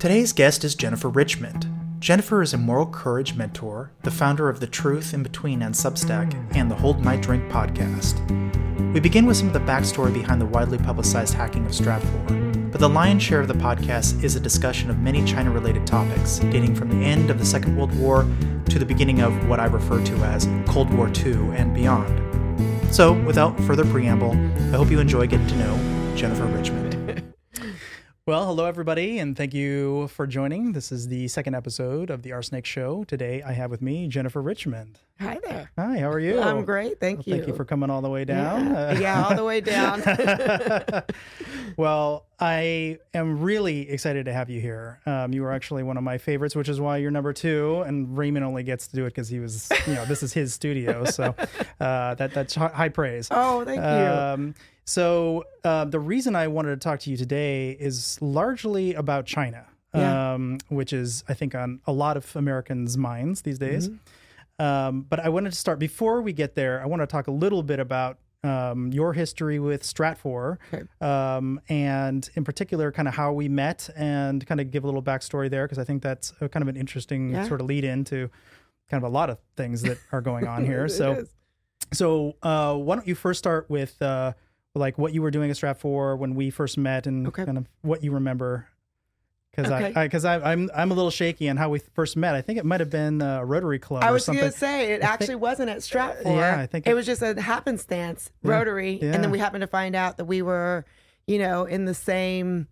Today's guest is Jennifer Richmond. Jennifer is a moral courage mentor, the founder of The Truth in Between and Substack, and the Hold My Drink podcast. We begin with some of the backstory behind the widely publicized hacking of Stratfor, but the lion's share of the podcast is a discussion of many China related topics, dating from the end of the Second World War to the beginning of what I refer to as Cold War II and beyond. So, without further preamble, I hope you enjoy getting to know Jennifer Richmond. Well, hello everybody, and thank you for joining. This is the second episode of the RSnake Show. Today, I have with me Jennifer Richmond. Hi there. Hi, how are you? I'm great, thank Well, you. Thank you for coming all the way down. Yeah, yeah all the way down. well, I am really excited to have you here. Um, you were actually one of my favorites, which is why you're number two. And Raymond only gets to do it because he was, you know, this is his studio, so uh, that that's high praise. oh, thank you. Um, so uh, the reason I wanted to talk to you today is largely about China, Yeah. um, which is I think on a lot of Americans' minds these days. Mm-hmm. Um, but I wanted to start before we get there. I want to talk a little bit about um, your history with Stratfor, Okay. um, and in particular, kind of how we met, and kind of give a little backstory there because I think that's a, kind of an interesting Yeah. sort of lead into kind of a lot of things that are going on here. So. is. So, uh, why don't you first start with uh, like what you were doing at Stratfor when we first met, and Okay. kind of what you remember? Because Okay. I, because I, I'm I'm a little shaky on how we first met. I think it might have been a Rotary Club I was going to say it actually wasn't at Stratfor. Yeah, I think it, it- was just a happenstance, Yeah, Rotary, yeah. and then we happened to find out that we were, you know, in the same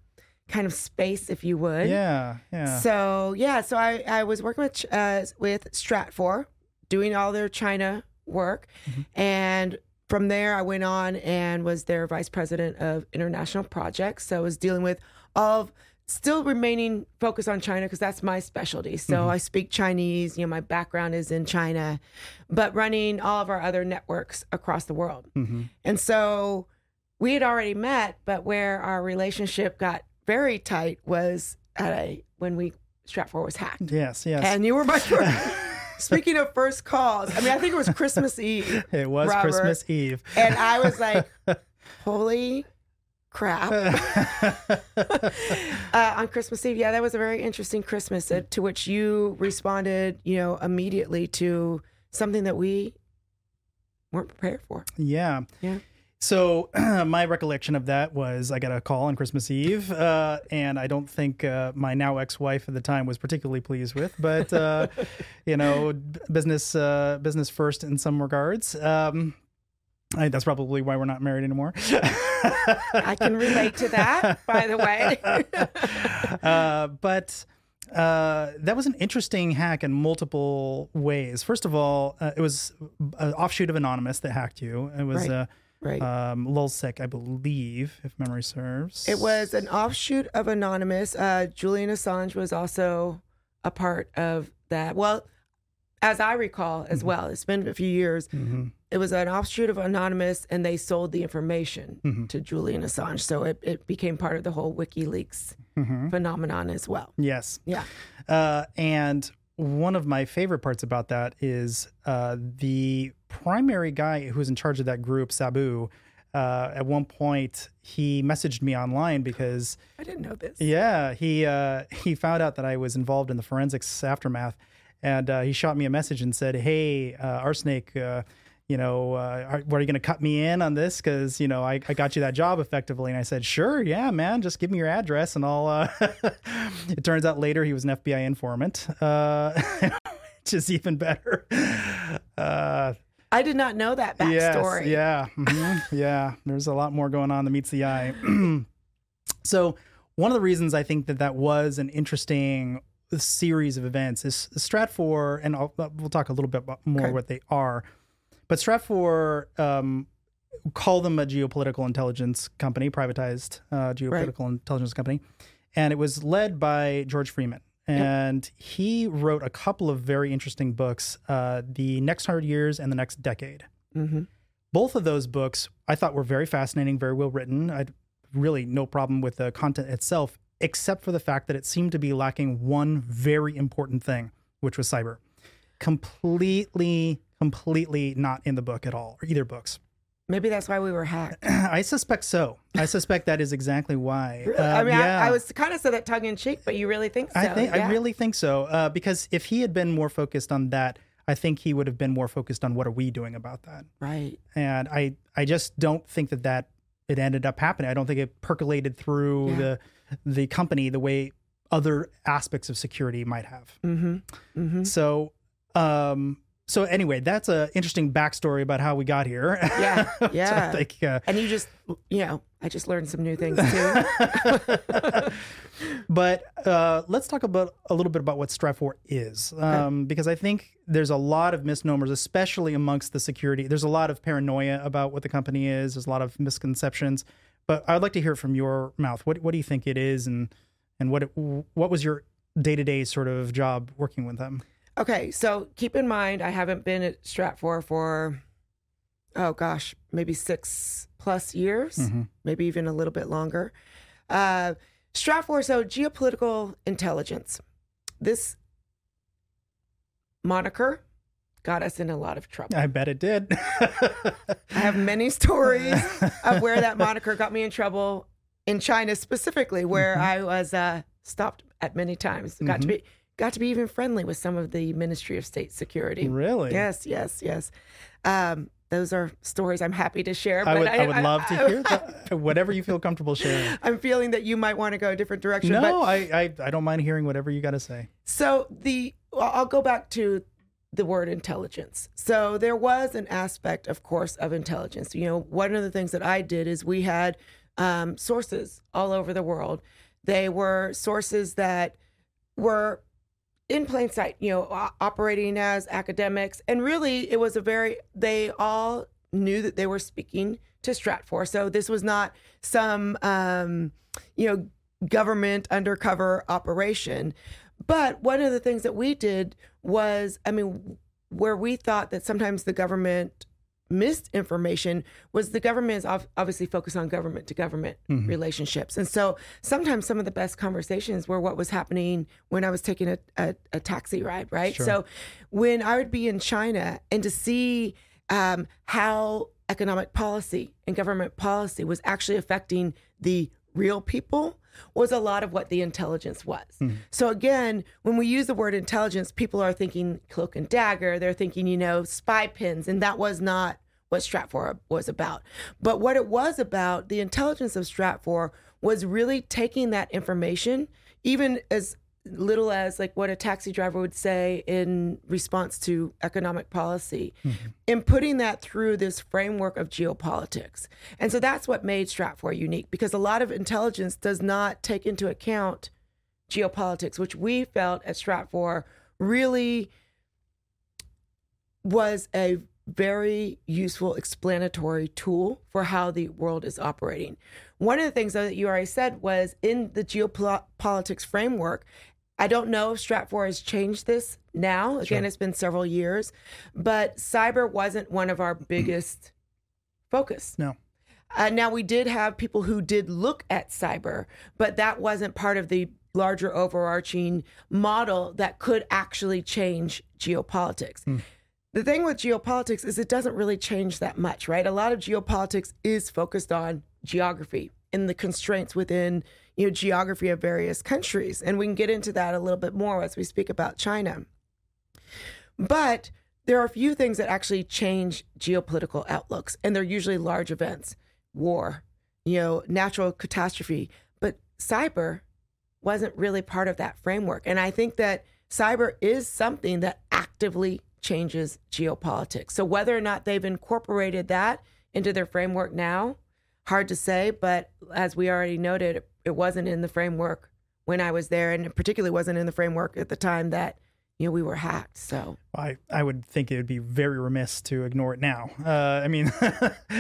kind of space, if you would. yeah, yeah. So yeah, so I, I was working with uh, with Stratfor, doing all their China work, Mm-hmm. and from there I went on and was their vice president of international projects. So I was dealing with all of still remaining focused on China because that's my specialty. So Mm-hmm. I speak Chinese. You know, my background is in China, but running all of our other networks across the world. hmm And so we had already met, but where our relationship got very tight was at a when we Stratfor was hacked. Yes, yes. And you were my. Speaking of first calls, I mean, I think it was Christmas Eve, it was Robert. Christmas Eve. and I was like, "Holy crap!" uh, on Christmas Eve, yeah, that was a very interesting Christmas. uh, to which you responded, you know, immediately to something that we weren't prepared for. yeah. Yeah. So my recollection of that was I got a call on Christmas Eve, uh, and I don't think uh, my now ex-wife at the time was particularly pleased with, but uh, you know, business uh, business first in some regards. Um, I, that's probably why we're not married anymore. I can relate to that, by the way. uh, but uh, that was an interesting hack in multiple ways. First of all, uh, it was an offshoot of Anonymous that hacked you. It was Right. uh, right. um, LulzSec, I believe, if memory serves. It was an offshoot of Anonymous. Uh, Julian Assange was also a part of that. Well, as I recall as well, it's been a few years. Mhm. It was an offshoot of Anonymous, and they sold the information Mhm. to Julian Assange. So it, it became part of the whole WikiLeaks Mhm. phenomenon as well. Yes. Yeah. Uh, and one of my favorite parts about that is uh, the primary guy who's in charge of that group, Sabu. Uh, at one point, he messaged me online because I didn't know this. Yeah, he uh, he found out that I was involved in the forensics aftermath, and uh, he shot me a message and said, "Hey, uh, RSnake, uh, you know, uh, are, are you going to cut me in on this? Because you know, I, I got you that job effectively." And I said, "Sure, yeah, man, just give me your address and I'll." Uh... it turns out later he was an FBI informant, uh, which is even better. Uh, I did not know that Yes, backstory. yeah, mhm, yeah. There's a lot more going on than meets the eye. so one of the reasons I think that that was an interesting series of events is Stratfor, and I'll, we'll talk a little bit more Okay. what they are. But Stratfor, um, call them a geopolitical intelligence company, privatized uh, geopolitical intelligence company, and it was led by George Friedman. And he wrote a couple of very interesting books, uh, The Next Hundred Years and The Next Decade. hmm Both of those books I thought were very fascinating, very well written. I really no problem with the content itself, except for the fact that it seemed to be lacking one very important thing, which was cyber. Completely, completely not in the book at all, or either books. Maybe that's why we were hacked. I suspect so. I suspect that is exactly why. Really? Uh, I mean, yeah. I, I was kind of said that tongue in cheek, but you really think so? I think I really think so. Uh, because if he had been more focused on that, I think he would have been more focused on what are we doing about that. right. And I I just don't think that that it ended up happening. I don't think it percolated through Yeah. the the company the way other aspects of security might have. Mm-hmm. Mm-hmm. So um so anyway, that's a interesting backstory about how we got here. Yeah, yeah. Think, uh, And you just, you know, I just learned some new things too. but uh, let's talk about a little bit about what Stratfor is, um, because I think there's a lot of misnomers, especially amongst the security. There's a lot of paranoia about what the company is. There's a lot of misconceptions. But I'd like to hear from your mouth. What what do you think it is, and and what it, what was your day to day sort of job working with them? Okay, so keep in mind, I haven't been at Stratfor for, oh gosh, maybe six plus years, Mm-hmm. maybe even a little bit longer. Uh, Stratfor, so geopolitical intelligence. This moniker got us in a lot of trouble. I bet it did. I have many stories of where that moniker got me in trouble in China specifically, where Mm-hmm. I was uh, stopped at many times. Got to be got to be even friendly with some of the Ministry of State Security. really? Yes, yes, yes. Um, those are stories I'm happy to share. I but would I, would love to hear that. Whatever you feel comfortable sharing. I'm feeling that you might want to go a different direction. but No, I, I I don't mind hearing whatever you got to say. So the I'll go back to the word intelligence. So there was an aspect, of course, of intelligence. You know, one of the things that I did is we had um, sources all over the world. They were sources that were in plain sight, you know, operating as academics. And really, it was a very, they all knew that they were speaking to Stratfor. So this was not some, um, you know, government undercover operation. But one of the things that we did was, I mean, where we thought that sometimes the government missed information was the government is obviously focused on government to government relationships. And so sometimes some of the best conversations were what was happening when I was taking a, a, a taxi ride, right? So when I would be in China and to see um, how economic policy and government policy was actually affecting the real people was a lot of what the intelligence was. Hmm. So again, when we use the word intelligence, people are thinking cloak and dagger. They're thinking, you know, spy pins, and that was not what Stratfor was about. But what it was about, the intelligence of Stratfor was really taking that information, even as little as like what a taxi driver would say in response to economic policy mm-hmm. and putting that through this framework of geopolitics. And so that's what made Stratfor unique because a lot of intelligence does not take into account geopolitics, which we felt at Stratfor really was a very useful explanatory tool for how the world is operating. One of the things that you already said was in the geopolitics framework. I don't know if Stratfor has changed this now. Again, it's been several years, but cyber wasn't one of our biggest focus. No. Uh, now we did have people who did look at cyber, but that wasn't part of the larger overarching model that could actually change geopolitics. The thing with geopolitics is it doesn't really change that much, right? A lot of geopolitics is focused on geography and the constraints within you know geography of various countries, and we can get into that a little bit more as we speak about China. But there are a few things that actually change geopolitical outlooks, and they're usually large events, war, you know, natural catastrophe. But cyber wasn't really part of that framework. And I think that cyber is something that actively changes geopolitics. So whether or not they've incorporated that into their framework now, hard to say. But as we already noted, it wasn't in the framework when I was there, and it particularly wasn't in the framework at the time that you know we were hacked. So I, I would think it would be very remiss to ignore it now. Uh, I mean,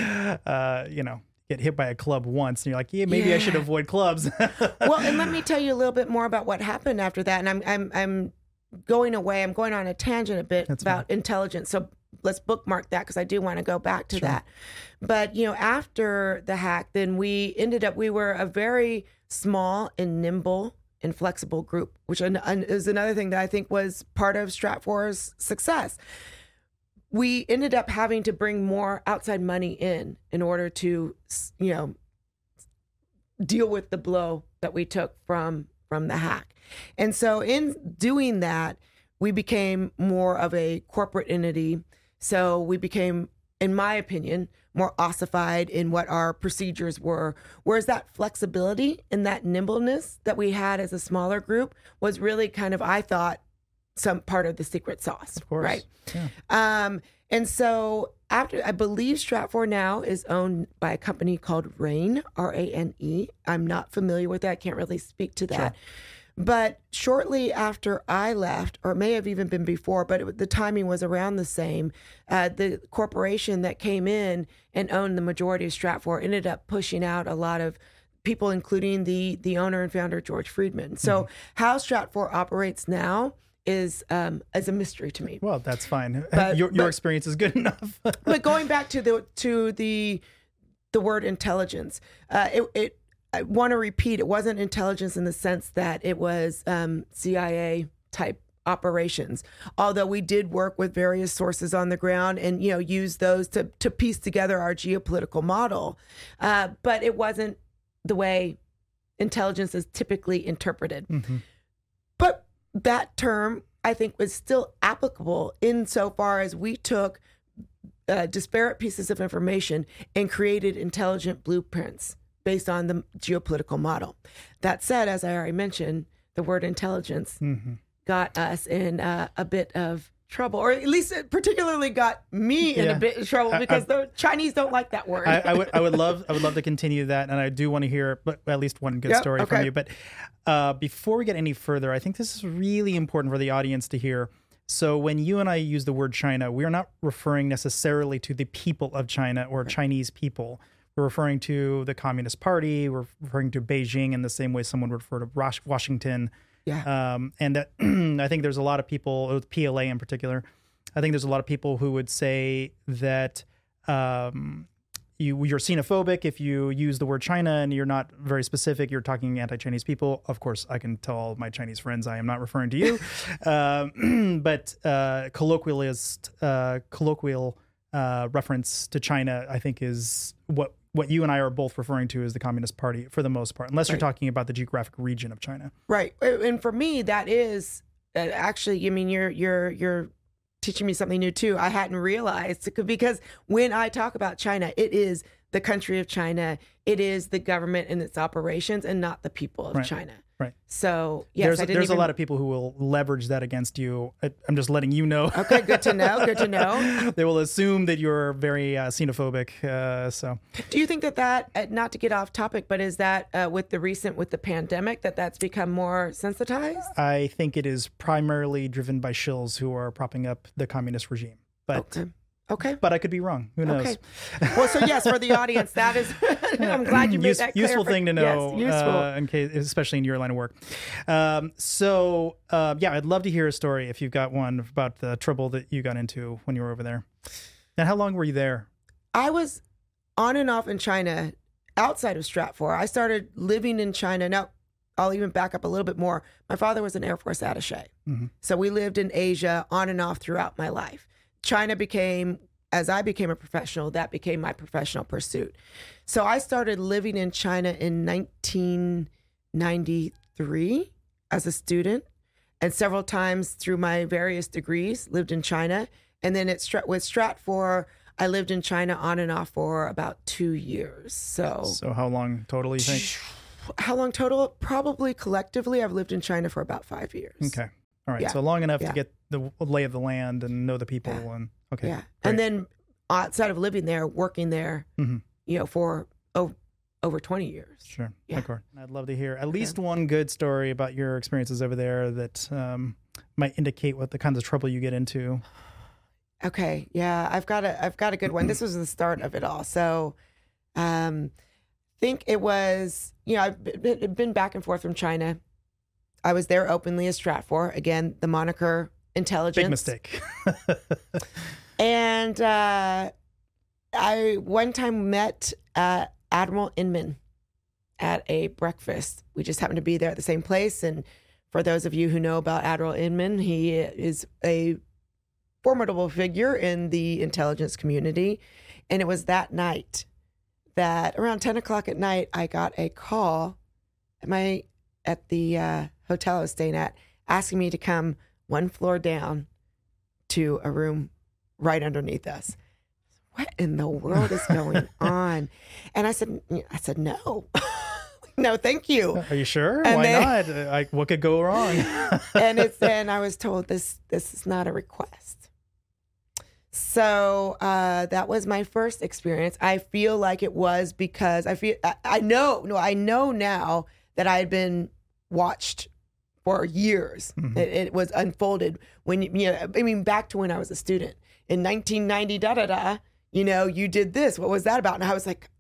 uh, you know, get hit by a club once and you're like, yeah, maybe I should avoid clubs. well, and let me tell you a little bit more about what happened after that. And I'm I'm I'm going away. I'm going on a tangent a bit That's about intelligence. So let's bookmark that because I do want to go back to that. But you know, after the hack, then we ended up we were a very small and nimble and flexible group, which is another thing that I think was part of Stratfor's success. we ended up having to bring more outside money in in order to, you know, deal with the blow that we took from from the hack. And so in doing that, we became more of a corporate entity. So we became, in my opinion, more ossified in what our procedures were. Whereas that flexibility and that nimbleness that we had as a smaller group was really kind of, I thought, some part of the secret sauce. Of course. Right. Yeah. Um, and so after I believe Stratfor now is owned by a company called Rain, R A N E. I'm not familiar with that. I can't really speak to that. But shortly after I left, or it may have even been before, but it, the timing was around the same. Uh, the corporation that came in and owned the majority of Stratfor ended up pushing out a lot of people, including the the owner and founder George Friedman. So how Stratfor operates now is um, is a mystery to me. Well, that's fine. But- your your but- experience is good enough. but going back to the to the the word intelligence, uh, it, it I want to repeat, it wasn't intelligence in the sense that it was um, CIA type operations. Although we did work with various sources on the ground and you know use those to to piece together our geopolitical model, uh, but it wasn't the way intelligence is typically interpreted. Mhm. But that term, I think, was still applicable insofar as we took uh, disparate pieces of information and created intelligent blueprints based on the geopolitical model. That said, as I already mentioned, the word intelligence Mhm. got us in uh, a bit of trouble, or at least it particularly got me in Yeah. a bit of trouble I- because the Chinese don't like that word. I, I would I would love I would love to continue that, and I do want to hear but at least one good Yep, story from you. But uh, before we get any further, I think this is really important for the audience to hear. So when you and I use the word China, we are not referring necessarily to the people of China or Chinese people. We're referring to the Communist Party. We're referring to Beijing in the same way someone would refer to Washington. yeah. Um, and that I think there's a lot of people, with PLA in particular, I think there's a lot of people who would say that um, you you're xenophobic if you use the word China and you're not very specific. You're talking anti-Chinese people. Of course, I can tell all my Chinese friends I am not referring to you, um, but uh, colloquialist uh, colloquial uh, reference to China, I think, is what what you and I are both referring to as the Communist Party for the most part, unless you're talking about the geographic region of China. Right. And for me, that is uh, actually, I mean, you're, you're, you're teaching me something new too. I hadn't realized because when I talk about China, it is the country of China, it is the government and its operations and not the people of Right. China. Right. So, yes, there's I a, didn't there's even, a lot of people who will leverage that against you. I, I'm just letting you know. Okay, good to know. Good to know. they will assume that you're very uh, xenophobic. Uh, so Do you think that that, uh, not to get off topic, but is that uh, with the recent, with the pandemic, that that's become more sensitized? I think it is primarily driven by shills who are propping up the communist regime. But Okay. Okay. but I could be wrong. Who knows? Okay. Well, so yes, for the audience, that is. I'm glad you made Use- that useful clarifi- thing to know, Yes, useful. uh, in case, especially in your line of work. Um, so uh, yeah, I'd love to hear a story if you've got one about the trouble that you got into when you were over there. And how long were you there? I was on and off in China outside of Stratfor. I started living in China. Now, I'll even back up a little bit more. My father was an Air Force attache. Mhm. So we lived in Asia on and off throughout my life. China became, as I became a professional, that became my professional pursuit. So I started living in China in 1993 as a student and several times through my various degrees lived in China. And then at Strat- with Stratfor, I lived in China on and off for about two years. So, So how long total you think? how long total? Probably collectively, I've lived in China for about five years. Okay. All right. Yeah. So long enough Yeah. to get the lay of the land and know the people Yeah. and okay. Yeah. great. And then outside of living there, working there, Mhm. you know, for oh, over 20 years. Sure. Yeah. Of course. I'd love to hear at least one good story about your experiences over there that um, might indicate what the kinds of trouble you get into. Okay, yeah, I've got a I've got a good one. This was the start of it all. So, um, think it was you know I've been, been back and forth from China. I was there openly as Stratfor. Again, the moniker intelligence. Big mistake. And uh, I one time met uh, Admiral Inman at a breakfast. We just happened to be there at the same place. And for those of you who know about Admiral Inman, he is a formidable figure in the intelligence community. And it was that night that around 10 o'clock at night, I got a call at my at the uh, hotel I was staying at, asking me to come one floor down to a room right underneath us. What in the world is going on? And I said, I said no. no, thank you. Are you sure? And Why they- not? Uh, Like, what could go wrong? and it's and I was told this this is not a request. So uh, that was my first experience. I feel like it was because I feel I, I know no I know now that I had been watched for years. It, it was unfolded when you, know I mean back to when I was a student in 1990 da da da. You know you did this. What was that about? And I was like.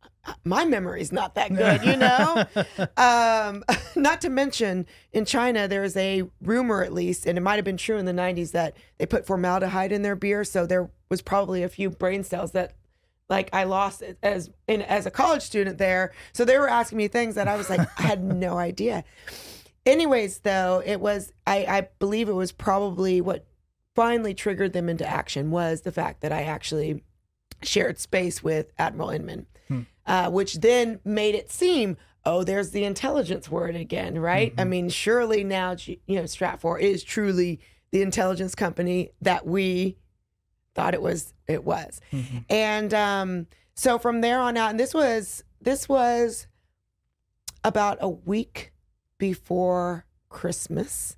My memory's not that good, you know. Um, not to mention, in China, there's a rumor, at least, and it might have been true in the 90s, that they put formaldehyde in their beer. So there was probably a few brain cells that, like, I lost as in as a college student there. So they were asking me things that I was like, I had no idea. Anyways, though, it was I, I believe it was probably what finally triggered them into action was the fact that I actually shared space with Admiral Inman, uh, which then made it seem, oh, there's the intelligence word again, right? I mean, surely now, you know, Stratfor is truly the intelligence company that we thought it was. It was, and um, so from there on out, and this was this was about a week before Christmas,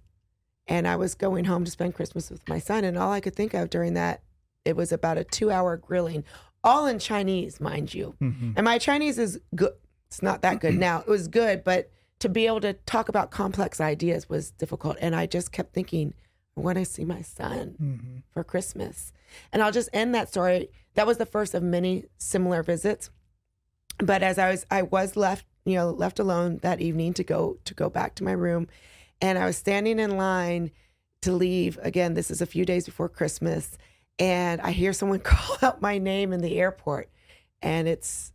and I was going home to spend Christmas with my son, and all I could think of during that it was about a two-hour grilling, all in Chinese, mind you. Mhm. And my Chinese is good. It's not that good now. It was good, but to be able to talk about complex ideas was difficult. And I just kept thinking, "When I want to see my son Mhm. for Christmas. And I'll just end that story. That was the first of many similar visits. But as I was I was left, you know, left alone that evening to go to go back to my room and I was standing in line to leave. Again, this is a few days before Christmas and I hear someone call out my name in the airport and it's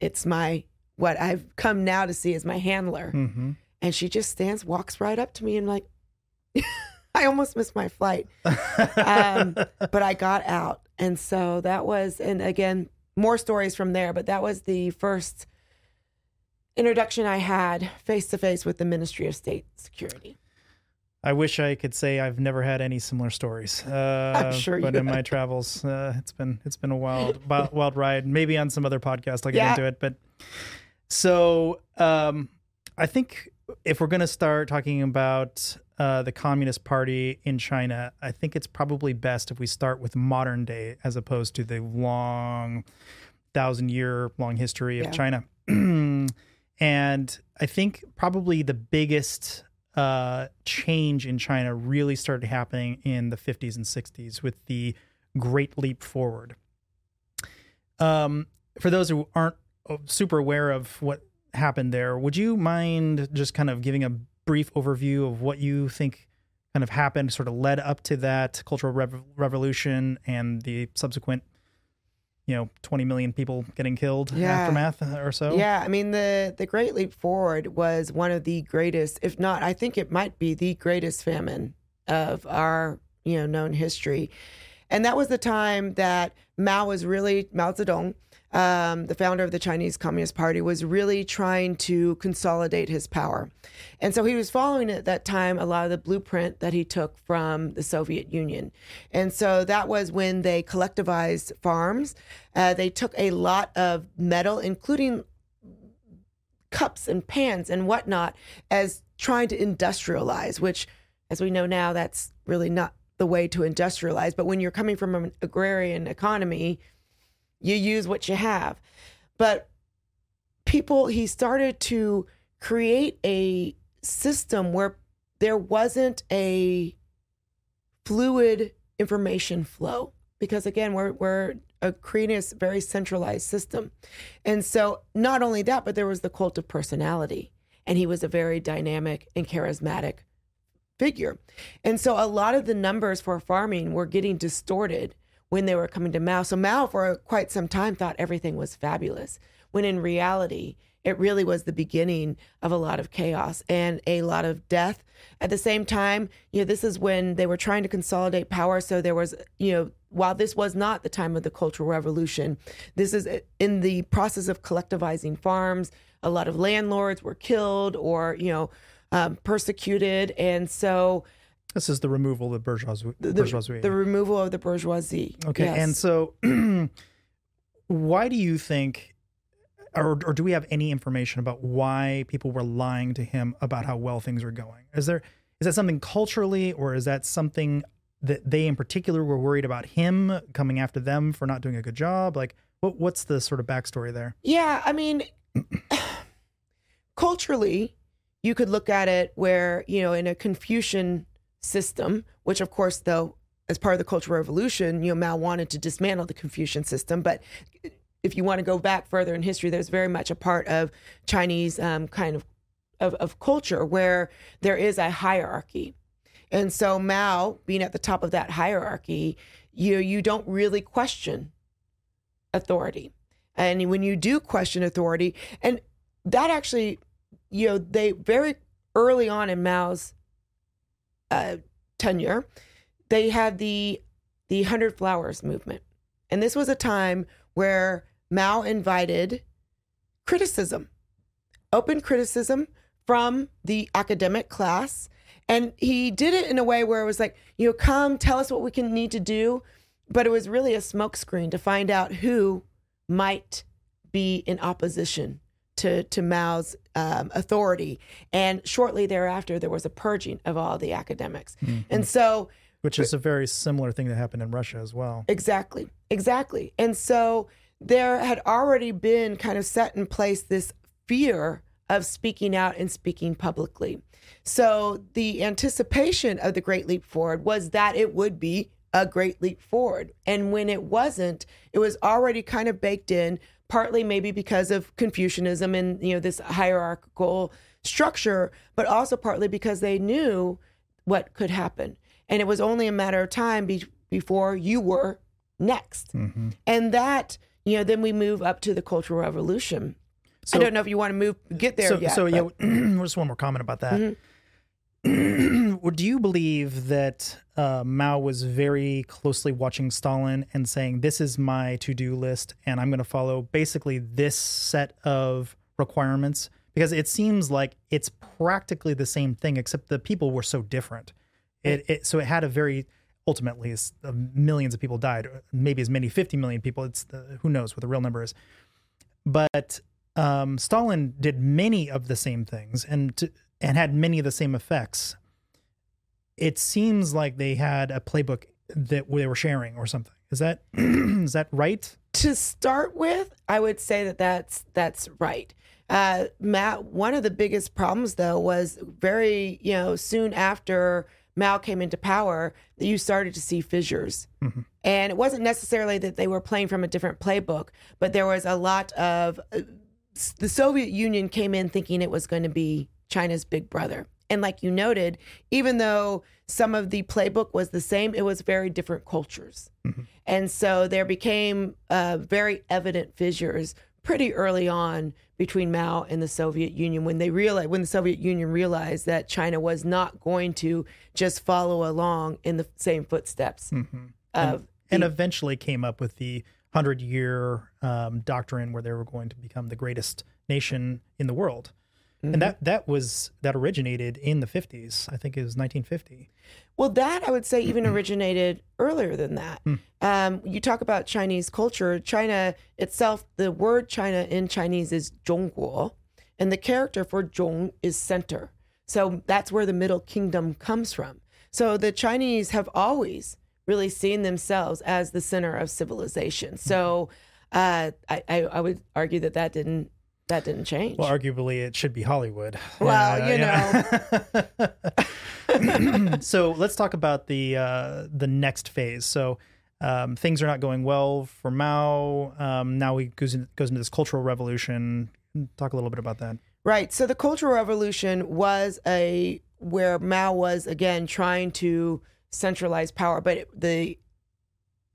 it's my what I've come now to see is my handler. Mhm. And she just stands, walks right up to me and like I almost missed my flight um, but I got out. And so that was, and again, more stories from there, but that was the first introduction I had face to face with the Ministry of State Security. I wish I could say I've never had any similar stories. Uh, sure but in my travels, uh, it's been it's been a wild wild, wild ride. Maybe on some other podcast I'll get Yeah. into it. But so um, I think if we're going to start talking about uh, the Communist Party in China, I think it's probably best if we start with modern day as opposed to the long thousand year long history of Yeah. China. and I think probably the biggest uh, change in China really started happening in the 50s and 60s with the Great Leap Forward. Um, for those who aren't uh, super aware of what happened there, would you mind just kind of giving a brief overview of what you think kind of happened, sort of led up to that cultural rev- revolution and the subsequent, you know, 20 million people getting killed Yeah. aftermath uh, or so? Yeah, I mean the the Great Leap Forward was one of the greatest, if not, I think it might be the greatest famine of our you know known history, and that was the time that Mao was really Mao Zedong, um, the founder of the Chinese Communist Party, was really trying to consolidate his power, and so he was following at that time a lot of the blueprint that he took from the Soviet Union, and so that was when they collectivized farms. Uh, they took a lot of metal, including cups and pans and whatnot as trying to industrialize, which, as we know now, that's really not the way to industrialize. But when you're coming from an agrarian economy, you use what you have. But people, he started to create a system where there wasn't a fluid information flow because again we're we're creating a very centralized system. And so not only that but there was the cult of personality. And he was a very dynamic and charismatic figure. And so a lot of the numbers for farming were getting distorted when they were coming to mao so mao for quite some time thought everything was fabulous when in reality it really was the beginning of a lot of chaos and a lot of death. At the same time, you know, this is when they were trying to consolidate power. So there was, you know, while this was not the time of the Cultural Revolution, this is in the process of collectivizing farms. A lot of landlords were killed or, you know, um, persecuted. And so this is the removal of the bourgeoisie. the, bourgeoisie. the removal of the bourgeoisie. Okay. Yes. And so, why do you think, or, or do we have any information about why people were lying to him about how well things were going? Is there is that something culturally, or is that something that they in particular were worried about him coming after them for not doing a good job? Like, what what's the sort of backstory there? Yeah, I mean, culturally, you could look at it where, you know, in a Confucian system, which of course, though, as part of the Cultural Revolution, you know, Mao wanted to dismantle the Confucian system. But if you want to go back further in history, there's very much a part of Chinese um, kind of, of, of culture where there is a hierarchy. And so Mao, being at the top of that hierarchy, you you don't really question authority. And when you do question authority, and that actually, you know, they very early on in Mao's uh, tenure, they had the the Hundred Flowers movement, and this was a time where Mao invited criticism, open criticism from the academic class, and he did it in a way where it was like, you know, come tell us what we can need to do, but it was really a smokescreen to find out who might be in opposition to, to Mao's um, authority. And shortly thereafter, there was a purging of all the academics. Mm-hmm. And so, Which is a very similar thing that happened in Russia as well. exactly, exactly. And so, there had already been kind of set in place this fear of speaking out and speaking publicly. So, the anticipation of the Great Leap Forward was that it would be a great leap forward. And when it wasn't, it was already kind of baked in, partly maybe because of Confucianism and you know this hierarchical structure, but also partly because they knew what could happen. And it was only a matter of time be- before you were next. Mm-hmm. And that, you know, then we move up to the Cultural Revolution. So, I don't know if you want to move get there so, yet. so yeah, Mm-hmm. just one more comment about that. Or do you believe that uh, Mao was very closely watching Stalin and saying, "This is my to-do list, and I'm going to follow basically this set of requirements"? Because it seems like it's practically the same thing, except the people were so different. It, it so it had a very ultimately uh, millions of people died, maybe as many 50 million people. It's the, who knows what the real number is, but um, Stalin did many of the same things and to, and had many of the same effects. It seems like they had a playbook that they were sharing or something. Is that is that right? to start with, I would say that that's that's right. Uh, Mao, one of the biggest problems though was very you know soon after Mao came into power, that you started to see fissures, and it wasn't necessarily that they were playing from a different playbook, but there was a lot of uh, the Soviet Union came in thinking it was going to be China's big brother. And like you noted, even though some of the playbook was the same, it was very different cultures. And so there became uh, very evident fissures pretty early on between Mao and the Soviet Union when they realized when the Soviet Union realized that China was not going to just follow along in the same footsteps of And eventually came up with the hundred year um, doctrine where they were going to become the greatest nation in the world. Mm-hmm. And that mm-hmm. that was that originated in the 50s. I think it was 1950. Well, that I would say even mm-hmm. originated earlier than that. Mm. Um, you talk about Chinese culture. China itself, the word China in Chinese is Zhongguo, and the character for Zhong is center. So that's where the Middle Kingdom comes from. So the Chinese have always really seen themselves as the center of civilization. So mm-hmm. uh, I, I, I would argue that that didn't that didn't change. Well, arguably, it should be Hollywood. Well, Yeah, you yeah. so let's talk about the uh, the next phase. So um, things are not going well for Mao. Um, now he goes in, goes into this cultural revolution. Talk a little bit about that. Right. So the Cultural Revolution was a where Mao was again trying to centralize power, but it, the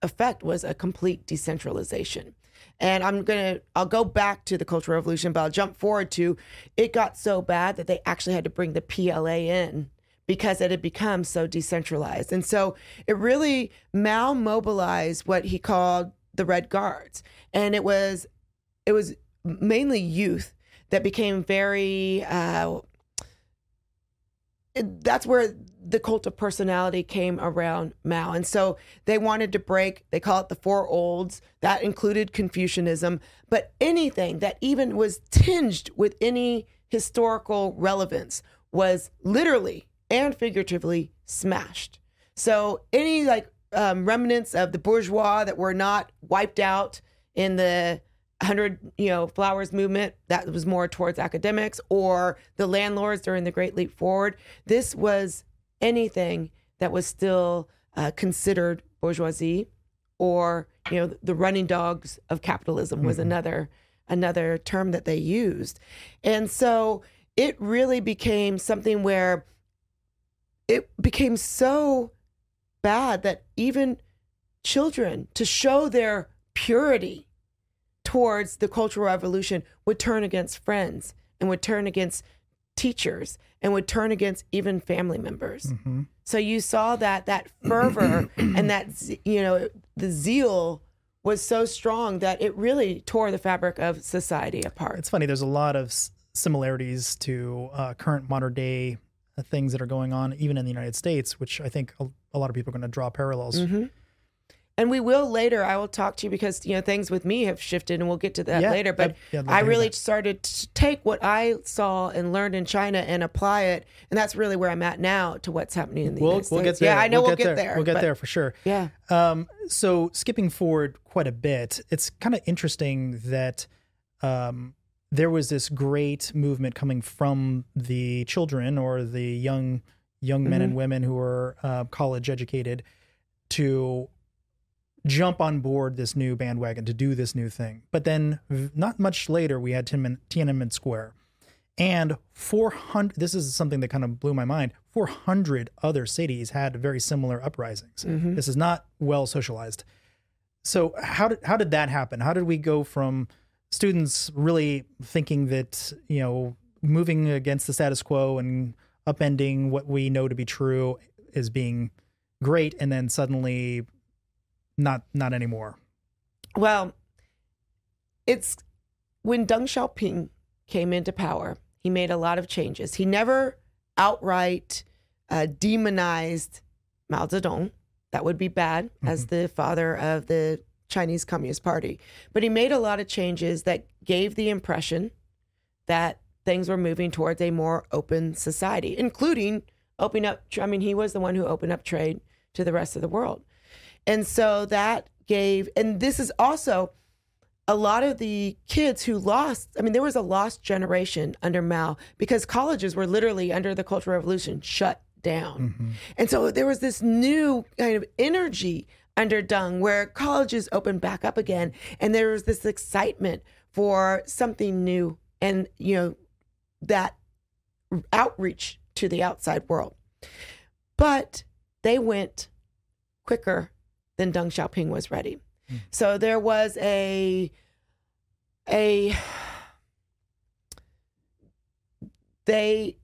effect was a complete decentralization. And I'm gonna I'll go back to the Cultural Revolution, but I'll jump forward to it got so bad that they actually had to bring the PLA in because it had become so decentralized. And so it really Mao mobilized what he called the Red Guards. And it was it was mainly youth that became very uh, that's where the cult of personality came around Mao. And so they wanted to break, they call it the four olds. That included Confucianism, but anything that even was tinged with any historical relevance was literally and figuratively smashed. So any like um, remnants of the bourgeois that were not wiped out in the 100 you know flowers movement that was more towards academics or the landlords during the great leap forward this was anything that was still uh, considered bourgeoisie or you know the running dogs of capitalism was mm-hmm. another another term that they used and so it really became something where it became so bad that even children to show their purity towards the Cultural Revolution would turn against friends and would turn against teachers and would turn against even family members. Mm-hmm. So you saw that that fervor and that you know the zeal was so strong that it really tore the fabric of society apart. It's funny. There's a lot of similarities to uh, current modern day uh, things that are going on, even in the United States, which I think a, a lot of people are going to draw parallels. Mm-hmm and we will later i will talk to you because you know things with me have shifted and we'll get to that yeah, later but yeah, i really started to take what i saw and learned in china and apply it and that's really where i'm at now to what's happening in the we'll, United we'll States. get there yeah i know we'll, we'll get, get, there. there we'll get there for sure yeah um, so skipping forward quite a bit it's kind of interesting that um, there was this great movement coming from the children or the young young men mm-hmm. and women who were uh, college educated to jump on board this new bandwagon to do this new thing. But then, not much later, we had Tiananmen Square. And 400, this is something that kind of blew my mind 400 other cities had very similar uprisings. Mm-hmm. This is not well socialized. So, how did, how did that happen? How did we go from students really thinking that, you know, moving against the status quo and upending what we know to be true is being great, and then suddenly not not anymore. Well, it's when Deng Xiaoping came into power, he made a lot of changes. He never outright uh, demonized Mao Zedong. That would be bad mm-hmm. as the father of the Chinese Communist Party. But he made a lot of changes that gave the impression that things were moving towards a more open society, including opening up. I mean, he was the one who opened up trade to the rest of the world. And so that gave, and this is also a lot of the kids who lost, I mean, there was a lost generation under Mao because colleges were literally under the Cultural Revolution shut down. Mm-hmm. And so there was this new kind of energy under Deng where colleges opened back up again. And there was this excitement for something new and, you know, that outreach to the outside world. But they went quicker than Deng Xiaoping was ready. Mm. So there was a a they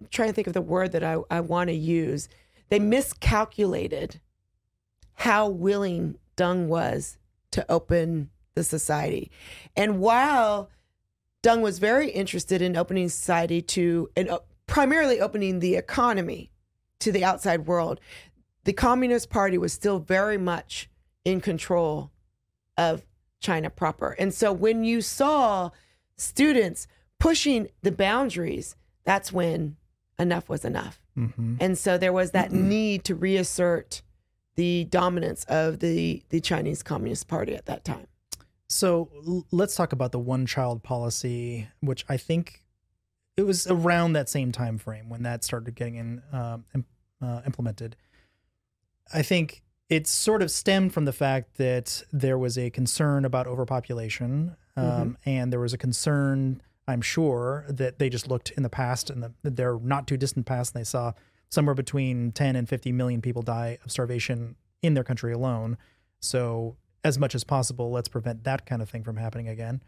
I'm trying to think of the word that I, I want to use. They miscalculated how willing Deng was to open the society. And while Deng was very interested in opening society to and uh, primarily opening the economy to the outside world, the Communist Party was still very much in control of China proper. And so when you saw students pushing the boundaries, that's when enough was enough. Mm-hmm. And so there was that mm-hmm. need to reassert the dominance of the, the Chinese Communist Party at that time. So l- let's talk about the one child policy, which I think it was around that same time frame when that started getting in, um, uh, implemented. I think it sort of stemmed from the fact that there was a concern about overpopulation, um, mm-hmm. and there was a concern, I'm sure, that they just looked in the past and the, their not too distant past, and they saw somewhere between 10 and 50 million people die of starvation in their country alone. So as much as possible, let's prevent that kind of thing from happening again.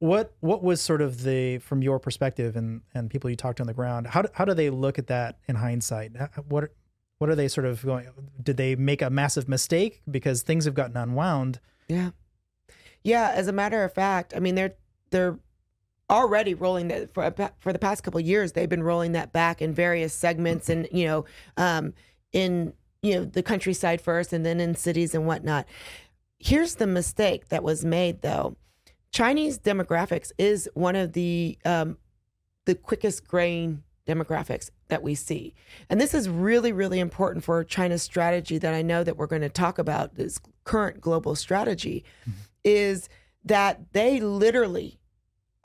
What what was sort of the from your perspective and and people you talked to on the ground? How do, how do they look at that in hindsight? What what are they sort of going? Did they make a massive mistake because things have gotten unwound? Yeah, yeah. As a matter of fact, I mean they're they're already rolling that for for the past couple years. They've been rolling that back in various segments, and you know, um, in you know the countryside first, and then in cities and whatnot. Here's the mistake that was made, though. Chinese demographics is one of the um, the quickest graying demographics that we see. And this is really, really important for China's strategy that I know that we're going to talk about, this current global strategy, mm-hmm. is that they literally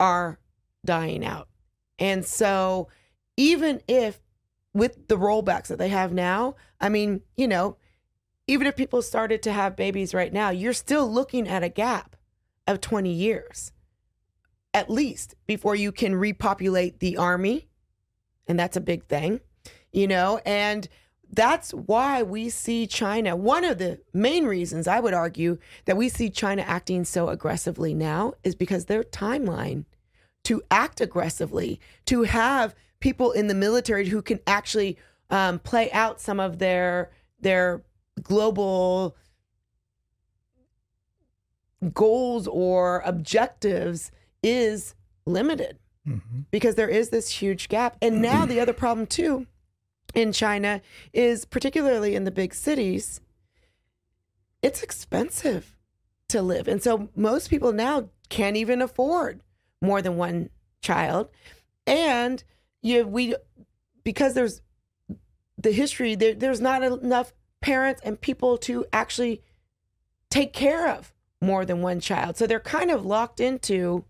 are dying out. And so even if with the rollbacks that they have now, I mean, you know, even if people started to have babies right now, you're still looking at a gap of 20 years at least before you can repopulate the army and that's a big thing, you know, and that's why we see China. One of the main reasons I would argue that we see China acting so aggressively now is because their timeline to act aggressively, to have people in the military who can actually um, play out some of their their global goals or objectives is limited mm-hmm. because there is this huge gap. And now the other problem too in China is particularly in the big cities, it's expensive to live. And so most people now can't even afford more than one child. And you we because there's the history there, there's not enough parents and people to actually take care of more than one child. So they're kind of locked into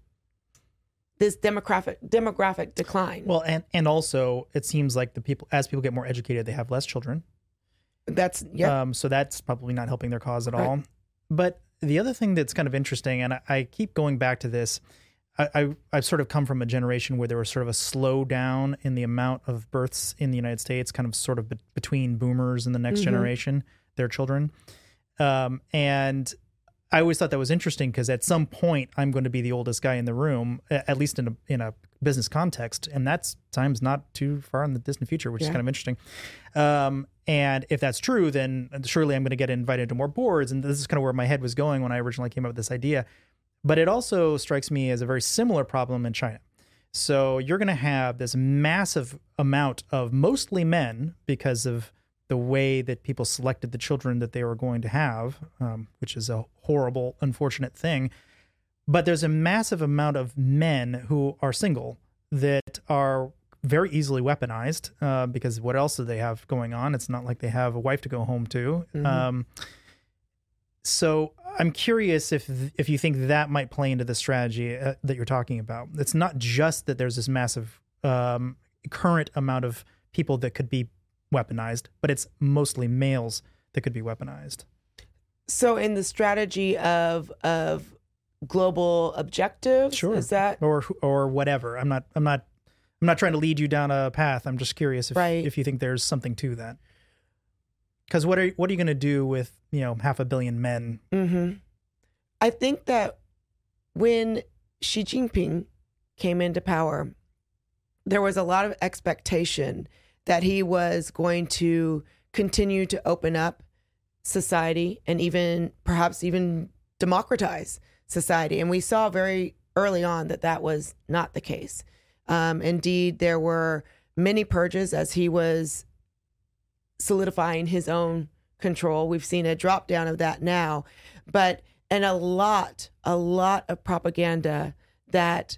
this demographic demographic decline. Well, and and also it seems like the people as people get more educated, they have less children. That's yeah. Um, so that's probably not helping their cause at right. all. But the other thing that's kind of interesting, and I, I keep going back to this. I, I have sort of come from a generation where there was sort of a slowdown in the amount of births in the United States, kind of sort of be- between boomers and the next mm-hmm. generation, their children. Um, and I always thought that was interesting because at some point I'm going to be the oldest guy in the room, at least in a in a business context, and that's time's not too far in the distant future, which yeah. is kind of interesting. Um, and if that's true, then surely I'm going to get invited to more boards, and this is kind of where my head was going when I originally came up with this idea. But it also strikes me as a very similar problem in China. So you're going to have this massive amount of mostly men because of the way that people selected the children that they were going to have, um, which is a horrible, unfortunate thing. But there's a massive amount of men who are single that are very easily weaponized uh, because what else do they have going on? It's not like they have a wife to go home to. Mm-hmm. Um, so I'm curious if if you think that might play into the strategy uh, that you're talking about. It's not just that there's this massive um, current amount of people that could be weaponized, but it's mostly males that could be weaponized. So in the strategy of of global objectives, sure, is that or or whatever? I'm not I'm not I'm not trying to lead you down a path. I'm just curious if right. if you think there's something to that. Because what are what are you going to do with you know half a billion men? Mm-hmm. I think that when Xi Jinping came into power, there was a lot of expectation that he was going to continue to open up society and even perhaps even democratize society. And we saw very early on that that was not the case. Um, indeed, there were many purges as he was solidifying his own control. We've seen a drop down of that now, but and a lot, a lot of propaganda that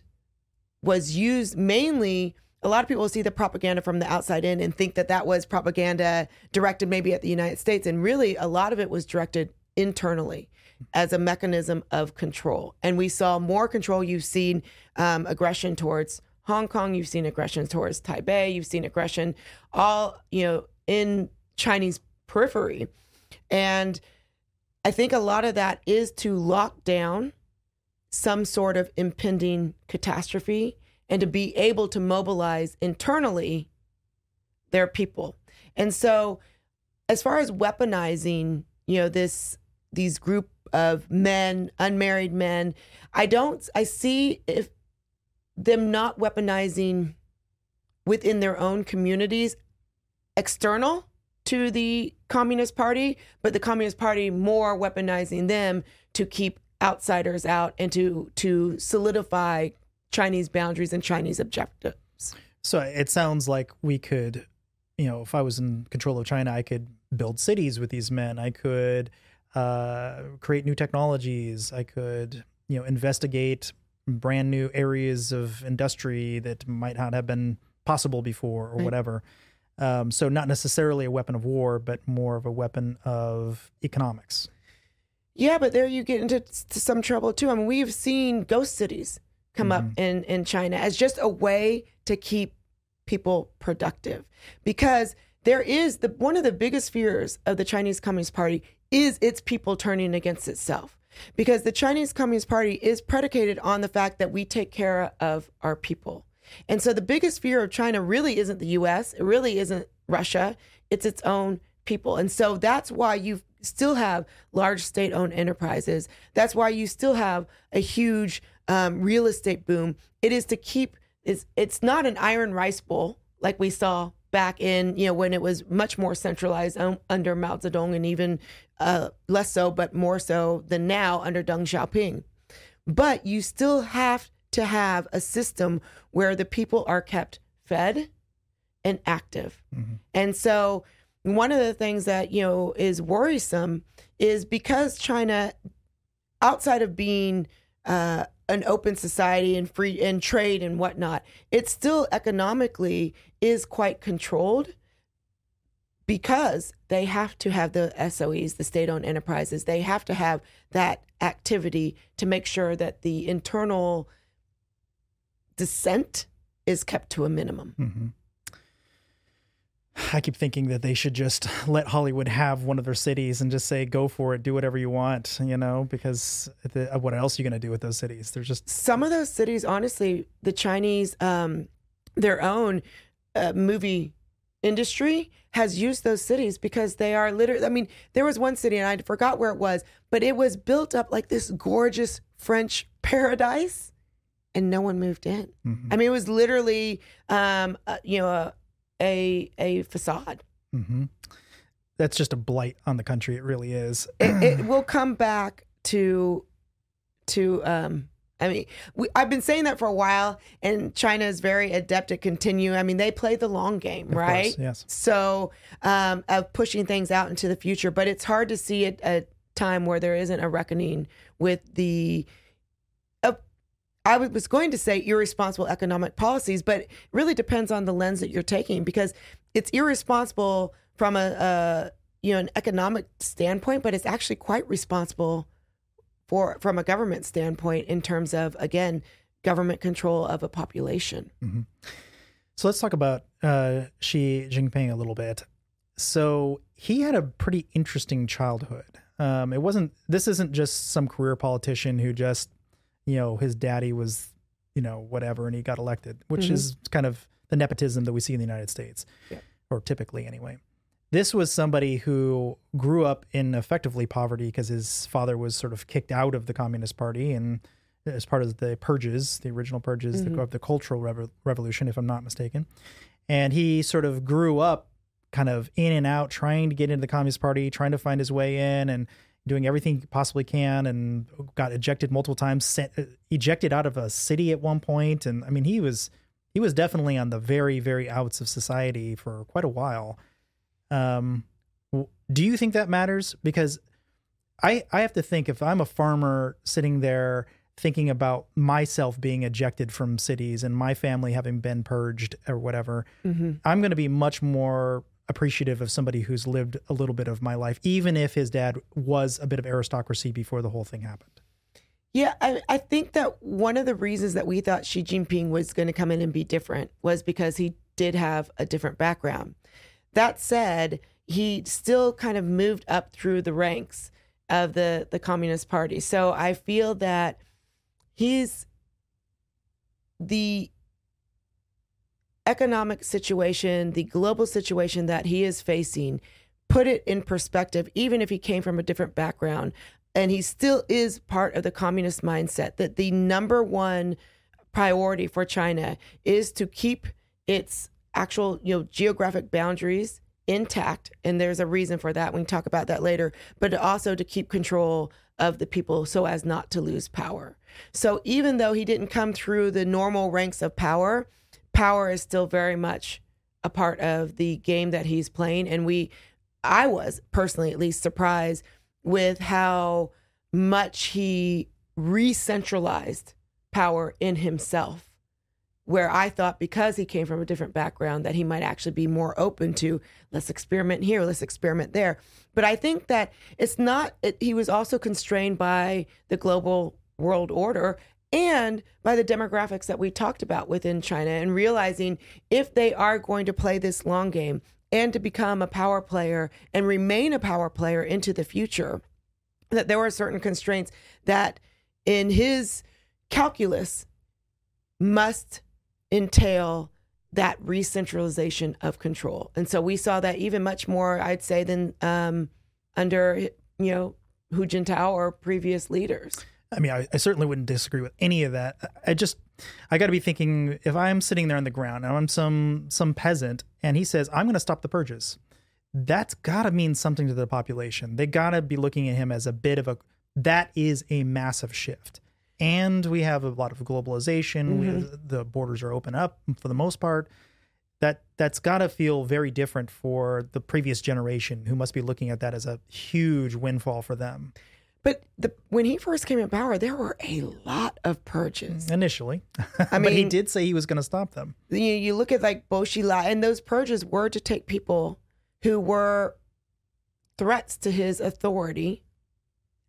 was used mainly a lot of people see the propaganda from the outside in and think that that was propaganda directed maybe at the United States. And really, a lot of it was directed internally as a mechanism of control. And we saw more control. You've seen um, aggression towards Hong Kong, you've seen aggression towards Taipei, you've seen aggression all, you know, in Chinese periphery. And I think a lot of that is to lock down some sort of impending catastrophe and to be able to mobilize internally their people. And so as far as weaponizing, you know, this these group of men, unmarried men. I don't. I see if them not weaponizing within their own communities, external to the Communist Party, but the Communist Party more weaponizing them to keep outsiders out and to to solidify Chinese boundaries and Chinese objectives. So it sounds like we could, you know, if I was in control of China, I could build cities with these men. I could uh, create new technologies. I could, you know, investigate brand new areas of industry that might not have been possible before or right. whatever. Um, so not necessarily a weapon of war, but more of a weapon of economics. Yeah, but there you get into some trouble too. I mean, we've seen ghost cities come mm-hmm. up in in China as just a way to keep people productive because there is the one of the biggest fears of the Chinese Communist Party is its people turning against itself because the Chinese Communist Party is predicated on the fact that we take care of our people. And so the biggest fear of China really isn't the US, it really isn't Russia, it's its own people. And so that's why you still have large state owned enterprises. That's why you still have a huge um, real estate boom. It is to keep it's it's not an iron rice bowl like we saw back in you know when it was much more centralized um, under Mao Zedong and even uh, less so, but more so than now under Deng Xiaoping. But you still have to have a system where the people are kept fed and active. Mm-hmm. And so one of the things that you know is worrisome is because China, outside of being uh, an open society and free and trade and whatnot, it still economically is quite controlled because they have to have the SOEs, the state owned enterprises, they have to have that activity to make sure that the internal dissent is kept to a minimum. Mm-hmm. I keep thinking that they should just let Hollywood have one of their cities and just say, "Go for it, do whatever you want," you know, because the, what else are you going to do with those cities? There's just some of those cities. Honestly, the Chinese, um, their own uh, movie industry has used those cities because they are literally. I mean, there was one city and I forgot where it was, but it was built up like this gorgeous French paradise, and no one moved in. Mm-hmm. I mean, it was literally, um, uh, you know. A, a a facade. Mm-hmm. That's just a blight on the country. It really is. it, it will come back to to um I mean, we, I've been saying that for a while, and China is very adept at continue. I mean, they play the long game, of right? Course, yes. So, um, of pushing things out into the future, but it's hard to see at a time where there isn't a reckoning with the I was going to say irresponsible economic policies, but it really depends on the lens that you're taking because it's irresponsible from a, a you know an economic standpoint, but it's actually quite responsible for from a government standpoint in terms of again government control of a population. Mm-hmm. So let's talk about uh, Xi Jinping a little bit. So he had a pretty interesting childhood. Um, it wasn't. This isn't just some career politician who just you know, his daddy was, you know, whatever, and he got elected, which mm-hmm. is kind of the nepotism that we see in the United States, yeah. or typically anyway. This was somebody who grew up in effectively poverty because his father was sort of kicked out of the Communist Party and as part of the purges, the original purges mm-hmm. the, of the Cultural Revo- Revolution, if I'm not mistaken. And he sort of grew up kind of in and out, trying to get into the Communist Party, trying to find his way in, and doing everything he possibly can and got ejected multiple times, sent, uh, ejected out of a city at one point. And I mean, he was, he was definitely on the very, very outs of society for quite a while. Um, do you think that matters? Because I, I have to think if I'm a farmer sitting there thinking about myself being ejected from cities and my family having been purged or whatever, mm-hmm. I'm going to be much more appreciative of somebody who's lived a little bit of my life, even if his dad was a bit of aristocracy before the whole thing happened. Yeah, I, I think that one of the reasons that we thought Xi Jinping was going to come in and be different was because he did have a different background. That said, he still kind of moved up through the ranks of the, the Communist Party. So I feel that he's the economic situation, the global situation that he is facing, put it in perspective, even if he came from a different background, and he still is part of the communist mindset that the number one priority for China is to keep its actual, you know, geographic boundaries intact and there's a reason for that. We can talk about that later, but also to keep control of the people so as not to lose power. So even though he didn't come through the normal ranks of power, power is still very much a part of the game that he's playing and we I was personally at least surprised with how much he re-centralized power in himself where I thought because he came from a different background that he might actually be more open to let's experiment here, let's experiment there. But I think that it's not it, he was also constrained by the global world order and by the demographics that we talked about within China and realizing if they are going to play this long game and to become a power player and remain a power player into the future that there were certain constraints that in his calculus must entail that re-centralization of control. And so we saw that even much more, I'd say, than um, under, you know, Hu Jintao or previous leaders. I mean, I, I, certainly wouldn't disagree with any of that. I just, I got to be thinking if I'm sitting there on the ground and I'm some some peasant and he says I'm going to stop the purges, that's got to mean something to the population. They got to be looking at him as a bit of a that is a massive shift and we have a lot of globalization. Mm-hmm. We, the borders are open up for the most part. That that's got to feel very different for the previous generation, who must be looking at that as a huge windfall for them. But the, when he first came in power, there were a lot of purges initially. I mean, but he did say he was going to stop them. You, you look at like Bo Xilai, and those purges were to take people who were threats to his authority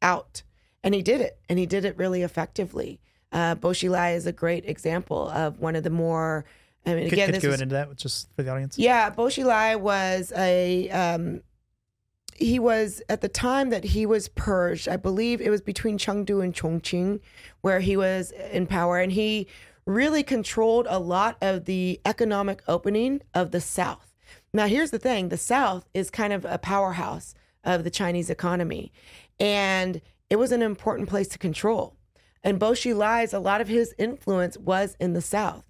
out and he did it, and he did it really effectively. Uh, Bo Xilai is a great example of one of the more. I mean, could, again, could this go was, into that just for the audience. Yeah, Bo Xilai was a. Um, he was at the time that he was purged. I believe it was between Chengdu and Chongqing, where he was in power, and he really controlled a lot of the economic opening of the South. Now, here's the thing: the South is kind of a powerhouse of the Chinese economy, and it was an important place to control. And Bo Xilai's, a lot of his influence was in the South.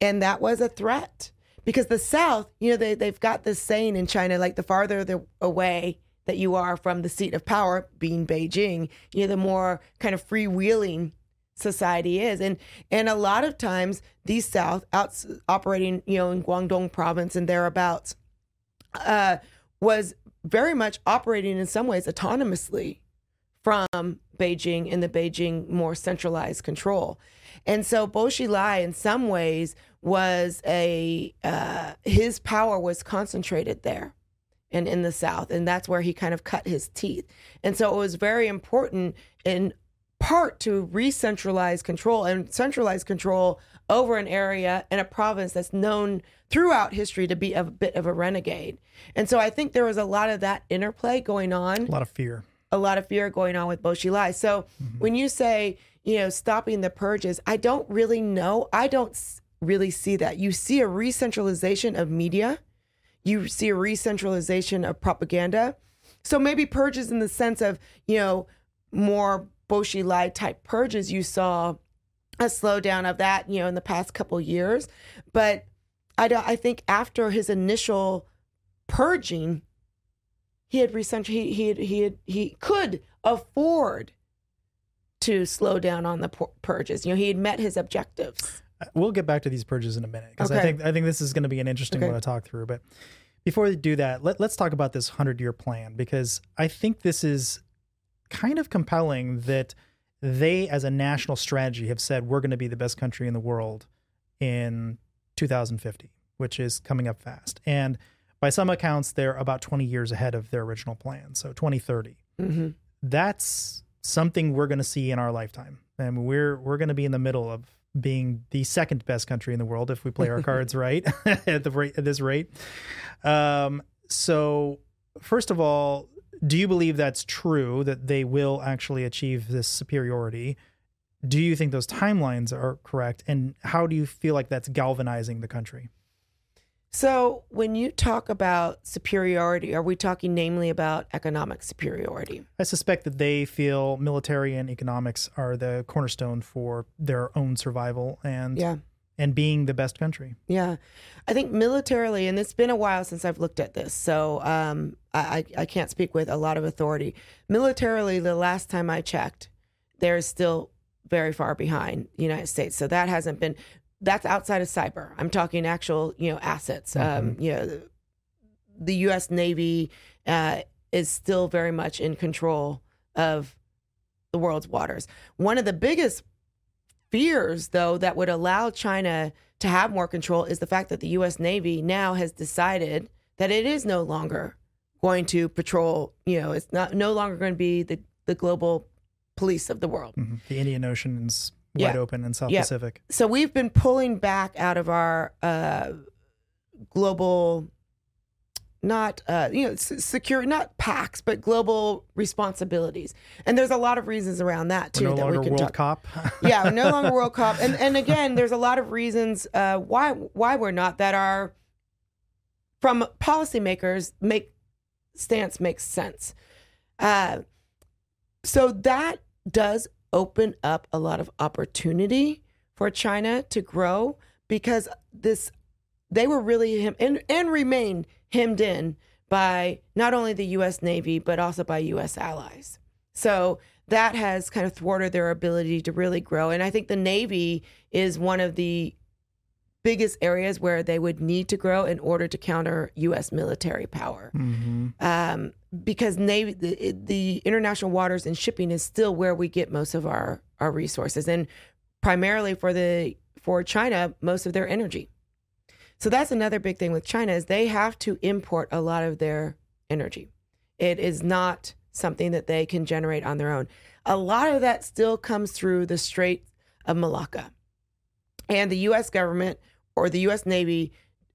And that was a threat because the South, you know, they, they've got this saying in China, like the farther the, away that you are from the seat of power, being Beijing, you know, the more kind of freewheeling society is. And and a lot of times these South outs operating, you know, in Guangdong province and thereabouts, uh, was very much operating in some ways autonomously from Beijing in the Beijing more centralized control. And so Bo Xilai, in some ways, was a uh, his power was concentrated there and in the South, and that's where he kind of cut his teeth. And so it was very important in part to re-centralize control and centralize control over an area and a province that's known throughout history to be a bit of a renegade. And so I think there was a lot of that interplay going on. A lot of fear a lot of fear going on with Bo Xilai. So mm-hmm. when you say, you know, stopping the purges, I don't really know. I don't really see that. You see a re-centralization of media. You see a re-centralization of propaganda. So maybe purges in the sense of, you know, more Bo Xilai type purges. You saw a slowdown of that, you know, in the past couple years. But I don't. I think after his initial purging, he had recently he he had, he had, he could afford to slow down on the purges. You know, he had met his objectives. We'll get back to these purges in a minute because okay. I think I think this is going to be an interesting okay. one to talk through. But before we do that, let, let's talk about this hundred year plan because I think this is kind of compelling that they, as a national strategy, have said we're going to be the best country in the world in 2050, which is coming up fast. And by some accounts, they're about 20 years ahead of their original plan. So 2030. Mm-hmm. That's something we're going to see in our lifetime. And we're we're going to be in the middle of being the second best country in the world if we play our cards right at the rate at this rate. Um, so first of all, do you believe that's true that they will actually achieve this superiority? Do you think those timelines are correct? And how do you feel like that's galvanizing the country? So, when you talk about superiority, are we talking namely about economic superiority? I suspect that they feel military and economics are the cornerstone for their own survival and Yeah. and being the best country. Yeah, I think militarily, and it's been a while since I've looked at this, so um, I, I I can't speak with a lot of authority. Militarily, the last time I checked, they're still very far behind the United States. So that hasn't been. That's outside of cyber. I'm talking actual, you know, assets. Um, you know, the U.S. Navy uh, is still very much in control of the world's waters. One of the biggest fears, though, that would allow China to have more control is the fact that the U.S. Navy now has decided that it is no longer going to patrol. You know, it's not no longer going to be the the global police of the world. Mhm. The Indian Ocean is wide Yeah. open in South Yeah. Pacific. So we've been pulling back out of our uh, global. Not uh, you know s- secure, not pacts, but global responsibilities, and there's a lot of reasons around that too We're no that longer we can World talk. Cop. yeah, we're no longer World Cup, and and again, there's a lot of reasons uh, why why we're not that are from policymakers make stance makes sense. Uh, so that does open up a lot of opportunity for China to grow because this they were really him and, and remain hemmed in by not only the U.S. Navy but also by U.S. allies. So that has kind of thwarted their ability to really grow. And I think the Navy is one of the biggest areas where they would need to grow in order to counter U.S. military power. hmm Um, because Navy, the, the international waters and shipping is still where we get most of our, our resources, and primarily for the for China, most of their energy. So that's another big thing with China is they have to import a lot of their energy. It is not something that they can generate on their own. A lot of that still comes through the Strait of Malacca. And the US government or the US Navy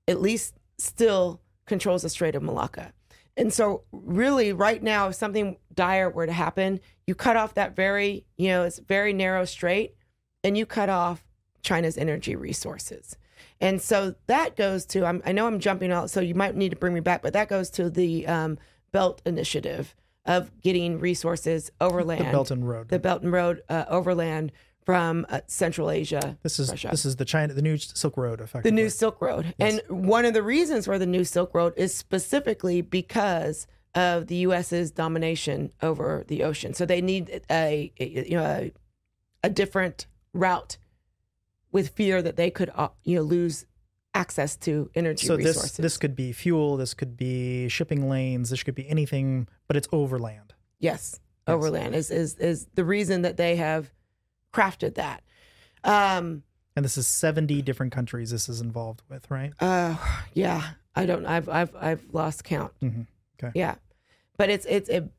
at least still controls the Strait of Malacca. And so really right now if something dire were to happen, you cut off that very, you know, it's very narrow strait and you cut off China's energy resources. And so that goes to, I'm, I know I'm jumping out, so you might need to bring me back, but that goes to the um, Belt Initiative of getting resources overland, The Belt and Road. the Belt and Road uh, overland from uh, Central Asia. this is Russia. this is the China, the new Silk Road, effect. the new Silk Road. Yes. And one of the reasons for the new Silk Road is specifically because of the U.S.'s domination over the ocean. So they need a, a you know a, a different route with fear that they could uh, you know lose access to energy so resources. this this could be fuel, this could be shipping lanes, this could be anything, but it's overland. yes, Yes. overland is is is the reason that they have crafted that. Um, And this is 70 different countries this is involved with, right? Uh, yeah, I don't. I've I've I've lost count. Mhm. Okay. Yeah, but it's it's a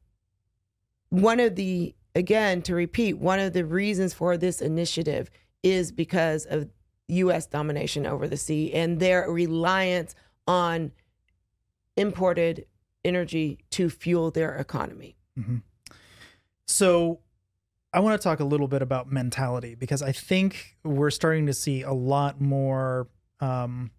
one of the again to repeat one of the reasons for this initiative is because of U.S. domination over the sea and their reliance on imported energy to fuel their economy. So I want to talk a little bit about mentality because I think we're starting to see a lot more um,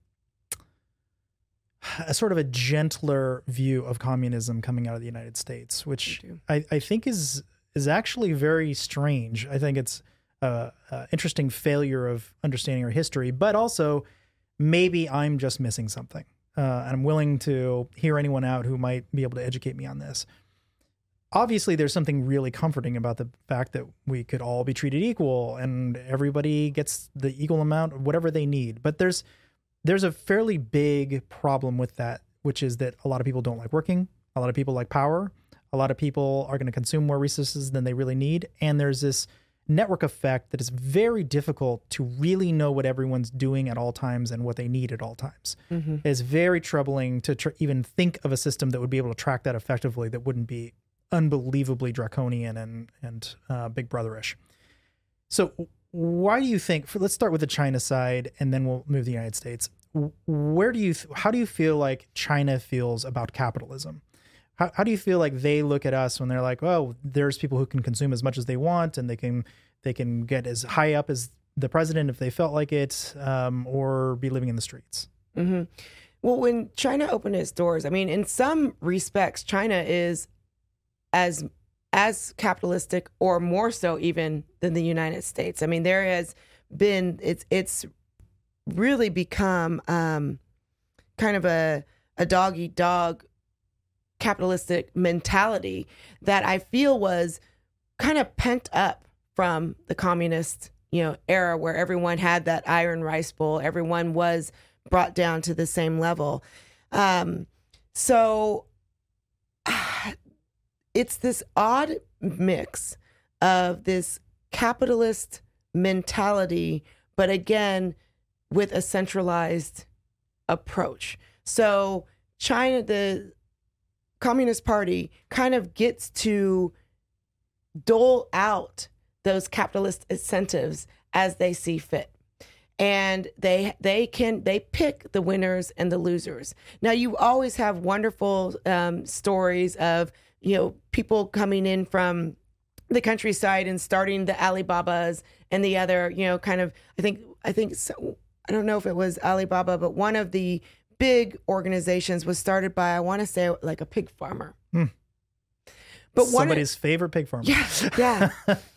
a sort of a gentler view of communism coming out of the United States, which I, I think is is actually very strange. I think it's a, a interesting failure of understanding our history, but also maybe I'm just missing something. Uh, and I'm willing to hear anyone out who might be able to educate me on this obviously there's something really comforting about the fact that we could all be treated equal and everybody gets the equal amount whatever they need. But there's there's a fairly big problem with that which is that a lot of people don't like working. A lot of people like power. A lot of people are going to consume more resources than they really need. And there's this network effect that is very difficult to really know what everyone's doing at all times and what they need at all times. Mm-hmm. it's very troubling to tr- even think of a system that would be able to track that effectively that wouldn't be unbelievably draconian and and uh, big brotherish so why do you think for, let's start with the china side and then we'll move to the united states. Where do you how do you feel like china feels about capitalism? How, how do you feel like they look at us when they're like oh there's people who can consume as much as they want and they can they can get as high up as the president if they felt like it um, or be living in the streets? Hmm Well, when China opened its doors, I mean, in some respects, China is as as capitalistic or more so even than the United States. I mean, there has been it's it's really become um, kind of a a dog eat dog capitalistic mentality that I feel was kind of pent up from the communist you know era where everyone had that iron rice bowl everyone was brought down to the same level um, so it's this odd mix of this capitalist mentality but again with a centralized approach. So china the communist party kind of gets to dole out those capitalist incentives as they see fit. And they they can they pick the winners and the losers. Now you always have wonderful um, stories of you know people coming in from the countryside and starting the alibabas and the other you know kind of i think i think so, i don't know if it was alibaba but one of the big organizations was started by i want to say like a pig farmer Hmm. but one Somebody's favorite pig farmer. yeah, yeah.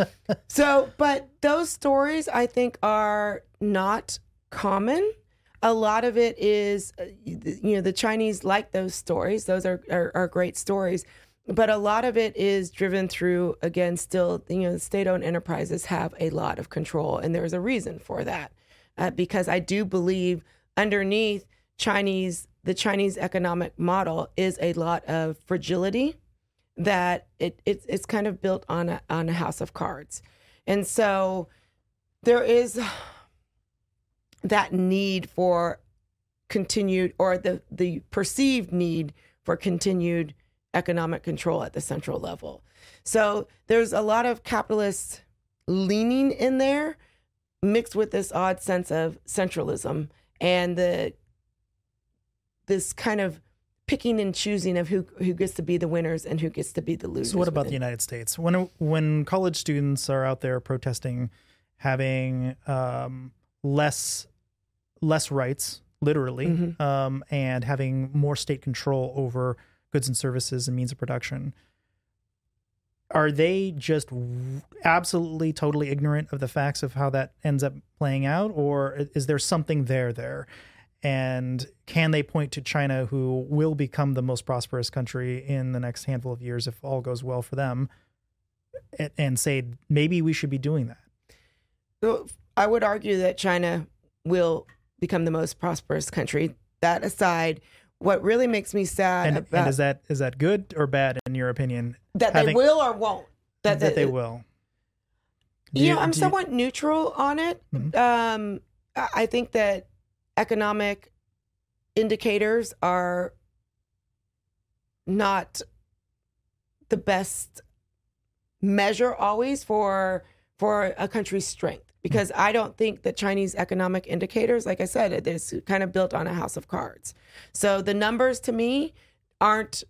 so, but those stories I think are not common. A lot of it is, uh, you know, the Chinese like those stories. Those are, are, are great stories. But a lot of it is driven through, again, still, you know, state owned enterprises have a lot of control. And there's a reason for that. Uh, because I do believe underneath Chinese, the Chinese economic model is a lot of fragility that it, it it's kind of built on a on a house of cards, and so there is that need for continued or the the perceived need for continued economic control at the central level. So there's a lot of capitalist leaning in there mixed with this odd sense of centralism and the this kind of picking and choosing of who who gets to be the winners and who gets to be the losers. So what about the United States? When when college students are out there protesting, having um, less less rights, literally, Mhm. um, and having more state control over goods and services and means of production, are they just absolutely totally ignorant of the facts of how that ends up playing out, or is there something there there? And can they point to China, who will become the most prosperous country in the next handful of years if all goes well for them, and say maybe we should be doing that? I would argue that China will become the most prosperous country. That aside, what really makes me sad And, about and is that is that good or bad in your opinion? that they will or won't. That, they will. Do you know, I'm somewhat neutral on it. Mhm. Um, I I think that economic indicators are not the best measure always for for a country's strength because I don't think that Chinese economic indicators, like I said, it is kind of built on a house of cards. So the numbers to me aren't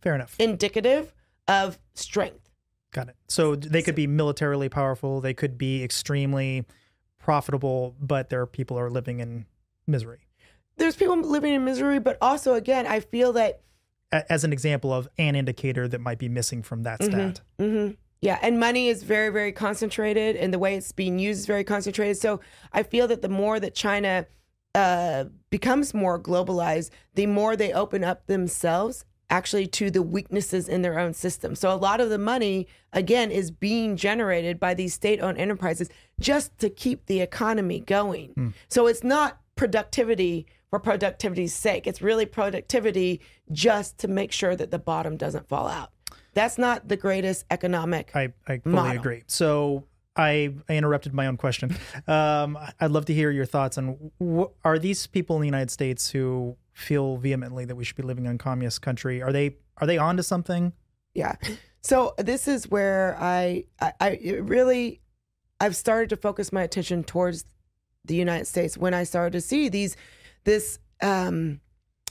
fair enough. indicative of strength. Got it. So they could be militarily powerful. They could be extremely profitable, but their people are living in misery. there's people living in misery, but also again, I feel that As an example of an indicator that might be missing from that stat. hmm yeah, and money is very, very concentrated, and the way it's being used is very concentrated. So I feel that the more that China uh, becomes more globalized, the more they open up themselves actually to the weaknesses in their own system. So a lot of the money, again, is being generated by these state-owned enterprises just to keep the economy going. So it's not productivity for productivity's sake. It's really productivity just to make sure that the bottom doesn't fall out. That's not the greatest economic. I, I fully Model. agree. So I, I interrupted my own question. Um, I'd love to hear your thoughts on wh- are these people in the United States who feel vehemently that we should be living in a communist country? Are they are they onto something? Yeah. So this is where I, I, I really, I've started to focus my attention towards the United States when I started to see these, this um,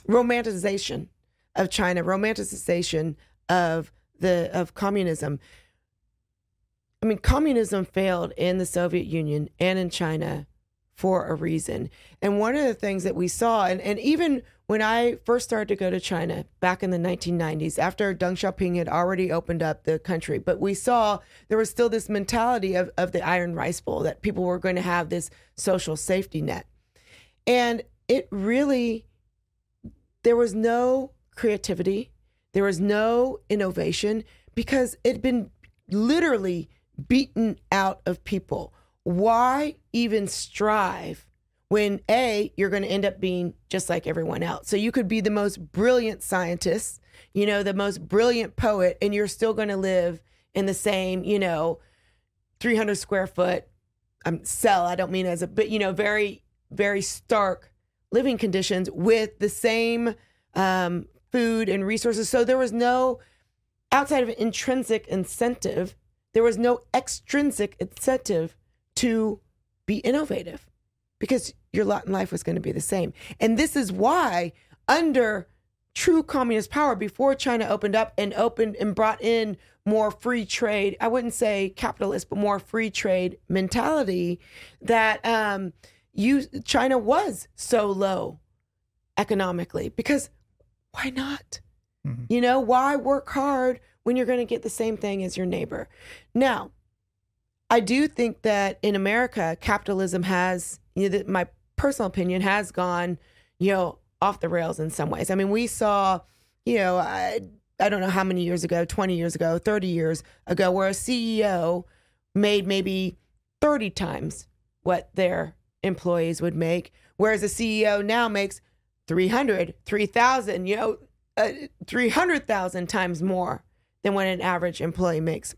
romanticization of China, romanticization of the of communism. I mean, communism failed in the Soviet Union and in China for a reason. And one of the things that we saw, and, and even when I first started to go to China back in the 1990s, after Deng Xiaoping had already opened up the country, but we saw there was still this mentality of, of the iron rice bowl that people were going to have this social safety net. And it really, there was no creativity, there was no innovation because it had been literally beaten out of people. Why even strive when A, you're going to end up being just like everyone else? So you could be the most brilliant scientist, you know, the most brilliant poet, and you're still going to live in the same, you know, 300 square foot um, cell. I don't mean as a, but, you know, very, very stark living conditions with the same um, food and resources. So there was no, outside of intrinsic incentive, there was no extrinsic incentive to be innovative because your lot in life was going to be the same. And this is why, under true communist power, before China opened up and opened and brought in more free trade, I wouldn't say capitalist, but more free trade mentality, that um, you China was so low economically because why not? Mm-hmm. You know, why work hard when you're going to get the same thing as your neighbor? Now, I do think that in America, capitalism has, you know, my personal opinion has gone, you know, off the rails in some ways. I mean, we saw, you know, I, I don't know how many years ago, 20 years ago, 30 years ago, where a CEO made maybe 30 times what their employees would make, whereas a CEO now makes 300, 3,000, you know, uh, 300,000 times more than what an average employee makes.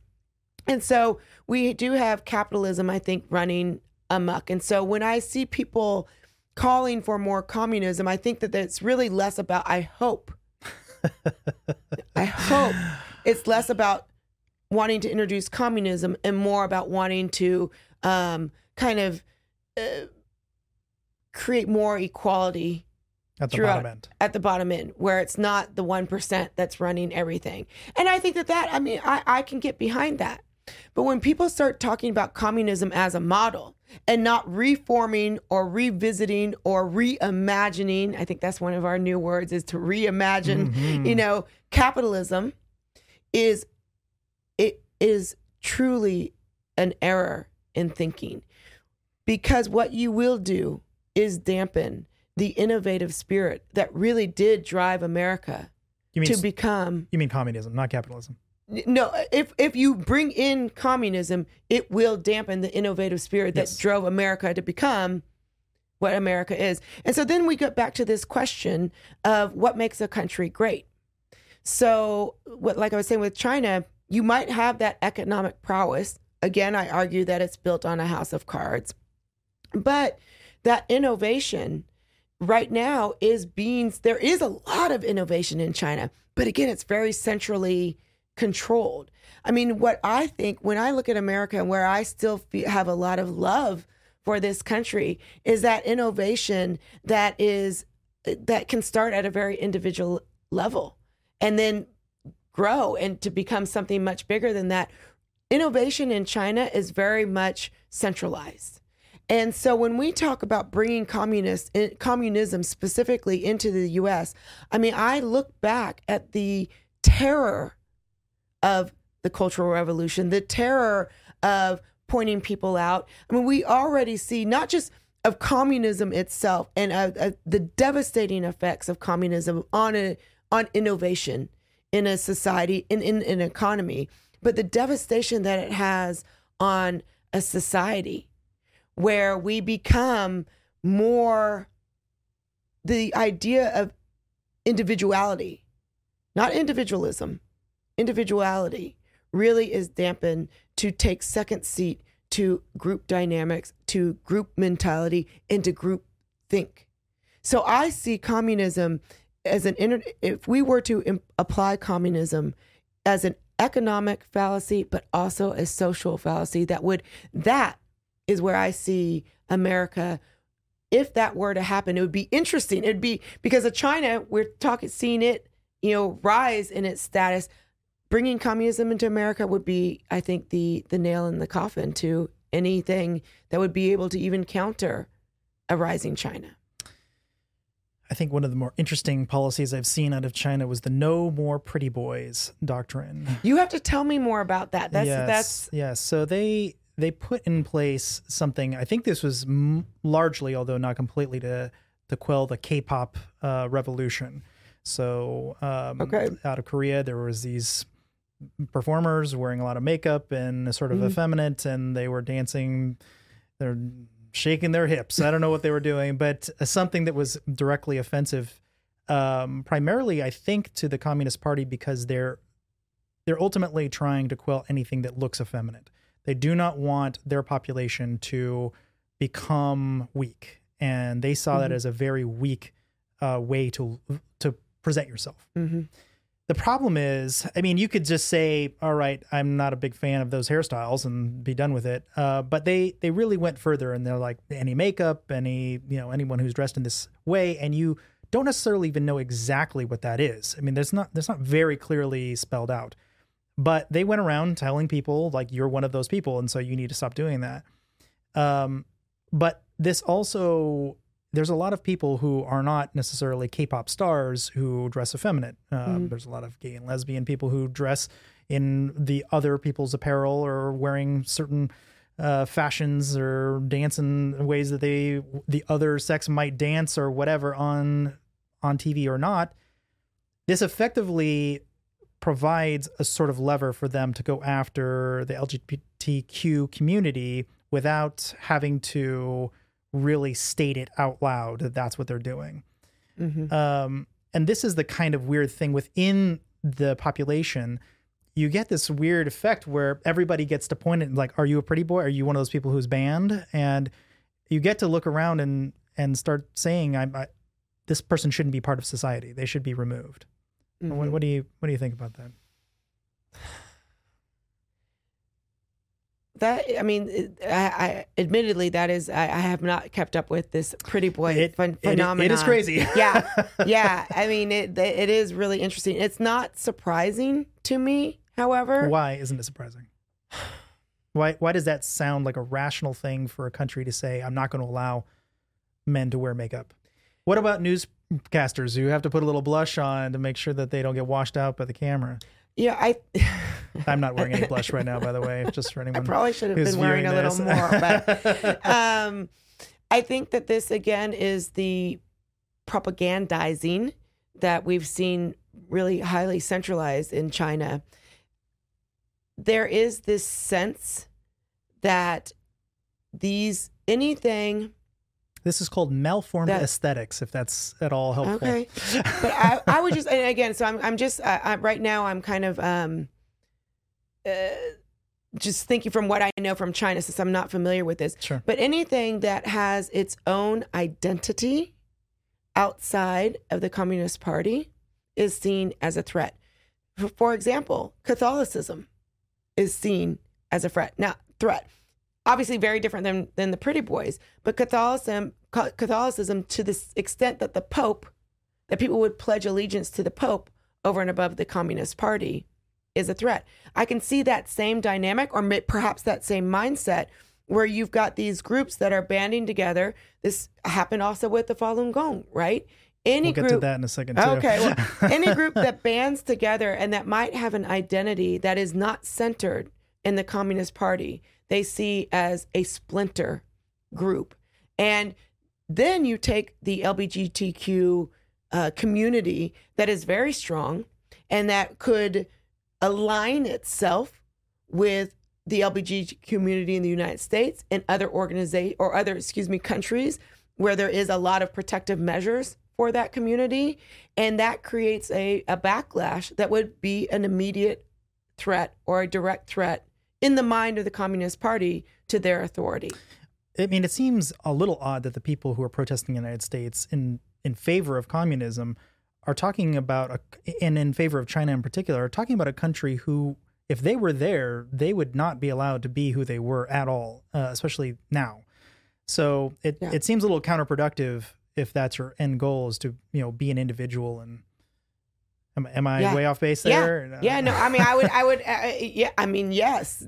And so we do have capitalism, I think, running amok. And so when I see people calling for more communism, I think that it's really less about, I hope, I hope it's less about wanting to introduce communism and more about wanting to um, kind of uh, create more equality at the bottom end. At the bottom end, where it's not the 1% that's running everything. And I think that that, I mean, I, I can get behind that. But when people start talking about communism as a model and not reforming or revisiting or reimagining, I think that's one of our new words is to reimagine, mm-hmm. you know, capitalism is it is truly an error in thinking. Because what you will do is dampen the innovative spirit that really did drive America to become. You mean communism, not capitalism? No, if if you bring in communism, it will dampen the innovative spirit that yes. drove America to become what America is. And so then we get back to this question of what makes a country great. So, what like I was saying with China, you might have that economic prowess. Again, I argue that it's built on a house of cards. But that innovation right now is being there is a lot of innovation in China, but again, it's very centrally controlled. I mean, what I think when I look at America and where I still have a lot of love for this country is that innovation that is that can start at a very individual level and then grow and to become something much bigger than that. Innovation in China is very much centralized. And so when we talk about bringing communist eh, communism specifically into the US, I mean, I look back at the terror of the Cultural Revolution, the terror of pointing people out. I mean, we already see not just of communism itself and uh, uh, the devastating effects of communism on a on innovation in a society in, in, in an economy, but the devastation that it has on a society where we become more the idea of individuality, not individualism, individuality really is dampened to take second seat to group dynamics, to group mentality, and to group think. So I see communism as an inter- if we were to imp- apply communism as an economic fallacy, but also a social fallacy that would that is where I see America. If that were to happen, it would be interesting. It'd be because of China, we're talking, seeing it, you know, rise in its status. Bringing communism into America would be, I think, the the nail in the coffin to anything that would be able to even counter a rising China? I think one of the more interesting policies I've seen out of China was the "No More Pretty Boys" doctrine. You have to tell me more about that. That's yes, that's yes. So they they put in place something. I think this was m- largely, although not completely, to to quell the K-pop uh, revolution. So um, Okay. out of Korea, there was these performers wearing a lot of makeup and sort of Mhm. effeminate, and they were dancing. They're shaking their hips. I don't know what they were doing, but uh, something that was directly offensive, um, primarily, I think, to the Communist Party because they're they're ultimately trying to quell anything that looks effeminate. They do not want their population to become weak, and they saw that Mhm. as a very weak uh, way to to present yourself. Mhm. The problem is, I mean, you could just say, "All right, I'm not a big fan of those hairstyles," and be done with it. Uh, but they they really went further, and they're like, any makeup, any you know, anyone who's dressed in this way, and you don't necessarily even know exactly what that is. I mean, there's not there's not very clearly spelled out. But they went around telling people like you're one of those people, and so you need to stop doing that. Um, but this also there's a lot of people who are not necessarily K-pop stars who dress effeminate. Um, Mhm. There's a lot of gay and lesbian people who dress in the other people's apparel or wearing certain uh, fashions or dance in ways that they the other sex might dance or whatever on on TV or not. This effectively provides a sort of lever for them to go after the LGBTQ community without having to really state it out loud that that's what they're doing. Mhm. Um, and this is the kind of weird thing within the population. You get this weird effect where everybody gets to point it like, "Are you a pretty boy? Are you one of those people who's banned?" And you get to look around and and start saying, "I'm I, this person shouldn't be part of society. They should be removed." What, Mhm. what do you what do you think about that? That I mean, it- I, I admittedly that is I, I have not kept up with this pretty boy It- it- phenomenon. it is crazy. yeah, yeah. I mean, it it is really interesting. It's not surprising to me, however. Why isn't it surprising? Why why does that sound like a rational thing for a country to say I'm not going to allow men to wear makeup? What about newscasters who have to put a little blush on to make sure that they don't get washed out by the camera? Yeah, I I'm not wearing any blush right now, by the way, just for I anyone. probably should have been wearing a little this. more, but um, I think that this again is the propagandizing that we've seen really highly centralized in China. There is this sense that these anything This is called malformed That- aesthetics, if that's at all helpful. Okay. but I, I would just and again so i'm, I'm just I, I, right now i'm kind of um uh, just thinking from what i know from china since i'm not familiar with this Sure. but anything that has its own identity outside of the communist party is seen as a threat for, for example catholicism is seen as a threat now threat obviously very different than than the pretty boys but catholicism catholicism to the extent that the pope that people would pledge allegiance to the pope over and above the communist party is a threat. I can see that same dynamic or perhaps that same mindset where you've got these groups that are banding together. This happened also with the falun gong right? Any We'll get group to that in a second, too. Okay, well, any group that bands together and that might have an identity that is not centered in the Communist Party, they see as a splinter group. And then you take the LGBTQ uh, community that is very strong and that could align itself with the LGBT community in the United States and other organization or other, excuse me, countries where there is a lot of protective measures for that community. And that creates a, a backlash that would be an immediate threat or a direct threat in the mind of the Communist Party to their authority. I mean, it seems a little odd that the people who are protesting in the United States in in favor of communism are talking about a, and in favor of China in particular are talking about a country who, if they were there, they would not be allowed to be who they were at all, uh, especially now. So it Yeah. it seems a little counterproductive if that's your end goal is to you know be an individual and. Am, am I Yeah. way off base Yeah. there? Yeah, no, I mean, I would, I would, uh, yeah, I mean, yes,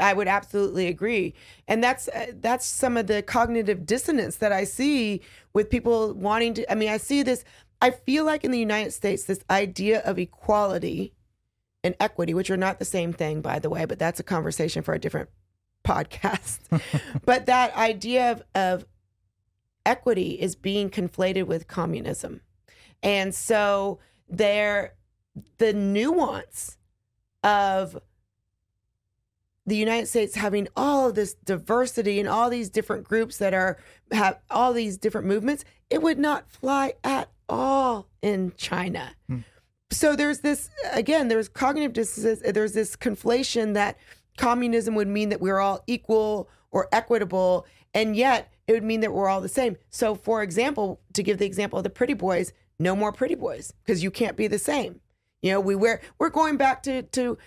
I would absolutely agree, and that's uh, that's some of the cognitive dissonance that I see with people wanting to. I mean, I see this. I feel like in the United States, this idea of equality and equity, which are not the same thing, by the way, but that's a conversation for a different podcast. but that idea of, of equity is being conflated with communism, and so there, the nuance of the United States having all of this diversity and all these different groups that are have all these different movements, it would not fly at all in China. Hmm. So there's this again, there's cognitive dissonance, there's this conflation that communism would mean that we're all equal or equitable, and yet it would mean that we're all the same. So for example, to give the example of the pretty boys, no more pretty boys because you can't be the same. You know, we wear we're going back to to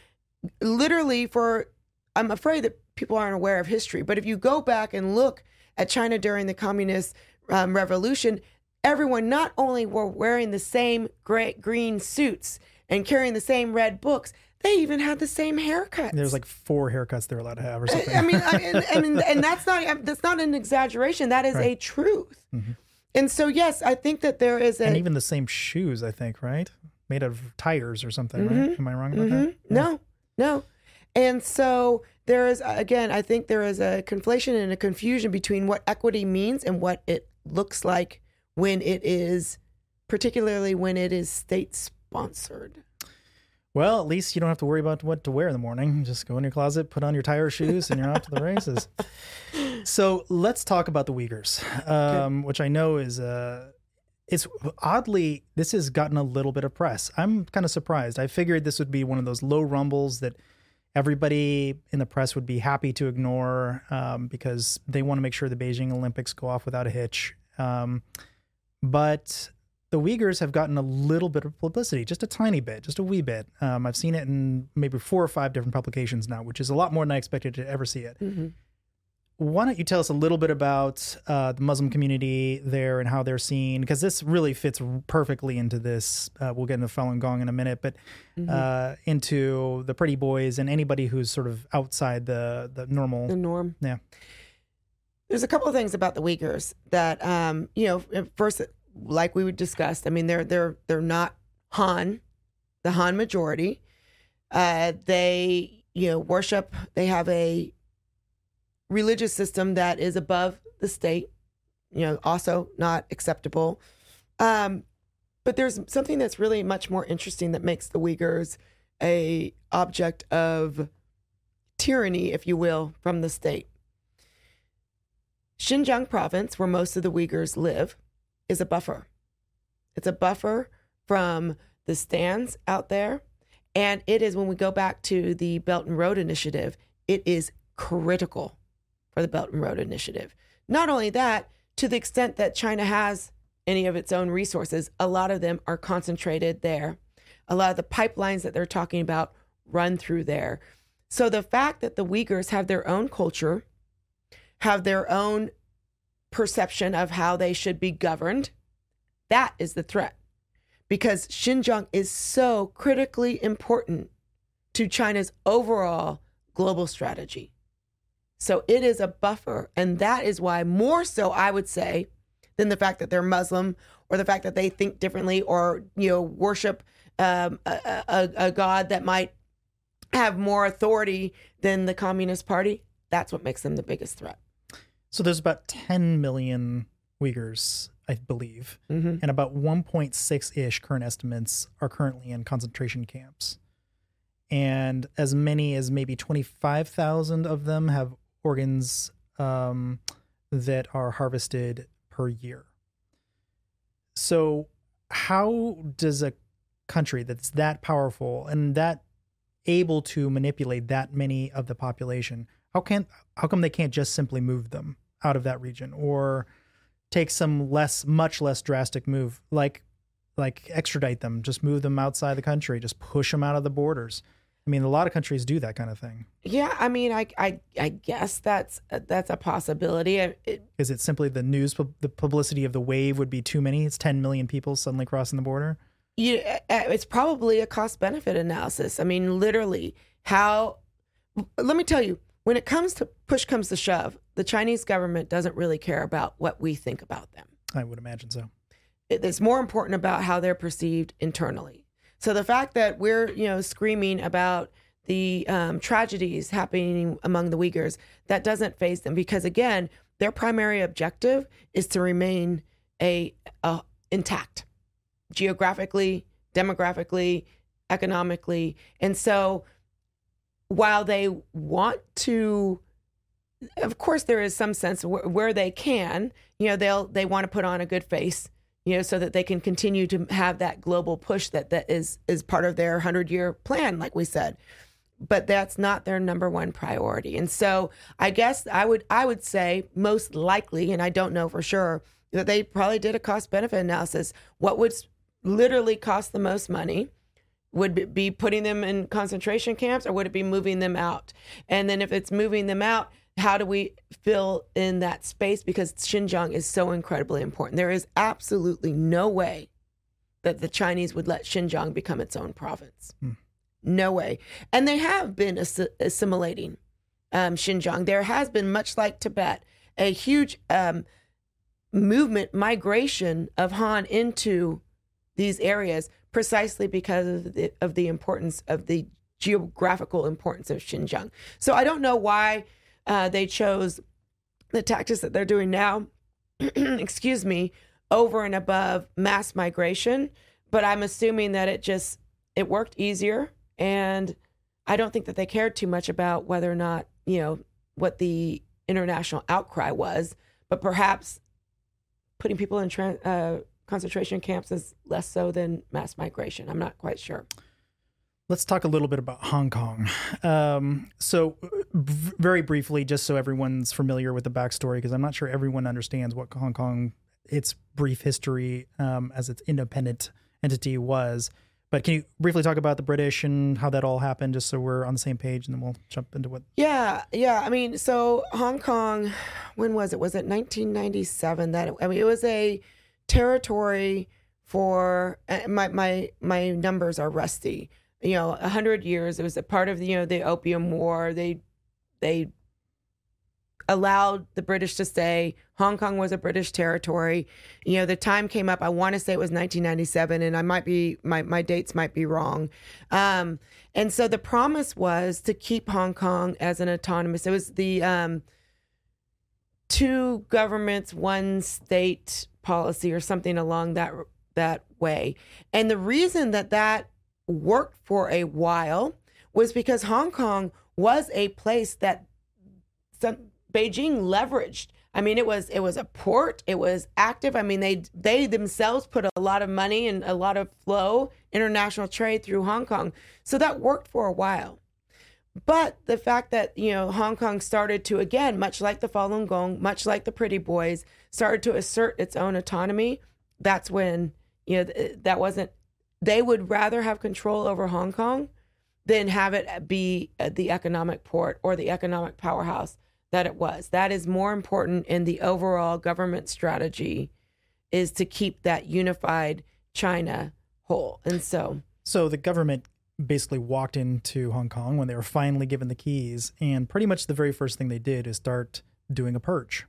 literally for I'm afraid that people aren't aware of history, but if you go back and look at China during the communist um, revolution, everyone not only were wearing the same gray, green suits and carrying the same red books, they even had the same haircuts. There's like four haircuts they're allowed to have, or something. I, mean, I, and, and, and, that's not that's not an exaggeration. That is right. a truth. Mm-hmm. And so, yes, I think that there is a, and even the same shoes. I think right, made out of tires or something. Mm-hmm. Right? Am I wrong about mm-hmm. that? Yeah. No, no. And so there is, again, I think there is a conflation and a confusion between what equity means and what it looks like when it is, particularly when it is state sponsored. Well, at least you don't have to worry about what to wear in the morning. Just go in your closet, put on your tire shoes, and you're off to the races. So let's talk about the Uyghurs, um, which I know is uh, it's oddly this has gotten a little bit of press. I'm kind of surprised. I figured this would be one of those low rumbles that everybody in the press would be happy to ignore um, because they want to make sure the Beijing Olympics go off without a hitch. Um, but the Uyghurs have gotten a little bit of publicity, just a tiny bit, just a wee bit. Um, I've seen it in maybe four or five different publications now, which is a lot more than I expected to ever see it. Mm-hmm why don't you tell us a little bit about uh, the Muslim community there and how they're seen? Because this really fits perfectly into this. Uh, we'll get into Falun Gong in a minute, but mm-hmm. uh, into the pretty boys and anybody who's sort of outside the the normal the norm. Yeah. There's a couple of things about the Uyghurs that um, you know. First, like we discussed, I mean they're they're they're not Han, the Han majority. Uh, they you know worship. They have a religious system that is above the state, you know, also not acceptable. Um, but there's something that's really much more interesting that makes the Uyghurs a object of tyranny, if you will, from the state. Xinjiang province, where most of the Uyghurs live, is a buffer. It's a buffer from the Stans out there. And it is, when we go back to the Belt and Road Initiative, it is critical for the Belt and Road Initiative. Not only that, to the extent that China has any of its own resources, a lot of them are concentrated there. A lot of the pipelines that they're talking about run through there. So the fact that the Uyghurs have their own culture, have their own perception of how they should be governed, that is the threat. Because Xinjiang is so critically important to China's overall global strategy. So it is a buffer. And that is why, more so, I would say, than the fact that they're Muslim or the fact that they think differently or, you know, worship um, a, a, a God that might have more authority than the Communist Party. That's what makes them the biggest threat. So there's about 10 million Uyghurs, I believe, mm-hmm. and about 1.6 ish current estimates are currently in concentration camps. And as many as maybe 25,000 of them have organs um, that are harvested per year. So, how does a country that's that powerful and that able to manipulate that many of the population, how can how come they can't just simply move them out of that region or take some less, much less drastic move like like extradite them, just move them outside the country, just push them out of the borders? I mean, a lot of countries do that kind of thing. Yeah, I mean, I I, I guess that's that's a possibility. It, Is it simply the news, the publicity of the wave would be too many? It's 10 million people suddenly crossing the border. Yeah, uh, uh, it's probably a cost benefit analysis. I mean, literally, how let me tell you, when it comes to push comes to shove, the Chinese government doesn't really care about what we think about them. I would imagine so. It's more important about how they're perceived internally. So the fact that we're, you know, screaming about the um, tragedies happening among the Uyghurs, that doesn't phase them because again, their primary objective is to remain a, a intact geographically, demographically, economically. And so while they want to of course there is some sense where, where they can, you know, they'll they want to put on a good face, you know, so that they can continue to have that global push that that is is part of their 100-year plan like we said. But that's not their number one priority. And so I guess I would I would say most likely and I don't know for sure that they probably did a cost benefit analysis. What would literally cost the most money? Would it be putting them in concentration camps or would it be moving them out? And then if it's moving them out, how do we fill in that space? Because Xinjiang is so incredibly important. There is absolutely no way that the Chinese would let Xinjiang become its own province. Hmm. No way. And they have been ass- assimilating um, Xinjiang. There has been, much like Tibet, a huge um, movement, migration of Han into these areas precisely because of the, of the importance of the geographical importance of Xinjiang. So I don't know why uh, they chose the tactics that they're doing now, excuse me, over and above mass migration. But I'm assuming that it just it worked easier, and I don't think that they cared too much about whether or not you know what the international outcry was. But perhaps putting people in tra- uh, concentration camps is less so than mass migration. I'm not quite sure. Let's talk a little bit about Hong Kong. Um, so, v- very briefly, just so everyone's familiar with the backstory, because I'm not sure everyone understands what Hong Kong, its brief history um, as its independent entity was. But can you briefly talk about the British and how that all happened, just so we're on the same page, and then we'll jump into what? Yeah, yeah. I mean, so Hong Kong, when was it? Was it 1997? That I mean, it was a territory for uh, my my my numbers are rusty you know, a hundred years. It was a part of you know the Opium War. They they allowed the British to stay. Hong Kong was a British territory. You know, the time came up. I want to say it was 1997, and I might be my my dates might be wrong. Um, and so the promise was to keep Hong Kong as an autonomous. It was the um, two governments, one state policy, or something along that that way. And the reason that that worked for a while was because Hong Kong was a place that some, Beijing leveraged. I mean, it was it was a port. It was active. I mean, they they themselves put a lot of money and a lot of flow international trade through Hong Kong. So that worked for a while. But the fact that you know Hong Kong started to again, much like the Falun Gong, much like the Pretty Boys, started to assert its own autonomy. That's when you know that wasn't they would rather have control over Hong Kong than have it be the economic port or the economic powerhouse that it was. That is more important in the overall government strategy is to keep that unified China whole. And so so the government basically walked into Hong Kong when they were finally given the keys and pretty much the very first thing they did is start doing a purge.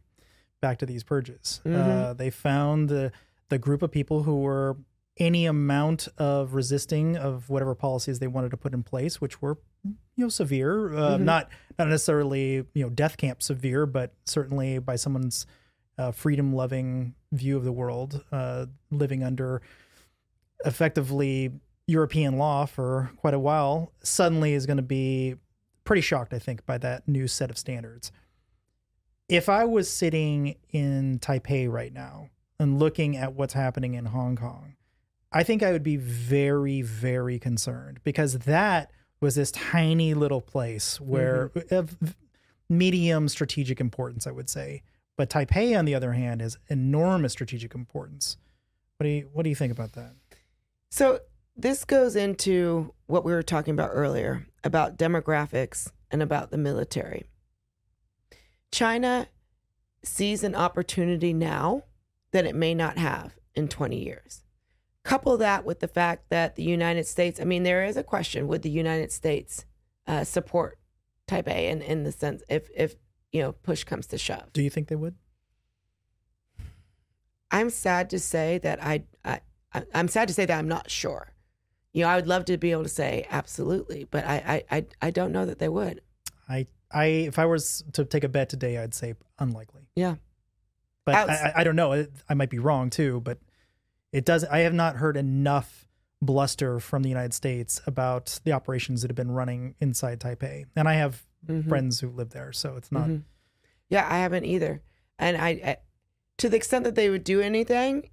Back to these purges. Mm-hmm. Uh, they found the the group of people who were any amount of resisting of whatever policies they wanted to put in place, which were you know severe, uh, mm-hmm. not not necessarily you know death camp severe, but certainly by someone's uh, freedom loving view of the world, uh, living under effectively European law for quite a while, suddenly is going to be pretty shocked, I think, by that new set of standards. If I was sitting in Taipei right now and looking at what's happening in Hong Kong, I think I would be very, very concerned because that was this tiny little place where mm-hmm. of medium strategic importance, I would say. But Taipei, on the other hand, has enormous strategic importance. What do you what do you think about that? So this goes into what we were talking about earlier about demographics and about the military. China sees an opportunity now that it may not have in 20 years. Couple that with the fact that the United States, I mean, there is a question would the United States uh, support Taipei in, in the sense if if you know push comes to shove. Do you think they would? I'm sad to say that I, I I'm sad to say that I'm not sure. You know, I would love to be able to say absolutely, but I I I, I don't know that they would. I I if I was to take a bet today, I'd say unlikely. Yeah. But Outs- I- I don't know. I might be wrong too. But it does. I have not heard enough bluster from the United States about the operations that have been running inside Taipei, and I have Mhm. friends who live there, so it's not. Mhm. Yeah, I haven't either. And I, I, to the extent that they would do anything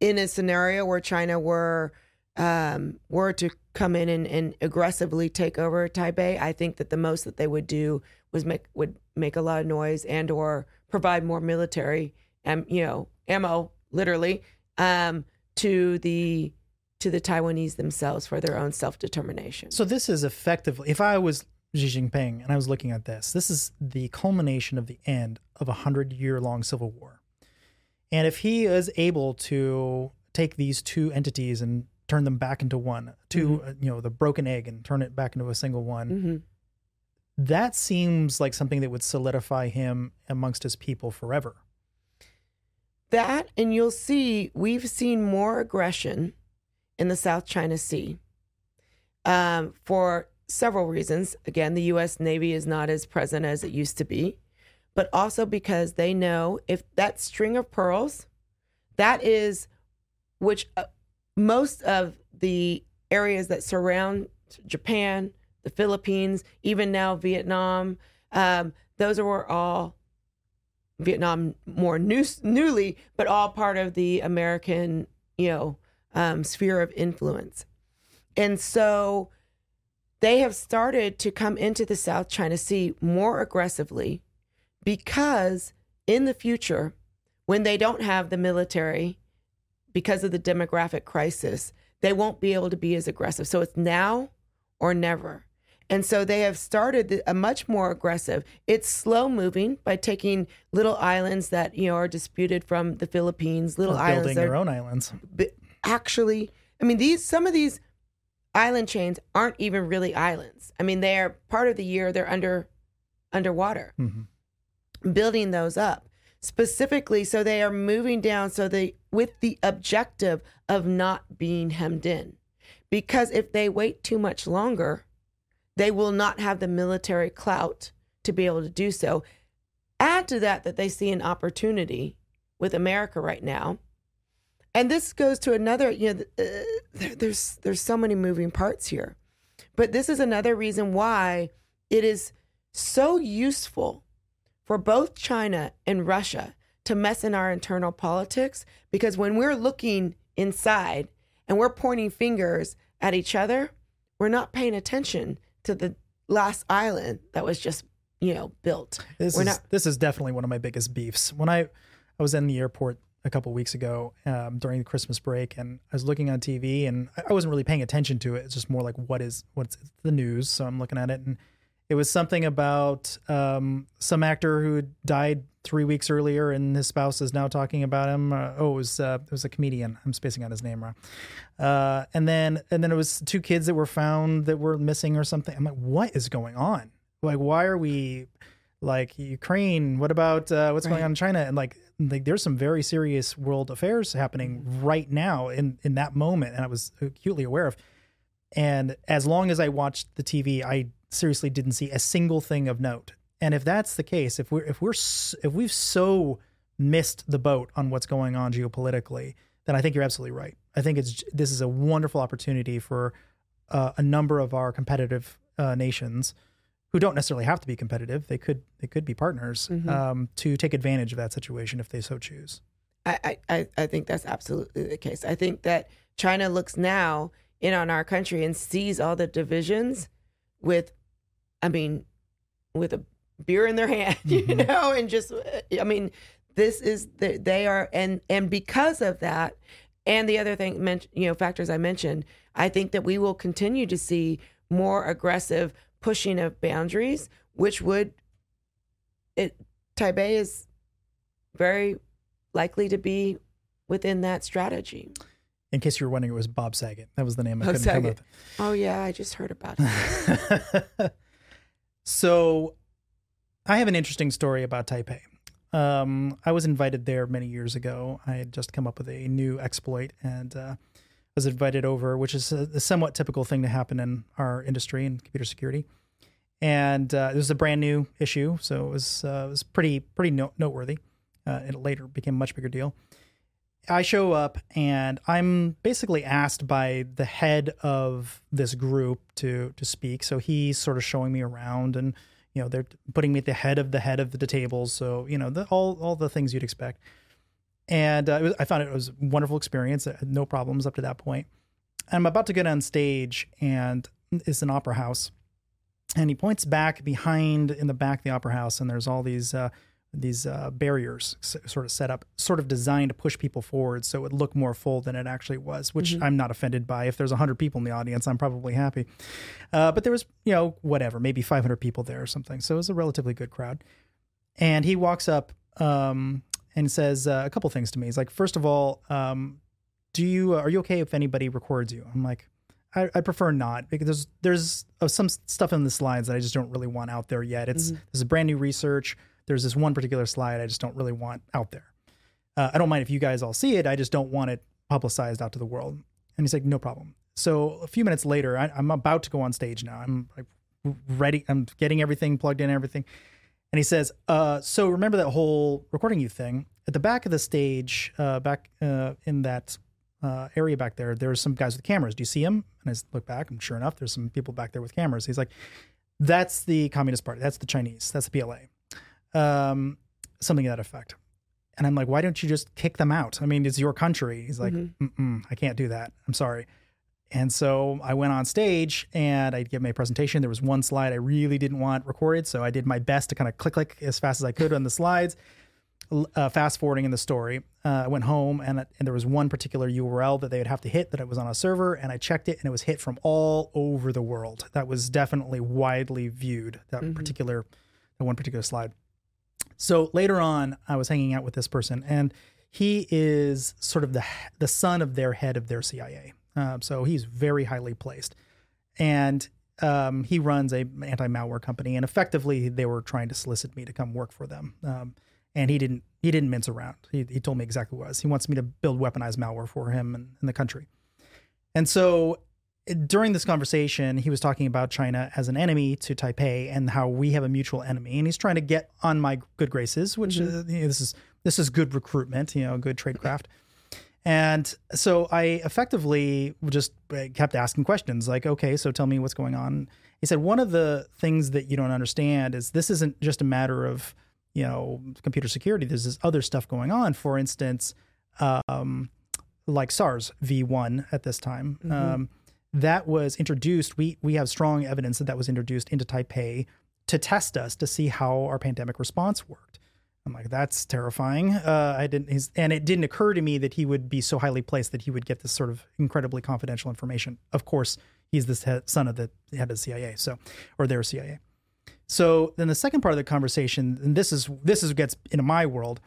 in a scenario where China were um, were to come in and, and aggressively take over Taipei, I think that the most that they would do was make would make a lot of noise and or provide more military and you know ammo, literally, um, to the to the Taiwanese themselves for their own self determination. So this is effectively, if I was Xi Jinping and I was looking at this, this is the culmination of the end of a hundred year long civil war. And if he is able to take these two entities and turn them back into one, 2 uh, you know, the broken egg and turn it back into a single one, hmm that seems like something that would solidify him amongst his people forever. That, and you'll see, we've seen more aggression in the South China Sea um, for several reasons. Again, the U.S. Navy is not as present as it used to be, but also because they know if that string of pearls, that is which uh, most of the areas that surround Japan, the Philippines, even now Vietnam, um, those are all Vietnam more new, newly, but all part of the American, you know, um, sphere of influence. And so they have started to come into the South China Sea more aggressively because in the future, when they don't have the military because of the demographic crisis, they won't be able to be as aggressive. So it's now or never. And so they have started a much more aggressive. It's slow moving by taking little islands that you know are disputed from the Philippines, little Or islands building their own islands. actually i mean these some of these island chains aren't even really islands. I mean they're part of the year they're under underwater. Hmm building those up specifically so they are moving down so they with the objective of not being hemmed in. Because if they wait too much longer they will not have the military clout to be able to do so. Add to that that they see an opportunity with america right now. And this goes to another you know uh, there, there's there's so many moving parts here. But this is another reason why it is so useful for both China and Russia to mess in our internal politics because when we're looking inside and we're pointing fingers at each other, we're not paying attention to the last island that was just, you know, built. This We're is not- this is definitely one of my biggest beefs. When I I was in the airport a couple weeks ago um, during the Christmas break, and I was looking on TV, and I- wasn't really paying attention to it. It's just more like what is what's the news. So I'm looking at it, and it was something about um, some actor who died three weeks earlier, and his spouse is now talking about him. Uh, oh, it was uh, it was a comedian. I'm spacing on his name wrong. Uh, and then and then it was two kids that were found that were missing or something. I'm like, what is going on? Like, why are we like Ukraine? What about uh, what's going on in China? And like, like there's some very serious world affairs happening right now in in that moment, and I was acutely aware of. And as long as I watched the TV, I seriously didn't see a single thing of note. And if that's the case, if we're if we're if we've so missed the boat on what's going on geopolitically, then I think you're absolutely right. I think it's this is a wonderful opportunity for uh, a number of our competitive uh, nations who don't necessarily have to be competitive. They could they could be partners Mhm. um, to take advantage of that situation if they so choose. I- I, I think that's absolutely the case. I think that China looks now in on our country and sees all the divisions with, I mean, with a beer in their hand, you Mhm. know, and just, I mean, this is the, they are, and and because of that, and the other thing, men- you know, factors I mentioned, I think that we will continue to see more aggressive pushing of boundaries, which would, it Taipei is very likely to be within that strategy. In case you were wondering, it was Bob Saget. That was the name I Bob couldn't come Saget. Oh yeah, I just heard about it. So, I have an interesting story about Taipei. Um, I was invited there many years ago. I had just come up with a new exploit and uh, was invited over, which is a, a, somewhat typical thing to happen in our industry in computer security. And uh, it was a brand new issue, so it was uh, it was pretty pretty noteworthy. Uh, it later became a much bigger deal. I show up and I'm basically asked by the head of this group to to speak. So he's sort of showing me around and you know they're putting me at the head of the head of the tables. So you know the, all all the things you'd expect. And uh, was, I found it was a wonderful experience. no problems up to that point. I'm about to get on stage and it's an opera house. And he points back behind in the back of the opera house, and there's all these uh, these uh, barriers sort of set up, sort of designed to push people forward so it would look more full than it actually was, which mm-hmm. I'm not offended by. If there's 100 people in the audience, I'm probably happy. Uh, but there was, you know, whatever, maybe 500 people there or something. So it was a relatively good crowd. And he walks up um, and says uh, a couple things to me. He's like, first of all, um, do you are you okay if anybody records you? I'm like, I, I prefer not because there's there's uh, some stuff in the slides that I just don't really want out there yet. It's mm-hmm. this is brand new research there's this one particular slide I just don't really want out there. Uh, I don't mind if you guys all see it. I just don't want it publicized out to the world. And he's like, no problem. So a few minutes later, I, am about to go on stage now. I'm like ready. I'm getting everything plugged in, everything. And he says, uh, so remember that whole recording you thing at the back of the stage, uh, back uh, in that uh, area back there, there's some guys with cameras. Do you see them? And I look back, and sure enough, there's some people back there with cameras. He's like, that's the Communist Party. That's the Chinese. That's the PLA um, something to that effect. And I'm like, why don't you just kick them out? I mean, it's your country. He's like, mm I can't do that. I'm sorry. And so I went on stage and I gave my presentation. There was one slide I really didn't want recorded, so I did my best to kind of click click as fast as I could on the slides. Uh, fast forwarding in the story, uh, I went home and, and there was one particular URL that they would have to hit that it was on a server, and I checked it and it was hit from all over the world. That was definitely widely viewed. That mm-hmm. particular, that one particular slide. So later on, I was hanging out with this person, and he is sort of the the son of their head of their CIA. Um, so he's very highly placed, and um, he runs a anti malware company. And effectively, they were trying to solicit me to come work for them. Um, and he didn't he didn't mince around. He, he told me exactly what was. He wants me to build weaponized malware for him in, in the country. And so during this conversation, he was talking about China as an enemy to Taipei and how we have a mutual enemy, and he's trying to get on my good graces, which mm-hmm. uh, you know, this is this is good recruitment, you know, good tradecraft. And so I effectively just uh, kept asking questions like, okay, so tell me what's going on. He said one of the things that you don't understand is this isn't just a matter of you know computer security. There's this other stuff going on. For instance, um, like SARS V1 at this time. Mm-hmm. Um, that was introduced. We we have strong evidence that that was introduced into Taipei to test us to see how our pandemic response worked. I'm like, that's terrifying. Uh, I didn't, and it didn't occur to me that he would be so highly placed that he would get this sort of incredibly confidential information. Of course, he's the son of the head of the CIA, so or their CIA. So then the second part of the conversation, and this is this is gets into my world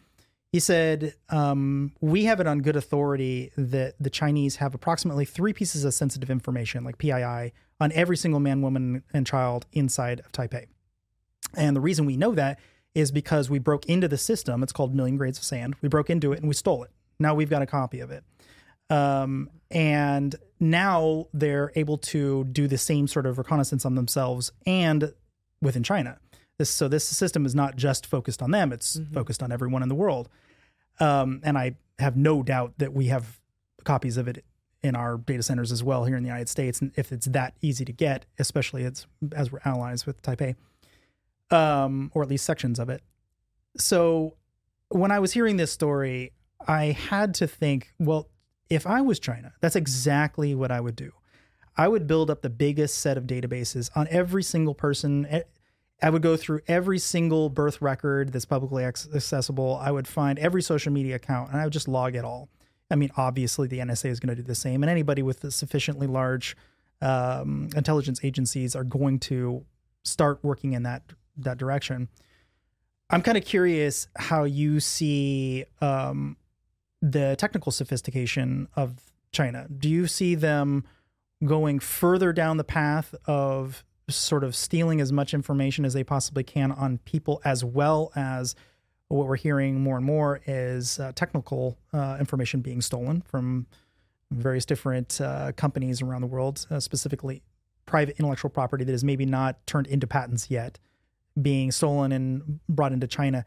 he said, um, We have it on good authority that the Chinese have approximately three pieces of sensitive information, like PII, on every single man, woman, and child inside of Taipei. And the reason we know that is because we broke into the system. It's called Million Grains of Sand. We broke into it and we stole it. Now we've got a copy of it. Um, and now they're able to do the same sort of reconnaissance on themselves and within China. This, so this system is not just focused on them; it's mm-hmm. focused on everyone in the world. Um, and I have no doubt that we have copies of it in our data centers as well here in the United States. And if it's that easy to get, especially it's as we're allies with Taipei, um, or at least sections of it. So when I was hearing this story, I had to think, well, if I was China, that's exactly what I would do. I would build up the biggest set of databases on every single person, I would go through every single birth record that's publicly accessible. I would find every social media account and I would just log it all. I mean, obviously, the NSA is going to do the same, and anybody with sufficiently large um, intelligence agencies are going to start working in that that direction. I'm kind of curious how you see um, the technical sophistication of China. Do you see them going further down the path of sort of stealing as much information as they possibly can on people, as well as what we're hearing more and more is uh, technical uh, information being stolen from various different uh, companies around the world, uh, specifically private intellectual property that is maybe not turned into patents yet, being stolen and brought into China.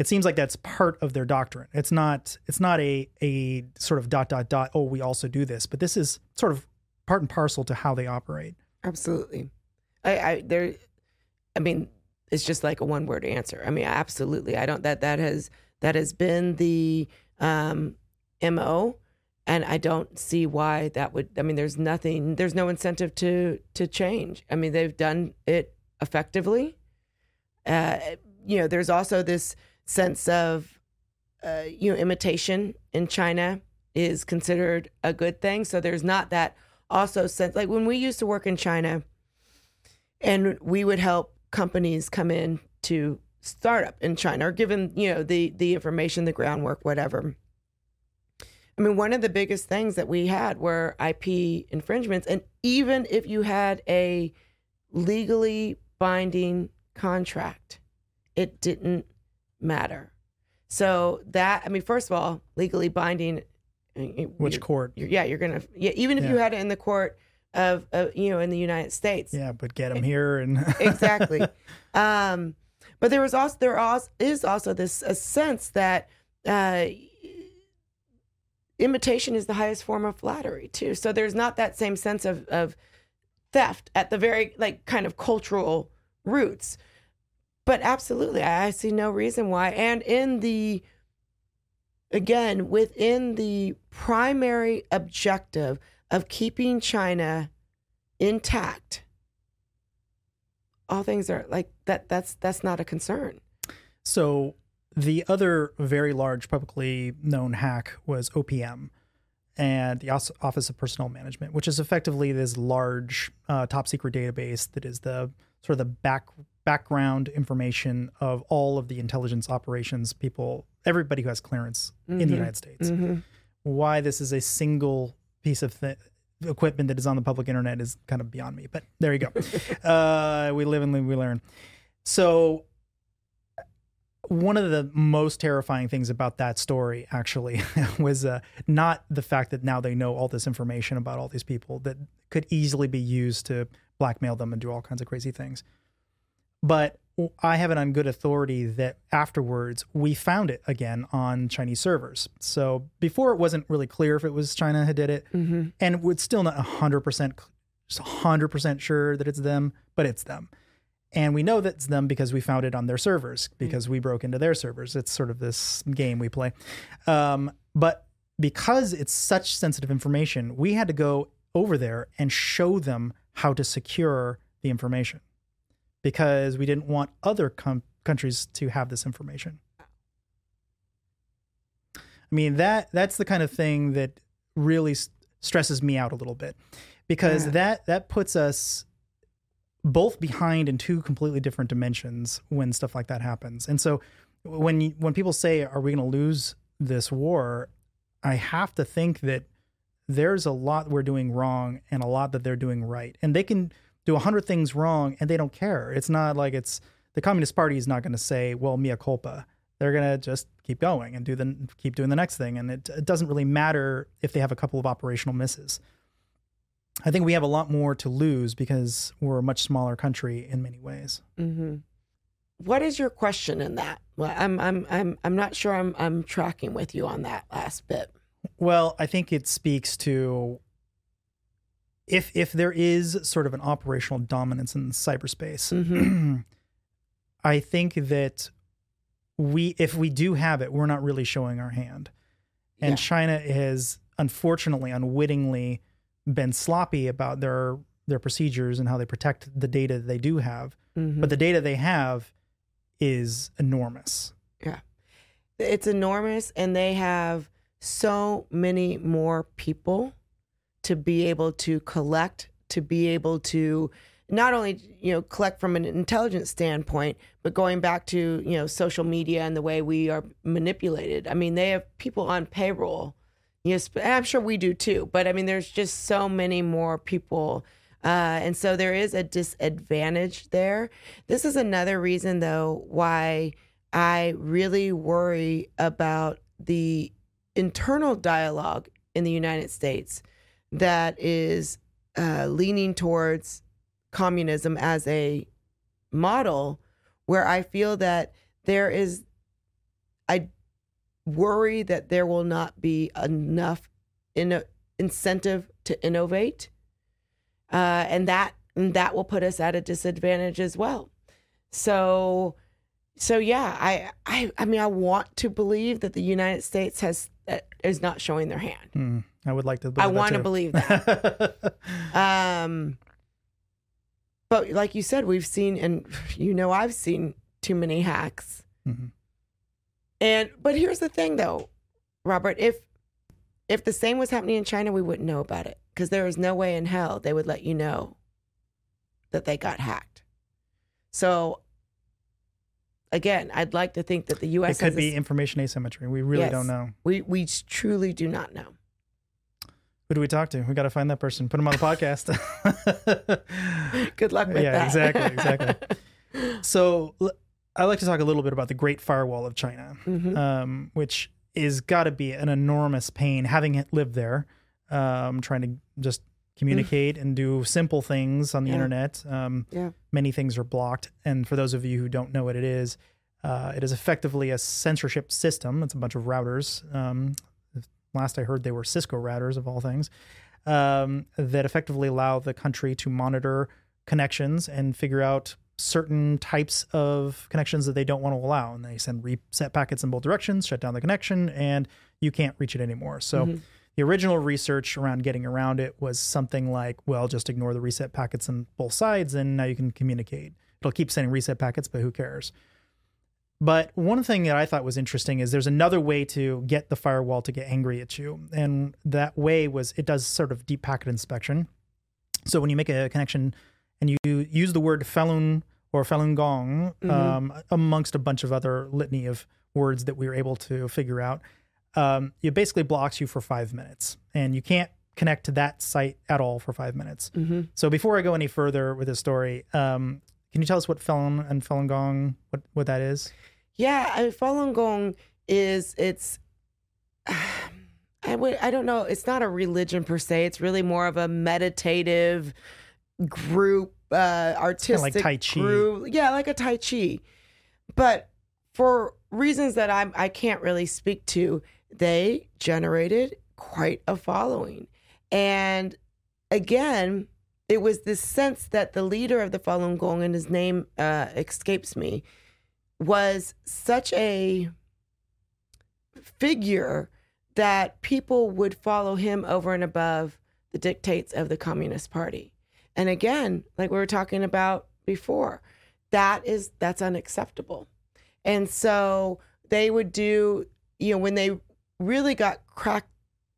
It seems like that's part of their doctrine. It's not. It's not a a sort of dot dot dot. Oh, we also do this, but this is sort of part and parcel to how they operate. Absolutely. I, I there. I mean, it's just like a one word answer. I mean, absolutely. I don't that that has that has been the um, mo and I don't see why that would. I mean, there's nothing. There's no incentive to to change. I mean, they've done it effectively. Uh, you know, there's also this sense of uh, you know imitation in China is considered a good thing. So there's not that also sense like when we used to work in China, and we would help companies come in to start up in China or given you know the the information, the groundwork, whatever I mean, one of the biggest things that we had were IP infringements. And even if you had a legally binding contract, it didn't matter. So that, I mean, first of all, legally binding. Uh, Which court? You're, yeah, you're to, yeah, even if yeah. you had it in the court of, uh, you know, in the United States. Yeah, but get them here and. exactly. Um, but there was also, there also, is also this a sense that, uh, imitation is the highest form of flattery too. So there's not that same sense of of theft at the very like kind of cultural roots. But absolutely, I, I see no reason why. And in the again, within the primary objective of keeping China intact, all things are like that that's that's not a concern. So the other very large publicly known hack was OPM and the Office of Personnel Management, which is effectively this large uh, top secret database that is the sort of the back background information of all of the intelligence operations people, everybody who has clearance mm-hmm. in the mm-hmm. United States. Mm-hmm. Why this is a single piece of th- equipment that is on the public internet is kind of beyond me, but there you go. uh, we live and we learn. So one of the most terrifying things about that story actually was uh, not the fact that now they know all this information about all these people that could easily be used to blackmail them and do all kinds of crazy things. But I have it on good authority that afterwards we found it again on Chinese servers. So before it wasn't really clear if it was China who did it, mm-hmm. and we're still not hundred percent, hundred percent sure that it's them, but it's them. And we know that's them because we found it on their servers because we broke into their servers. It's sort of this game we play. Um, but because it's such sensitive information, we had to go over there and show them how to secure the information because we didn't want other com- countries to have this information. I mean that that's the kind of thing that really stresses me out a little bit because yeah. that that puts us both behind in two completely different dimensions when stuff like that happens. And so when when people say, "Are we going to lose this war?" I have to think that there's a lot we're doing wrong and a lot that they're doing right, and they can do a hundred things wrong and they don't care. It's not like it's the Communist Party is not going to say, "Well, mea culpa." They're going to just keep going and do the keep doing the next thing, and it, it doesn't really matter if they have a couple of operational misses. I think we have a lot more to lose because we're a much smaller country in many ways. Mm-hmm. What is your question in that? Well, I'm I'm I'm I'm not sure I'm I'm tracking with you on that last bit. Well, I think it speaks to if if there is sort of an operational dominance in cyberspace. Mm-hmm. I think that we if we do have it, we're not really showing our hand. And yeah. China has unfortunately unwittingly been sloppy about their their procedures and how they protect the data they do have. Mm-hmm. But the data they have is enormous. Yeah. It's enormous and they have so many more people to be able to collect, to be able to not only, you know, collect from an intelligence standpoint, but going back to, you know, social media and the way we are manipulated. I mean, they have people on payroll Yes, I'm sure we do too. But I mean, there's just so many more people Uh, and so there is a disadvantage there. This is another reason, though, why I really worry about the internal dialogue in the United States that is uh, leaning towards communism as a model, where I feel that there is, I worry that there will not be enough in incentive to innovate, uh, and that and that will put us at a disadvantage as well. So, so yeah, I I I mean, I want to believe that the United States has is not showing their hand. Mm, I would like to. I want to believe that. um, but like you said, we've seen, and you know, I've seen too many hacks. Mm-hmm. And but here's the thing, though, Robert. If if the same was happening in China, we wouldn't know about it because there is no way in hell they would let you know that they got hacked. So again, I'd like to think that the U.S. It could be information asymmetry. We really yes, don't know. We we truly do not know. Who do we talk to? We got to find that person. Put them on the podcast. Good luck with yeah, that. exactly, exactly. So I like to talk a little bit about the Great Firewall of China, mm-hmm. um, which is got to be an enormous pain having lived there, um, trying to just communicate and do simple things on the yeah. internet. Um, yeah. Many things are blocked. And for those of you who don't know what it is, uh, it is effectively a censorship system. It's a bunch of routers. Um, last I heard, they were Cisco routers of all things um, that effectively allow the country to monitor connections and figure out certain types of connections that they don't want to allow. And they send reset packets in both directions, shut down the connection, and you can't reach it anymore. So mm-hmm. The original research around getting around it was something like, well, just ignore the reset packets on both sides and now you can communicate. It'll keep sending reset packets, but who cares? But one thing that I thought was interesting is there's another way to get the firewall to get angry at you. And that way was it does sort of deep packet inspection. So when you make a connection and you use the word Falun or Falun Gong mm-hmm. um, amongst a bunch of other litany of words that we were able to figure out, um, it basically blocks you for five minutes, and you can't connect to that site at all for five minutes. Mm-hmm. So before I go any further with this story, um, can you tell us what Falun and Falun Gong what what that is? Yeah, I mean, Falun Gong is it's. I would I don't know. It's not a religion per se. It's really more of a meditative group, uh, artistic like Tai Chi. group. Yeah, like a Tai Chi. But for reasons that I'm I can't really speak to, they generated quite a following. And again, it was this sense that the leader of the Falun Gong, and his name uh, escapes me, was such a figure that people would follow him over and above the dictates of the Communist Party. And again, like we were talking about before, that is that's unacceptable. And so they would do, you know, when they really got cracked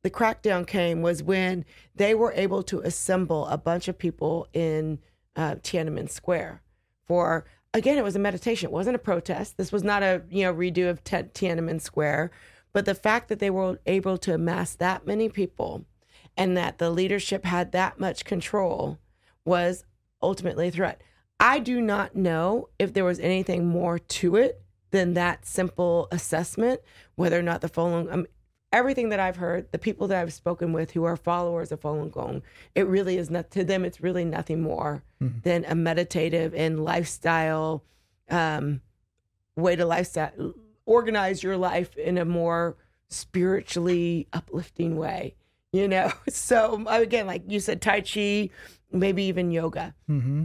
the crackdown came was when they were able to assemble a bunch of people in uh, Tiananmen Square for again it was a meditation. It wasn't a protest. This was not a you know redo of Tiananmen Square. But the fact that they were able to amass that many people and that the leadership had that much control was ultimately a threat. I do not know if there was anything more to it than that simple assessment, whether or not the Falun. Um, everything that I've heard, the people that I've spoken with who are followers of Falun Gong, it really is not to them. It's really nothing more mm-hmm. than a meditative and lifestyle um, way to lifestyle organize your life in a more spiritually uplifting way. You know, so again, like you said, Tai Chi maybe even yoga. Mm-hmm.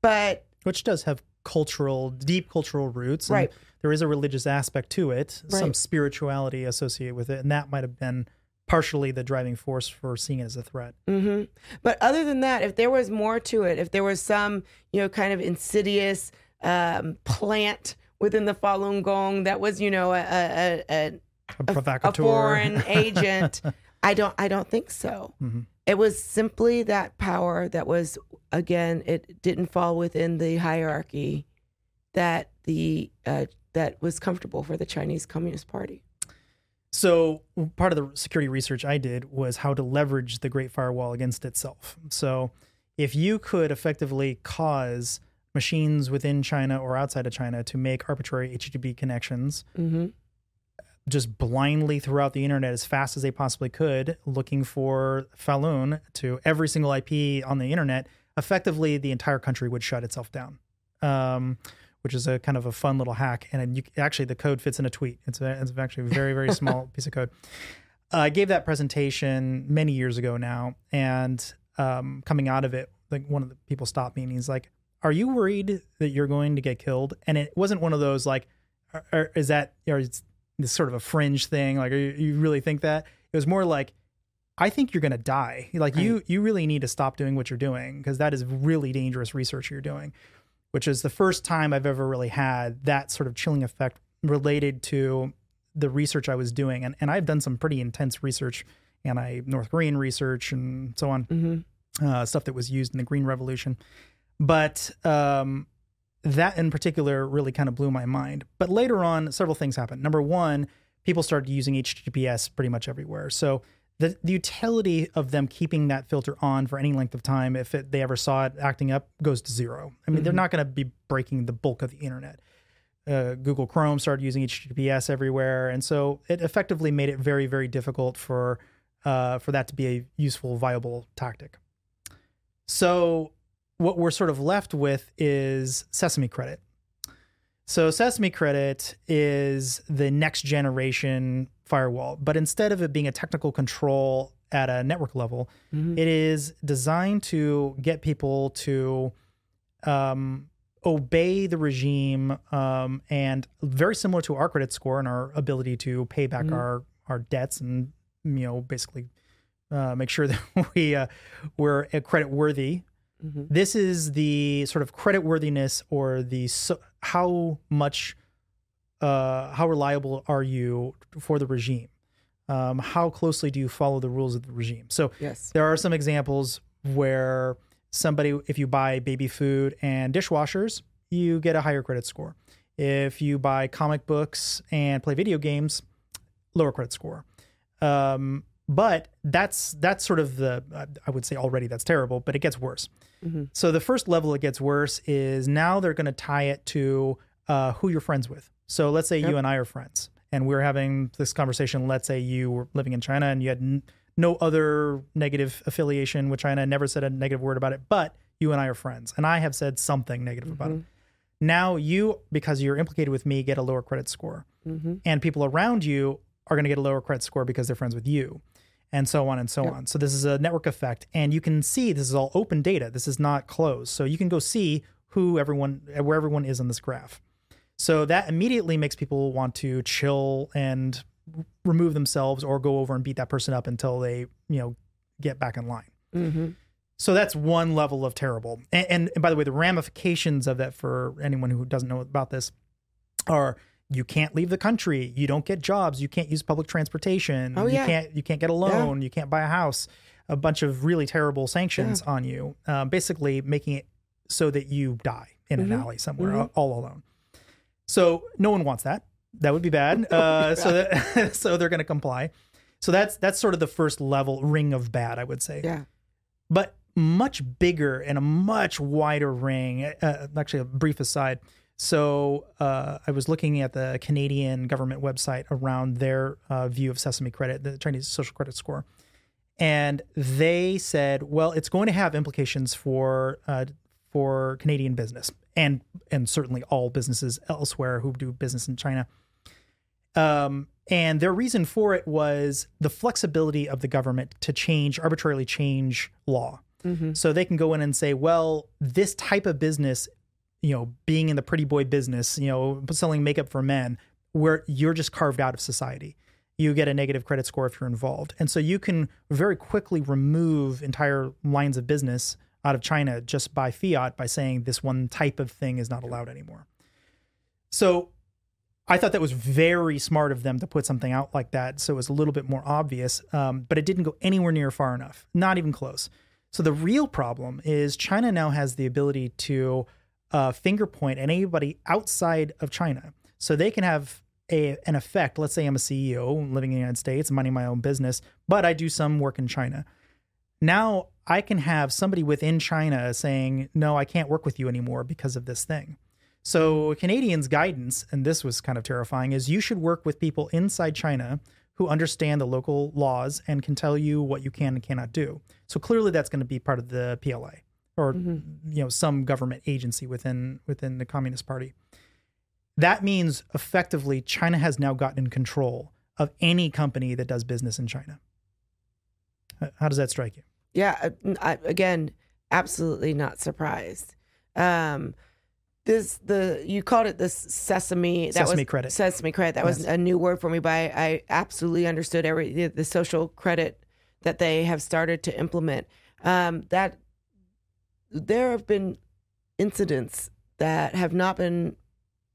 But which does have cultural, deep cultural roots, right? There is a religious aspect to it, right. some spirituality associated with it, and that might have been partially the driving force for seeing it as a threat. Mm-hmm. But other than that, if there was more to it, if there was some, you know, kind of insidious um, plant within the Falun Gong that was, you know, a a, a, a, a foreign agent, I don't I don't think so. Mm-hmm. It was simply that power that was, again, it didn't fall within the hierarchy that the uh, that was comfortable for the Chinese Communist Party. So part of the security research I did was how to leverage the Great Firewall against itself. So if you could effectively cause machines within China or outside of China to make arbitrary HTTP connections Mm-hmm. Just blindly throughout the internet as fast as they possibly could, looking for Falun to every single IP on the internet, effectively the entire country would shut itself down. Um, which is a kind of a fun little hack, and you, actually the code fits in a tweet. It's, a, it's actually a very very small piece of code. I gave that presentation many years ago now, and um, coming out of it, like one of the people stopped me and he's like, "Are you worried that you're going to get killed?" And it wasn't one of those like, are- "Is that or is this sort of a fringe thing?" Like, are you, you really think that? It was more like, "I think you're going to die. Like, you you really need to stop doing what you're doing because that is really dangerous research you're doing." Which is the first time I've ever really had that sort of chilling effect related to the research I was doing, and and I've done some pretty intense research, and I North Korean research and so on, Mm-hmm. uh, stuff that was used in the Green Revolution, but um, that in particular really kind of blew my mind. But later on, several things happened. Number one, people started using HTTPS pretty much everywhere, so. The, the utility of them keeping that filter on for any length of time, if it, they ever saw it acting up, goes to zero. I mean, they're not going to be breaking the bulk of the internet uh, Google Chrome started using HTTPS everywhere, and so it effectively made it very, very difficult for uh, for that to be a useful, viable tactic. So what we're sort of left with is Sesame Credit. So Sesame Credit is the next generation firewall, but instead of it being a technical control at a network level, Mhm. it is designed to get people to um, obey the regime um, and very similar to our credit score and our ability to pay back Mhm. our our debts and you know basically uh, make sure that we uh, we're credit worthy Mm-hmm. this is the sort of credit worthiness or the so, how much uh, how reliable are you for the regime? Um, how closely do you follow the rules of the regime? So Yes. there are some examples where somebody if you buy baby food and dishwashers you get a higher credit score. If you buy comic books and play video games lower credit score. Um, but that's that's sort of the i would say already that's terrible but it gets worse Mhm. so the first level it gets worse is now they're going to tie it to uh, who you're friends with. So let's say Yep. you and I are friends, and we're having this conversation. Let's say you were living in China and you had n- no other negative affiliation with China, never said a negative word about it, but you and I are friends, and I have said something negative about it. Now you, because you're implicated with me, get a lower credit score, Mm-hmm. and people around you are going to get a lower credit score because they're friends with you and so on and so Yep. on. So this is a network effect and you can see this is all open data. This is not closed. So you can go see who everyone where everyone is on this graph. So that immediately makes people want to chill and remove themselves or go over and beat that person up until they, you know, get back in line. Mm-hmm. So that's one level of terrible. And, and, and by the way, the ramifications of that for anyone who doesn't know about this are you can't leave the country, you don't get jobs, you can't use public transportation, Oh, you yeah. can't you can't get a loan, you can't buy a house, a bunch of really terrible sanctions on you, um, basically making it so that you die in an Mhm. alley somewhere Mhm. all alone. So no one wants that. That would be bad. Uh, so that, so they're going to comply. So that's that's sort of the first level ring of bad, I would say Yeah. but much bigger and a much wider ring. Uh, actually, a brief aside. So uh, I was looking at the Canadian government website around their uh, view of Sesame Credit, the Chinese social credit score, and they said, well, it's going to have implications for uh, for Canadian business and and certainly all businesses elsewhere who do business in China. Um, and their reason for it was the flexibility of the government to change, arbitrarily change law. Mm-hmm. So they can go in and say, well, this type of business, you know, being in the pretty boy business, you know, selling makeup for men, where you're just carved out of society. You get a negative credit score if you're involved. And so you can very quickly remove entire lines of business out of China just by fiat by saying this one type of thing is not allowed anymore. So I thought that was very smart of them to put something out like that. So it was a little bit more obvious, um, but it didn't go anywhere near far enough, not even close. So the real problem is China now has the ability to uh, finger point anybody outside of China. So they can have a, an effect. Let's say I'm a CEO living in the United States, minding my own business, but I do some work in China. Now I can have somebody within China saying, no, I can't work with you anymore because of this thing. So, Canadians' guidance, and this was kind of terrifying, is you should work with people inside China who understand the local laws and can tell you what you can and cannot do. So, clearly, that's going to be part of the PLA or you know some government agency within within the Communist Party. That means effectively China has now gotten control of any company that does business in China. How does that strike you? Yeah, uh, I, again, absolutely not surprised. Um, this the you called it the sesame that Sesame was credit. Sesame credit. That was a new word for me, but I, I absolutely understood every the, the social credit that they have started to implement. Um, that there have been incidents that have not been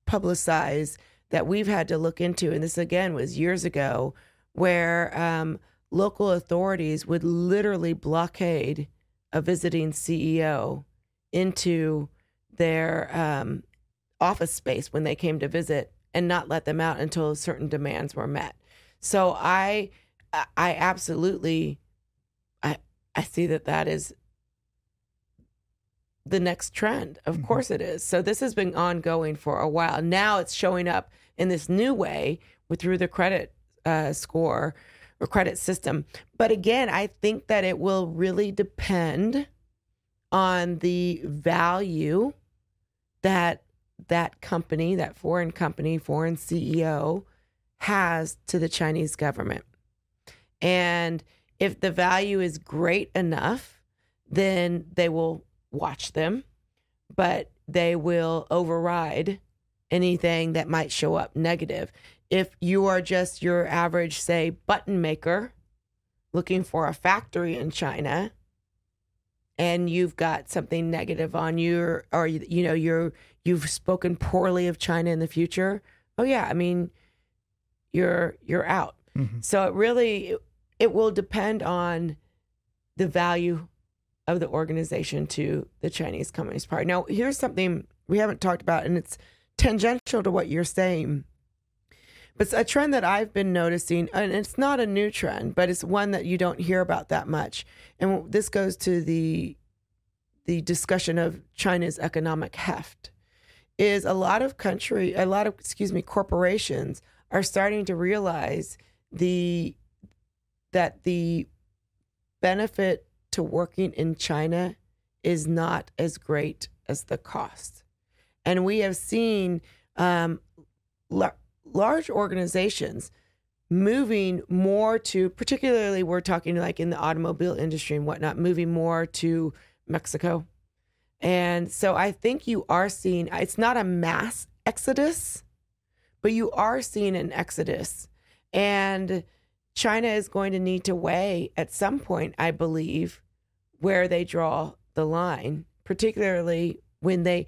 publicized that we've had to look into, and this again was years ago, where um, local authorities would literally blockade a visiting CEO into their um, office space when they came to visit and not let them out until certain demands were met. So I, I- absolutely, I, I see that that is the next trend. Of Mhm. course it is. So this has been ongoing for a while. Now it's showing up in this new way with through the credit uh, score or credit system. But again, I think that it will really depend on the value that that company, that foreign company, foreign CEO has to the Chinese government. And if the value is great enough, then they will watch them, but they will override anything that might show up negative. If you are just your average, say, button maker looking for a factory in China, and you've got something negative on you, or you you know you're you've spoken poorly of China in the future. Oh yeah, I mean, you're you're out. Mhm. So it really it will depend on the value of the organization to the Chinese Communist Party. Now, here's something we haven't talked about, and it's tangential to what you're saying. But it's a trend that I've been noticing, and it's not a new trend, but it's one that you don't hear about that much. And this goes to the the discussion of China's economic heft. Is a lot of country, a lot of excuse me, corporations are starting to realize the that the benefit to working in China is not as great as the cost. And we have seen um, la- large organizations moving more to, particularly, we're talking like in the automobile industry and whatnot, moving more to Mexico. And so I think you are seeing, it's not a mass exodus, but you are seeing an exodus. And China is going to need to weigh at some point, I believe, where they draw the line, particularly when they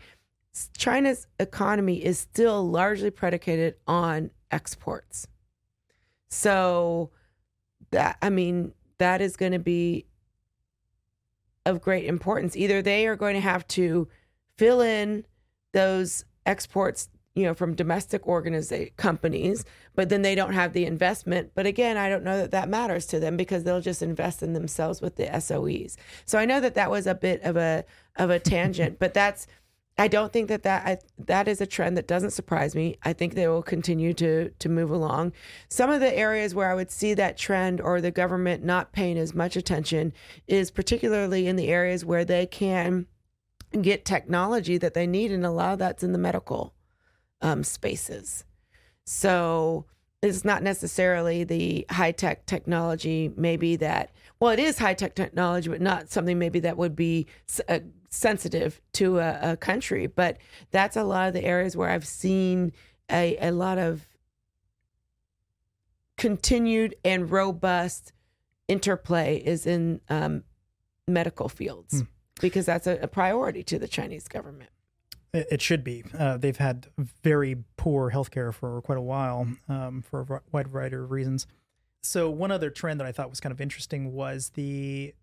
China's economy is still largely predicated on exports. So that I mean that is going to be of great importance. Either they are going to have to fill in those exports, you know, from domestic organiza- companies, but then they don't have the investment. But again, I don't know that that matters to them because they'll just invest in themselves with the SOEs. So I know that that was a bit of a of a tangent, but that's I don't think that that I, that is a trend that doesn't surprise me. I think they will continue to to move along. Some of the areas where I would see that trend or the government not paying as much attention is particularly in the areas where they can get technology that they need, and a lot of that's in the medical um, spaces. So it's not necessarily the high tech technology, maybe that, well, it is high tech technology, but not something maybe that would be uh, sensitive to a, a, country. But that's a lot of the areas where I've seen a, a lot of continued and robust interplay is in um, medical fields Hmm. because that's a, a priority to the Chinese government. It should be. Uh, they've had very poor healthcare for quite a while um, for a wide variety of reasons. So one other trend that I thought was kind of interesting was the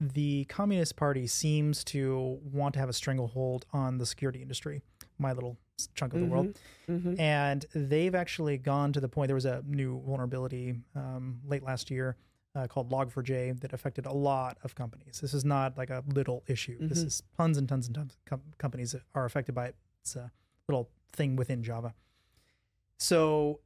the Communist Party seems to want to have a stranglehold on the security industry, my little chunk of the world, Mhm. and they've actually gone to the point. There was a new vulnerability um, late last year uh, called Log4j that affected a lot of companies. This is not like a little issue. This Mhm. is tons and tons and tons of com- companies that are affected by it. It's a little thing within Java. So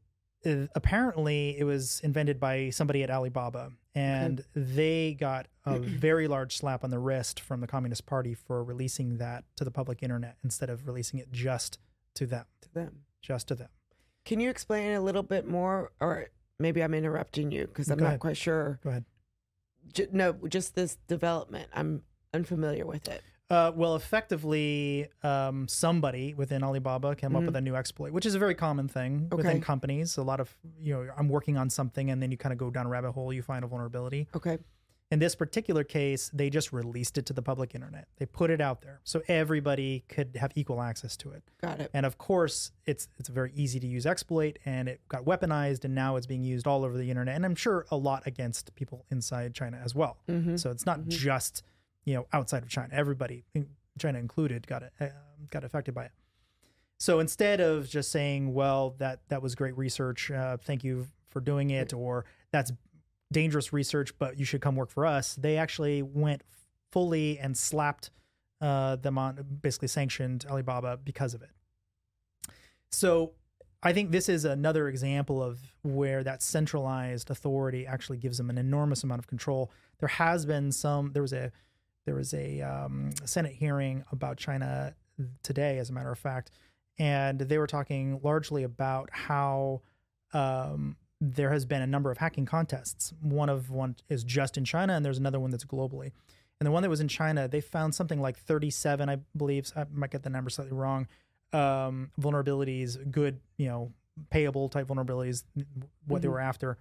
uh, apparently, it was invented by somebody at Alibaba, and they got a very large slap on the wrist from the Communist Party for releasing that to the public internet instead of releasing it just to them, to them. just to them. Can you explain a little bit more, or maybe I'm interrupting you because I'm Go not ahead. quite sure. Go ahead. J- no, just this development. I'm unfamiliar with it. Uh, well, effectively, um, somebody within Alibaba came up with a new exploit, which is a very common thing Okay. within companies. A lot of, you know, I'm working on something and then you kind of go down a rabbit hole, you find a vulnerability. Okay. In this particular case, they just released it to the public internet. They put it out there so everybody could have equal access to it. Got it. And of course, it's it's a very easy to use exploit, and it got weaponized, and now it's being used all over the internet, and I'm sure a lot against people inside China as well. Mhm. So it's not Mhm. just you know outside of China. Everybody, China included, got it, uh, got affected by it. So instead of just saying, "Well, that that was great research, uh, thank you for doing it," or "That's dangerous research, but you should come work for us," they actually went fully and slapped uh, them on, basically sanctioned Alibaba because of it. So I think this is another example of where that centralized authority actually gives them an enormous amount of control. There has been some. There was a there was a um, Senate hearing about China today, as a matter of fact, and they were talking largely about how um, there has been a number of hacking contests. One of one is just in China, and there's another one that's globally. And the one that was in China, they found something like 37, I believe. I might get the number slightly wrong. Um, vulnerabilities, good, you know, payable type vulnerabilities, what they Mhm. were after.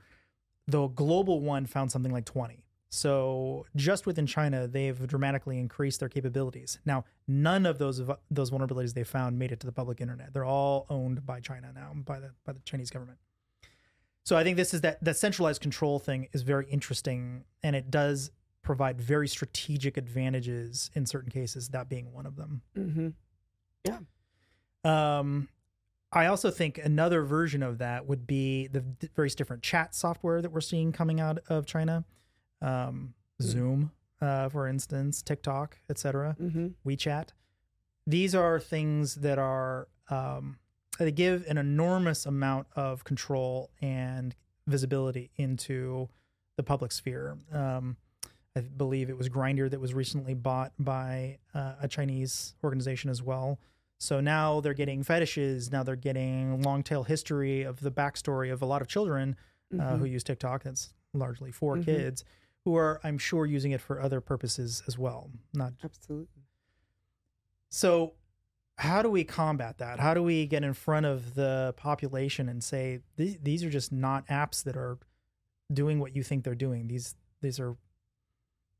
The global one found something like 20. So just within China, they've dramatically increased their capabilities. Now, none of those those vulnerabilities they found made it to the public internet. They're all owned by China now, by the by the Chinese government. So I think this is that that centralized control thing is very interesting, and it does provide very strategic advantages in certain cases. That being one of them. Mm-hmm. Yeah. Um, I also think another version of that would be the various different chat software that we're seeing coming out of China, um, Mm. Zoom, uh, for instance, TikTok, etc., Mm-hmm. WeChat. These are things that are um, they give an enormous amount of control and visibility into the public sphere. Um, I believe it was Grindr that was recently bought by uh, a Chinese organization as well. So now they're getting fetishes. Now they're getting long tail history of the backstory of a lot of children uh, Mm-hmm. who use TikTok. That's largely for Mhm. kids who are, I'm sure, using it for other purposes as well. Not Absolutely. so. How do we combat that? How do we get in front of the population and say these, these are just not apps that are doing what you think they're doing? These these are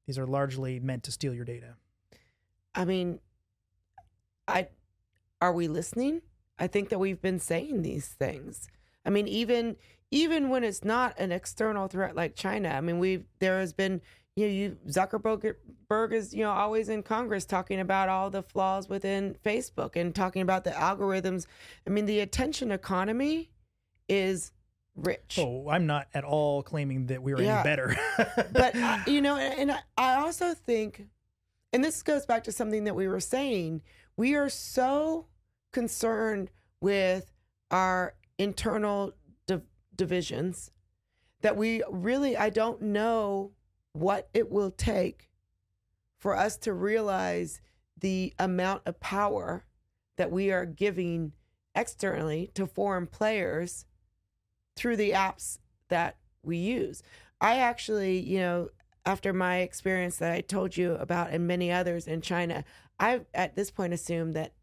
these are largely meant to steal your data. I mean, I are we listening? I think that we've been saying these things. I mean, even even when it's not an external threat like China. I mean, we've there has been you know, you Zuckerberg is you know always in Congress talking about all the flaws within Facebook and talking about the algorithms. I mean, the attention economy is rich. Oh, I'm not at all claiming that we're Yeah. any better. but uh, you know and, and I, I also think and this goes back to something that we were saying we are so concerned with our internal div- divisions that we really i don't know what it will take for us to realize the amount of power that we are giving externally to foreign players through the apps that we use. I actually, you know, after my experience that I told you about and many others in China, I at this point assumed that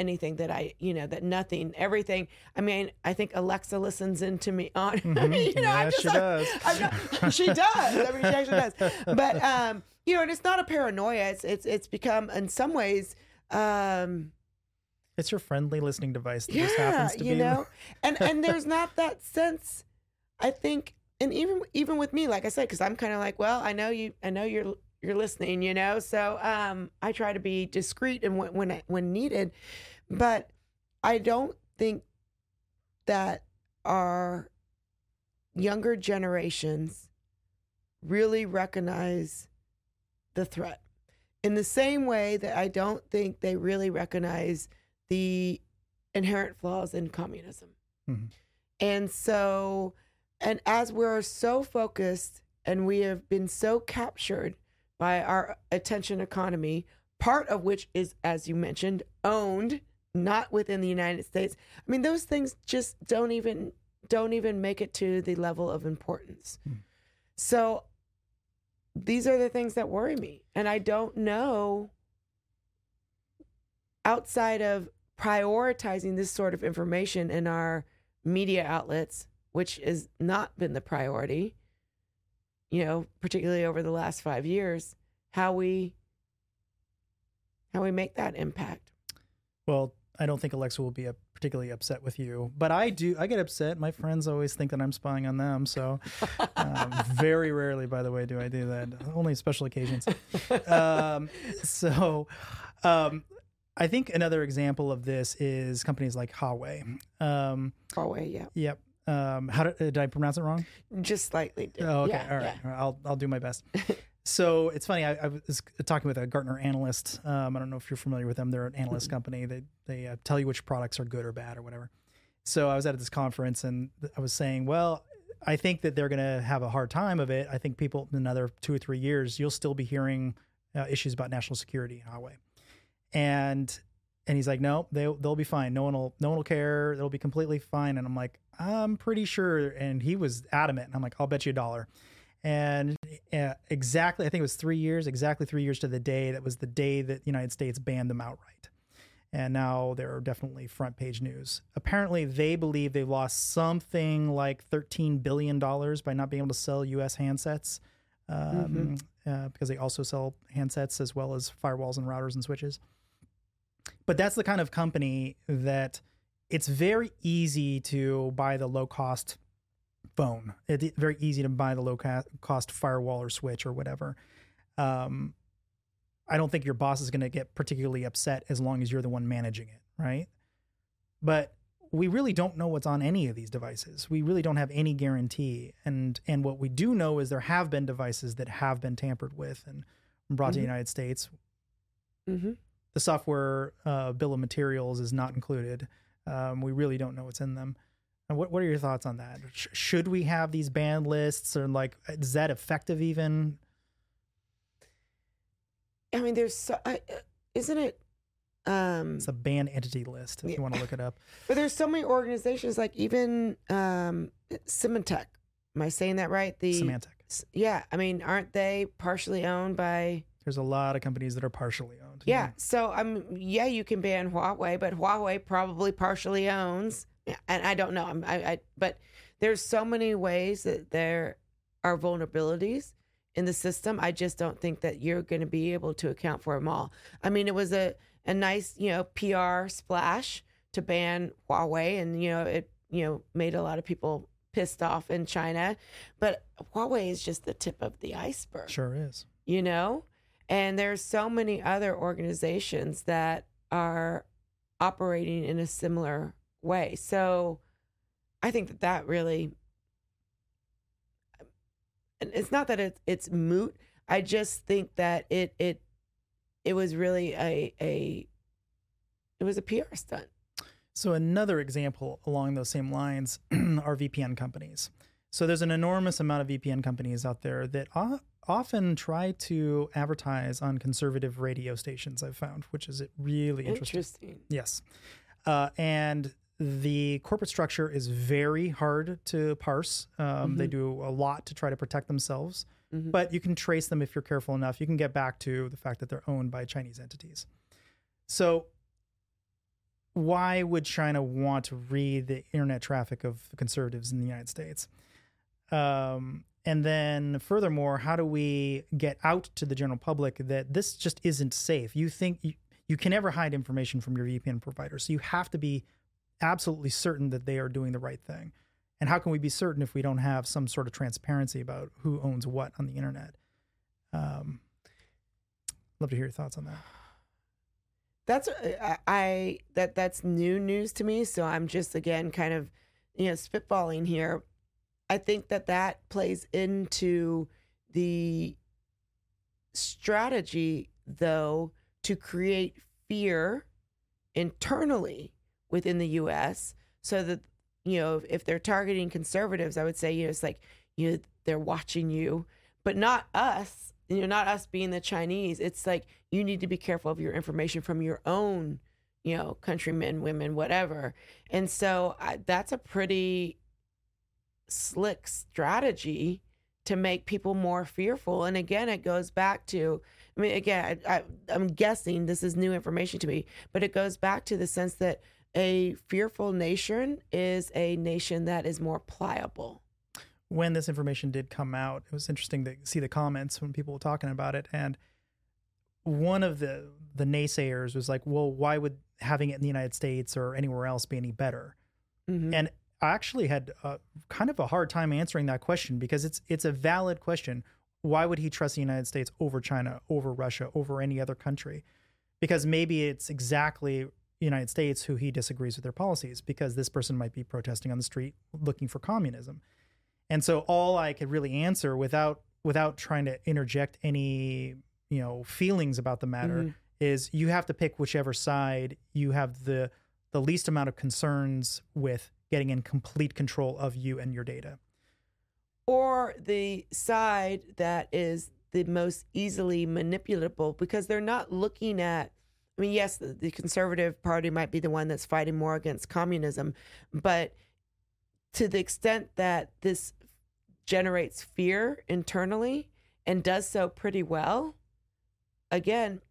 anything that I, you know, that nothing, everything. I mean, I think Alexa listens into me on. I mean, you know, I'm just she like- does. Not, she does. I mean, she actually does. But um, you know, and it's not a paranoia. It's it's it's become in some ways. Um, it's your friendly listening device that just yeah, happens to you be know, and and there's not that sense. I think, and even even with me, like I said, because I'm kind of like, well, I know you, I know you're you're listening, you know, so um, I try to be discreet and when when I- when needed, but I don't think that our younger generations really recognize the threat. In the same way that I don't think they really recognize the inherent flaws in communism. Mhm. And so, and as we're so focused and we have been so captured by our attention economy, part of which is, as you mentioned, owned not within the United States. I mean, those things just don't even don't even make it to the level of importance. Hmm. So these are the things that worry me. And I don't know outside of prioritizing this sort of information in our media outlets, which has not been the priority, you know, particularly over the last five years, how we how we make that impact. Well, I don't think Alexa will be uh, particularly upset with you, but I do. I get upset. My friends always think that I'm spying on them. So, um, very rarely, by the way, do I do that. Only special occasions. Um, so, um, I think another example of this is companies like Huawei. Um, Huawei, yeah. yep. Um, how did, did I pronounce it wrong? Just slightly. different. Oh, okay. Yeah, All right. yeah. I'll I'll do my best. so it's funny. I, I was talking with a Gartner analyst. Um, I don't know if you're familiar with them. They're an analyst Mm-hmm. company. They they uh, tell you which products are good or bad or whatever. So I was at this conference and I was saying, well, I think that they're going to have a hard time of it. I think people in another two or three years, you'll still be hearing uh, issues about national security in Huawei. And and he's like, no, they they'll be fine. No one will no one will care. They'll be completely fine. And I'm like, I'm pretty sure. And he was adamant. And I'm like, I'll bet you a dollar. And uh, exactly, I think it was three years, exactly three years to the day. That was the day that the United States banned them outright. And now they're definitely front page news. Apparently, they believe they've lost something like $13 billion by not being able to sell US handsets um, uh, because they also sell handsets as well as firewalls and routers and switches. But that's the kind of company that it's very easy to buy the low cost phone. It's very easy to buy the low cost firewall or switch or whatever. Um, I don't think your boss is going to get particularly upset as long as you're the one managing it, right? But we really don't know what's on any of these devices. We really don't have any guarantee. And and what we do know is there have been devices that have been tampered with and brought to the Mhm. United States. hmm The software uh, bill of materials is not included. Um, we really don't know what's in them. And what what are your thoughts on that? Sh- should we have these banned lists, or like is that effective even? I mean, there's so, I, uh, isn't it? Um, It's a banned entity list if Yeah. you want to look it up. but there's so many organizations, like even um, Symantec. Am I saying that right? The Semantic. S- Yeah, I mean, aren't they partially owned by? There's a lot of companies that are partially owned. Yeah, so I'm yeah, you can ban Huawei, but Huawei probably partially owns, and I don't know. I'm, I, I but there's so many ways that there are vulnerabilities in the system. I just don't think that you're going to be able to account for them all. I mean, it was a a nice you know PR splash to ban Huawei, and you know it you know made a lot of people pissed off in China, but Huawei is just the tip of the iceberg Sure is. you know and there's so many other organizations that are operating in a similar way. So i think that that really it's not that it's, it's moot. I just think that it it it was really a a it was a pr stunt. So another example along those same lines are VPN companies. So there's an enormous amount of VPN companies out there that often try to advertise on conservative radio stations. I've found, which is really interesting. interesting Yes, uh, and the corporate structure is very hard to parse. Um, They do a lot to try to protect themselves, Mhm. but you can trace them if you're careful enough. You can get back to the fact that they're owned by Chinese entities. So, why would China want to read the internet traffic of the conservatives in the United States? Um, and then, furthermore, how do we get out to the general public that this just isn't safe? You think you, you can never hide information from your VPN provider, so you have to be absolutely certain that they are doing the right thing. And how can we be certain if we don't have some sort of transparency about who owns what on the internet? Um, love to hear your thoughts on that. that's I, I that that's new news to me so i'm just again kind of you know spitballing here i think that that plays into the strategy though to create fear internally within the US so that you know if they're targeting conservatives I would say you know it's like you know they're watching you. But not us you know not us being the Chinese. It's like you need to be careful of your information from your own you know countrymen women whatever. And so I, that's a pretty slick strategy to make people more fearful. And again, it goes back to, I mean, again, I, I, am guessing this is new information to me, but it goes back to the sense that a fearful nation is a nation that is more pliable. When this information did come out, it was interesting to see the comments when people were talking about it. And one of the the naysayers was like, well, why would having it in the United States or anywhere else be any better? Mm-hmm. And I actually had uh, kind of a hard time answering that question because it's it's a valid question. Why would he trust the United States over China, over Russia, over any other country? Because maybe it's exactly the United States who he disagrees with their policies because this person might be protesting on the street looking for communism. And so all I could really answer without without trying to interject any, you know, feelings about the matter mm-hmm. is you have to pick whichever side you have the the least amount of concerns with getting in complete control of you and your data. Or the side that is the most easily manipulable because they're not looking at I mean, yes, the, Conservative Party might be the one that's fighting more against communism, but to the extent that this generates fear internally and does so pretty well, again,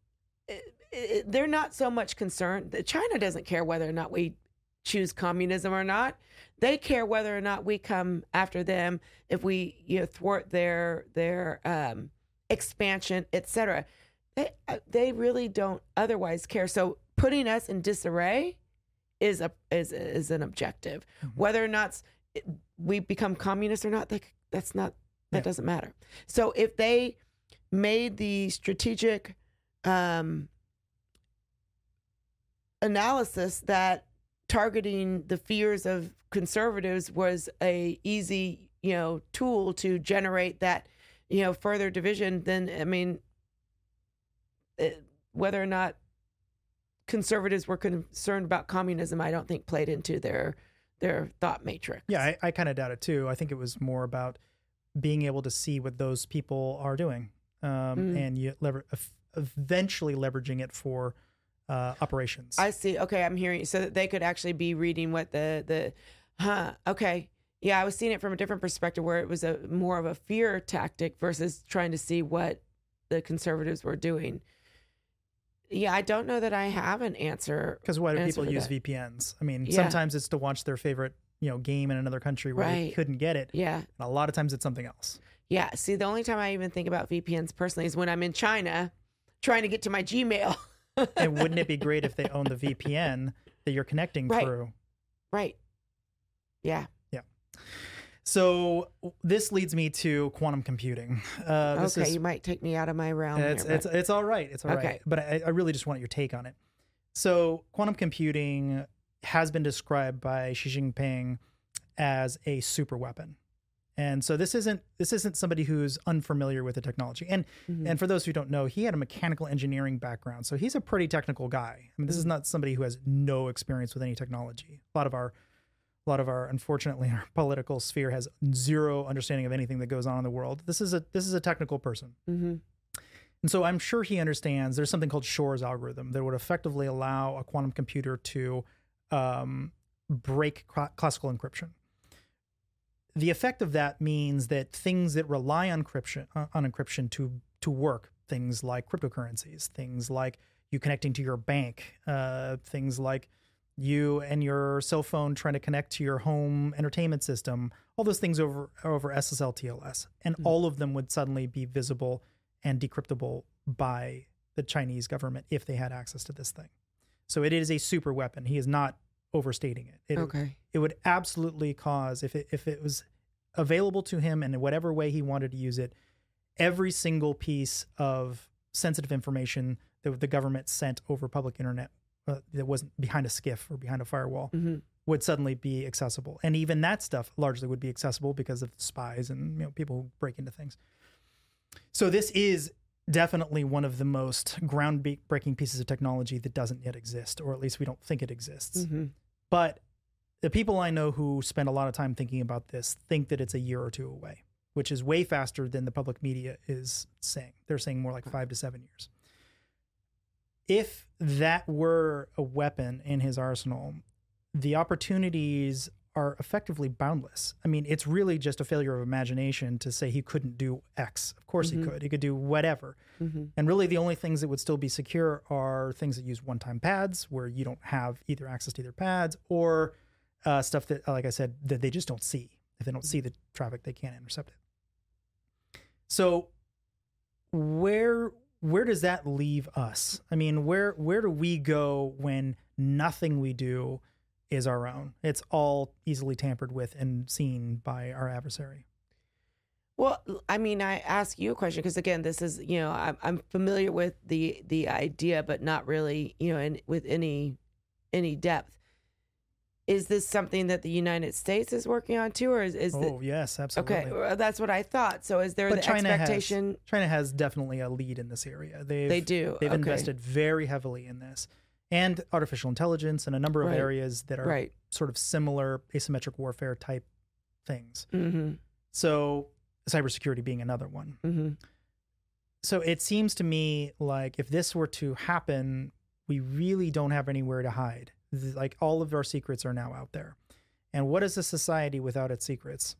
it, it, they're not so much concerned. China doesn't care whether or not we choose communism or not. They care whether or not we come after them if we you know thwart their their um, expansion, etc. They uh, they really don't otherwise care. So putting us in disarray is a is is an objective. Mm-hmm. Whether or not we become communists or not, like that's not that yeah. doesn't matter. So if they made the strategic um, analysis that targeting the fears of conservatives was a easy you know tool to generate that you know further division then i mean eh, whether or not conservatives were concerned about communism i don't think played into their their thought matrix yeah i, I kind of doubt it too i think it was more about being able to see what those people are doing um, mm. and you lever- eventually leveraging it for uh, operations. I see. Okay, I'm hearing so that they could actually be reading what the the huh. Okay. Yeah, I was seeing it from a different perspective where it was a more of a fear tactic versus trying to see what the conservatives were doing. Yeah, I don't know that I have an answer. Because why do people use that. VPNs? I mean, yeah. sometimes it's to watch their favorite, you know, game in another country where right. they couldn't get it. Yeah. And a lot of times it's something else. Yeah. See, the only time I even think about VPNs personally is when I'm in China trying to get to my Gmail. and wouldn't it be great if they own the VPN that you're connecting right. through? Right. Yeah. Yeah. So this leads me to quantum computing. Uh, okay, is, you might take me out of my realm. It's here, it's, it's all right. It's all okay. right. But I, I really just want your take on it. So quantum computing has been described by Xi Jinping as a super weapon. And so this isn't this isn't somebody who's unfamiliar with the technology. And mm-hmm. and for those who don't know, he had a mechanical engineering background. So he's a pretty technical guy. I mean, this mm-hmm. is not somebody who has no experience with any technology. A lot of our a lot of our unfortunately our political sphere has zero understanding of anything that goes on in the world. This is a this is a technical person. Mm-hmm. And so I'm sure he understands there's something called Shor's algorithm that would effectively allow a quantum computer to um, break classical encryption the effect of that means that things that rely on encryption uh, on encryption to to work, things like cryptocurrencies, things like you connecting to your bank, uh, things like you and your cell phone trying to connect to your home entertainment system, all those things over over SSL TLS, and mm-hmm. all of them would suddenly be visible and decryptable by the Chinese government if they had access to this thing. So it is a super weapon. He is not overstating it. it okay. It would absolutely cause if it if it was available to him and in whatever way he wanted to use it, every single piece of sensitive information that the government sent over public internet uh, that wasn't behind a SCIF or behind a firewall mm-hmm. would suddenly be accessible. And even that stuff largely would be accessible because of spies and you know people who break into things. So this is definitely one of the most groundbreaking pieces of technology that doesn't yet exist, or at least we don't think it exists. Mm-hmm. But the people I know who spend a lot of time thinking about this think that it's a year or two away, which is way faster than the public media is saying. They're saying more like hmm. five to seven years. If that were a weapon in his arsenal, the opportunities are effectively boundless. I mean, it's really just a failure of imagination to say he couldn't do X. Of course Mhm. he could. He could do whatever. Mm-hmm. And really, the only things that would still be secure are things that use one time pads where you don't have either access to either pads or uh, stuff that, like I said, that they just don't see. If they don't see the traffic, they can't intercept it. So, where where does that leave us? I mean, where where do we go when nothing we do is our own? It's all easily tampered with and seen by our adversary. Well, I mean, I ask you a question because again, this is you know I'm I'm familiar with the the idea, but not really you know in, with any any depth. Is this something that the United States is working on too, or is is the, Oh yes, absolutely. okay? well, That's what I thought. So is there But the China has- expectation China has definitely a lead in this area. They've they do? they've okay. invested very heavily in this, and artificial intelligence and a number of Right. areas that are right. sort of similar asymmetric warfare type things. Mm-hmm. So cybersecurity being another one. Mm-hmm. So it seems to me like if this were to happen, we really don't have anywhere to hide. Like all of our secrets are now out there. And what is a society without its secrets?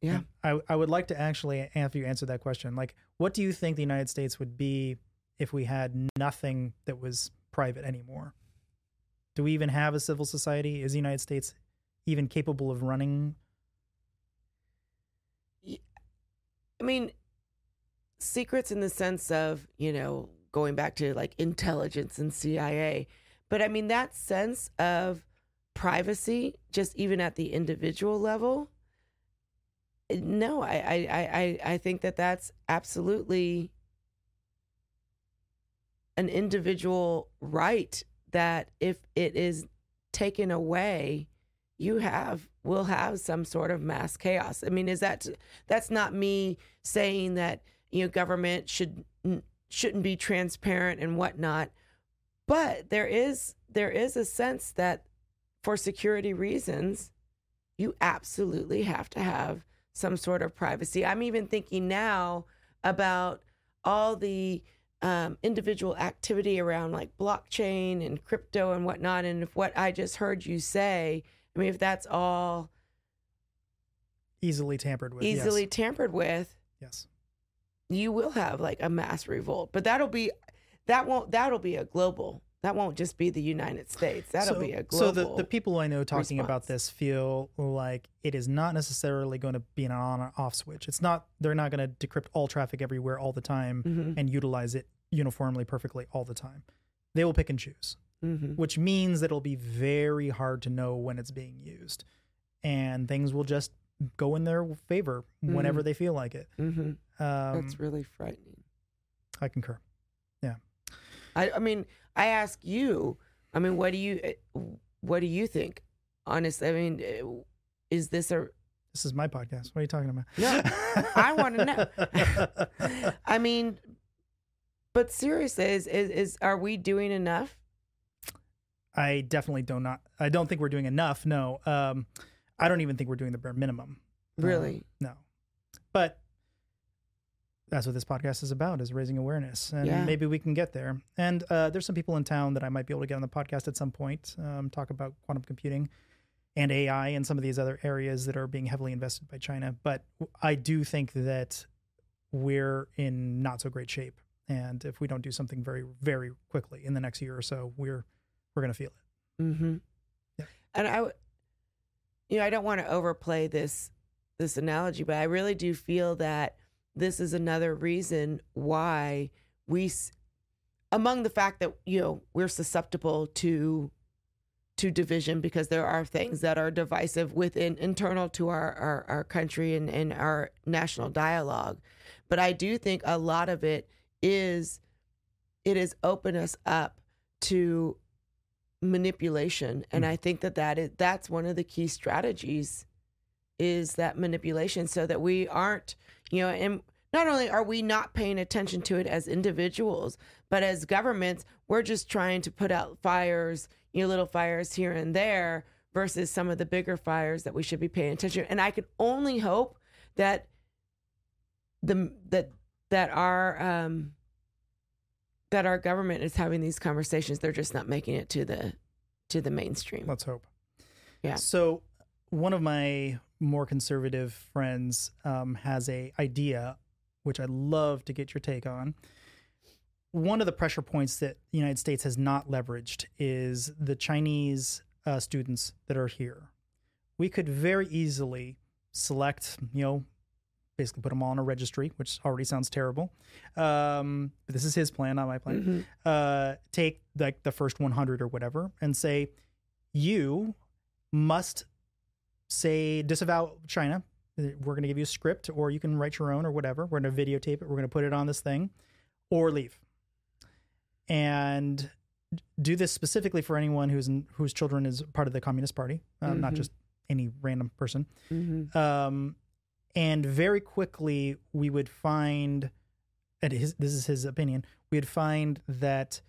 Yeah. I, I would like to actually have you answer that question. Like, what do you think the United States would be if we had nothing that was private anymore? Do we even have a civil society? Is the United States even capable of running? I mean, secrets in the sense of, you know, going back to like intelligence and CIA. But I mean, that sense of privacy, just even at the individual level, eh, no, I, I, I, I- I think that that's absolutely an individual right that if it is taken away, you have will have some sort of mass chaos. I mean, is that that's not me saying that you know government should shouldn't be transparent and whatnot, but there is there is a sense that for security reasons, you absolutely have to have some sort of privacy. I'm even thinking now about all the um, individual activity around like blockchain and crypto and whatnot. And if what I just heard you say, I mean, if that's all Easily tampered with. yes. easily tampered with, Yes. you will have like a mass revolt. But that'll be that won't that'll be a global. That won't just be the United States. That'll so, be a so global. the, the people I know talking about this feel like it is not necessarily going to be an on or off switch. It's not they're not going to decrypt all traffic everywhere all the time Mhm, and utilize it uniformly perfectly all the time. They will pick and choose, mhm. which means that it'll be very hard to know when it's being used. And things will just go in their favor whenever Mhm. they feel like it. Mhm. Um, That's really frightening. I concur. Yeah. I, I mean, I ask you. I mean, what do you eh, what do you think? Honestly, I mean, eh, is this a? This is my podcast. What are you talking about? No, I wanna know. I mean, but seriously, is is, is are we doing enough? I definitely do not. Not I don't think we're doing enough. No, um, I don't even think we're doing the bare minimum. Um, Really? no, but that's what this podcast is about: is raising awareness, and Yeah. maybe we can get there. And uh, there's some people in town that I might be able to get on the podcast at some point, um, talk about quantum computing and AI and some of these other areas that are being heavily invested by China. But I do think that we're in not so great shape, and if we don't do something very, very quickly in the next year or so, we're we're going to feel it. Mm-hmm. Yeah. And I, w- you know, I don't want to overplay this this analogy, but I really do feel that this is another reason why we, among the fact that you know we're susceptible to to division because there are things that are divisive within internal to our our, our country and, and our national dialogue, but I do think a lot of it is it has opened us up to manipulation and Mm. i think that that is that's one of the key strategies is that manipulation so that we aren't you know and not only are we not paying attention to it as individuals, but as governments, we're just trying to put out fires, you know, little fires here and there versus some of the bigger fires that we should be paying attention. To. And I can only hope that the that that our um that our government is having these conversations. They're just not making it to the to the mainstream. Let's hope. Yeah. So one of my more conservative friends um, has a idea, which I'd love to get your take on. One of the pressure points that the United States has not leveraged is the Chinese uh, students that are here. We could very easily select, you know, basically put them all in a registry, which already sounds terrible. Um, but this is his plan, not my plan. Mm-hmm. Uh, take like the first 100 or whatever and say, you must say disavow China. We're going to give you a script, or you can write your own, or whatever. We're going to videotape it. We're going to put it on this thing, or leave. And do this specifically for anyone who's in, whose children is part of the Communist Party, um, not Mhm. just any random person. Mm-hmm. Um, and very quickly we would find, and his, this is his opinion, we'd find that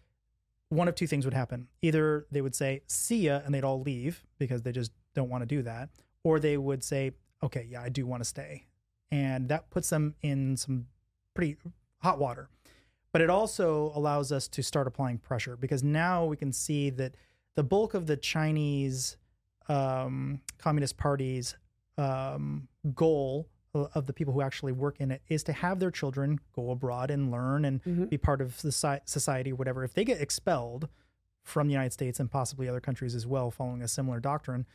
one of two things would happen. Either they would say, see ya, and they'd all leave because they just don't want to do that. Or they would say, okay, yeah, I do want to stay. And that puts them in some pretty hot water. But it also allows us to start applying pressure because now we can see that the bulk of the Chinese um, Communist Party's um, goal of the people who actually work in it is to have their children go abroad and learn and Mhm. be part of the society or whatever. If they get expelled from the United States and possibly other countries as well, following a similar doctrine,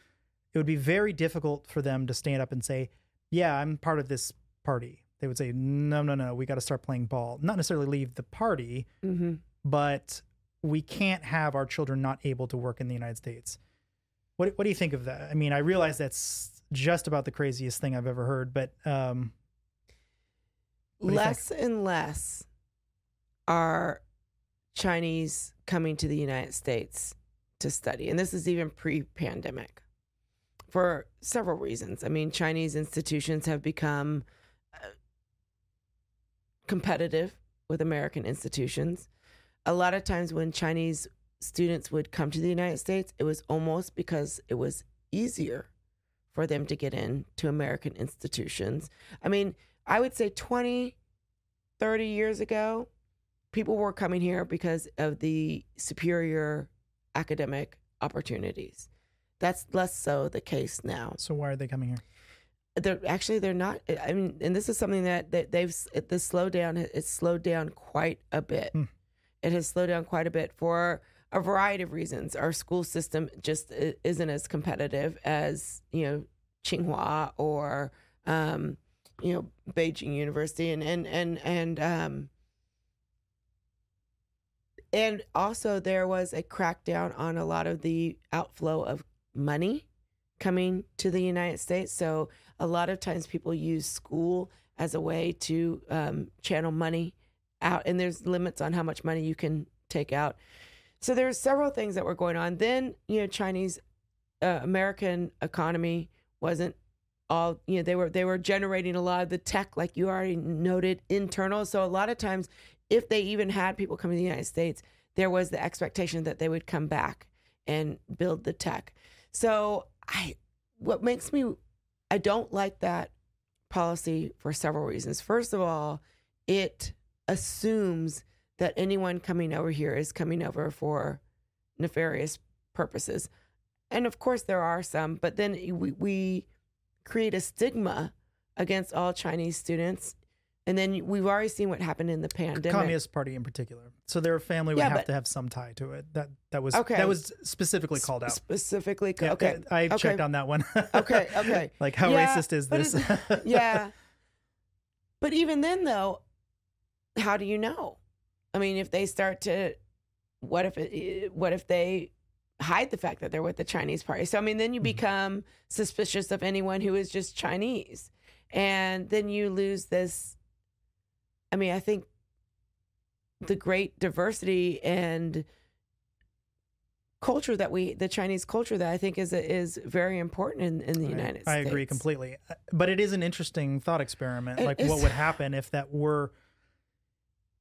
it would be very difficult for them to stand up and say, "Yeah, I'm part of this party." They would say, "No, no, no, we got to start playing ball." Not necessarily leave the party, Mm-hmm. but we can't have our children not able to work in the United States. What what do you think of that? I mean, I realize that's just about the craziest thing I've ever heard, but um, What do you think? less and less are Chinese coming to the United States to study. And this is even pre pandemic for several reasons. I mean, Chinese institutions have become uh, competitive with American institutions. A lot of times when Chinese students would come to the United States, it was almost because it was easier for them to get in to American institutions. I mean, I would say 20, 30 years ago, people were coming here because of the superior academic opportunities. That's less so the case now. so why are they coming here? They're actually they're not. I mean, and this is something that, that they've the slowdown. It's slowed down quite a bit. Hmm. It has slowed down quite a bit for a variety of reasons. Our school system just isn't as competitive as you know Tsinghua or um, you know Beijing University, and and and and um, and also there was a crackdown on a lot of the outflow of money coming to the United States. So a lot of times people use school as a way to um, channel money out, and there's limits on how much money you can take out. So there's several things that were going on. Then you know Chinese uh, American economy wasn't all you know they were they were generating a lot of the tech like you already noted internal. So a lot of times if they even had people coming to the United States, there was the expectation that they would come back and build the tech. So I what makes me I don't like that policy for several reasons. First of all, it assumes that anyone coming over here is coming over for nefarious purposes. And of course there are some, but then we, we create a stigma against all Chinese students. And then we've already seen what happened in the pandemic. Communist Party in particular. So their family would Yeah, have but- to have some tie to it. That that was Okay. that was specifically called out. Specifically, Yeah, okay. I okay. checked on that one. Okay, okay. like how Yeah, racist is this? yeah. But even then, though, how do you know? I mean, if they start to, what if it, what if they hide the fact that they're with the Chinese party? So I mean, then you Mhm. become suspicious of anyone who is just Chinese, and then you lose this. I mean, I think the great diversity and culture that we, the Chinese culture that I think is is very important in, in the I- United States. I agree completely. Uh, But it is an interesting thought experiment. It like, is. what would happen if that were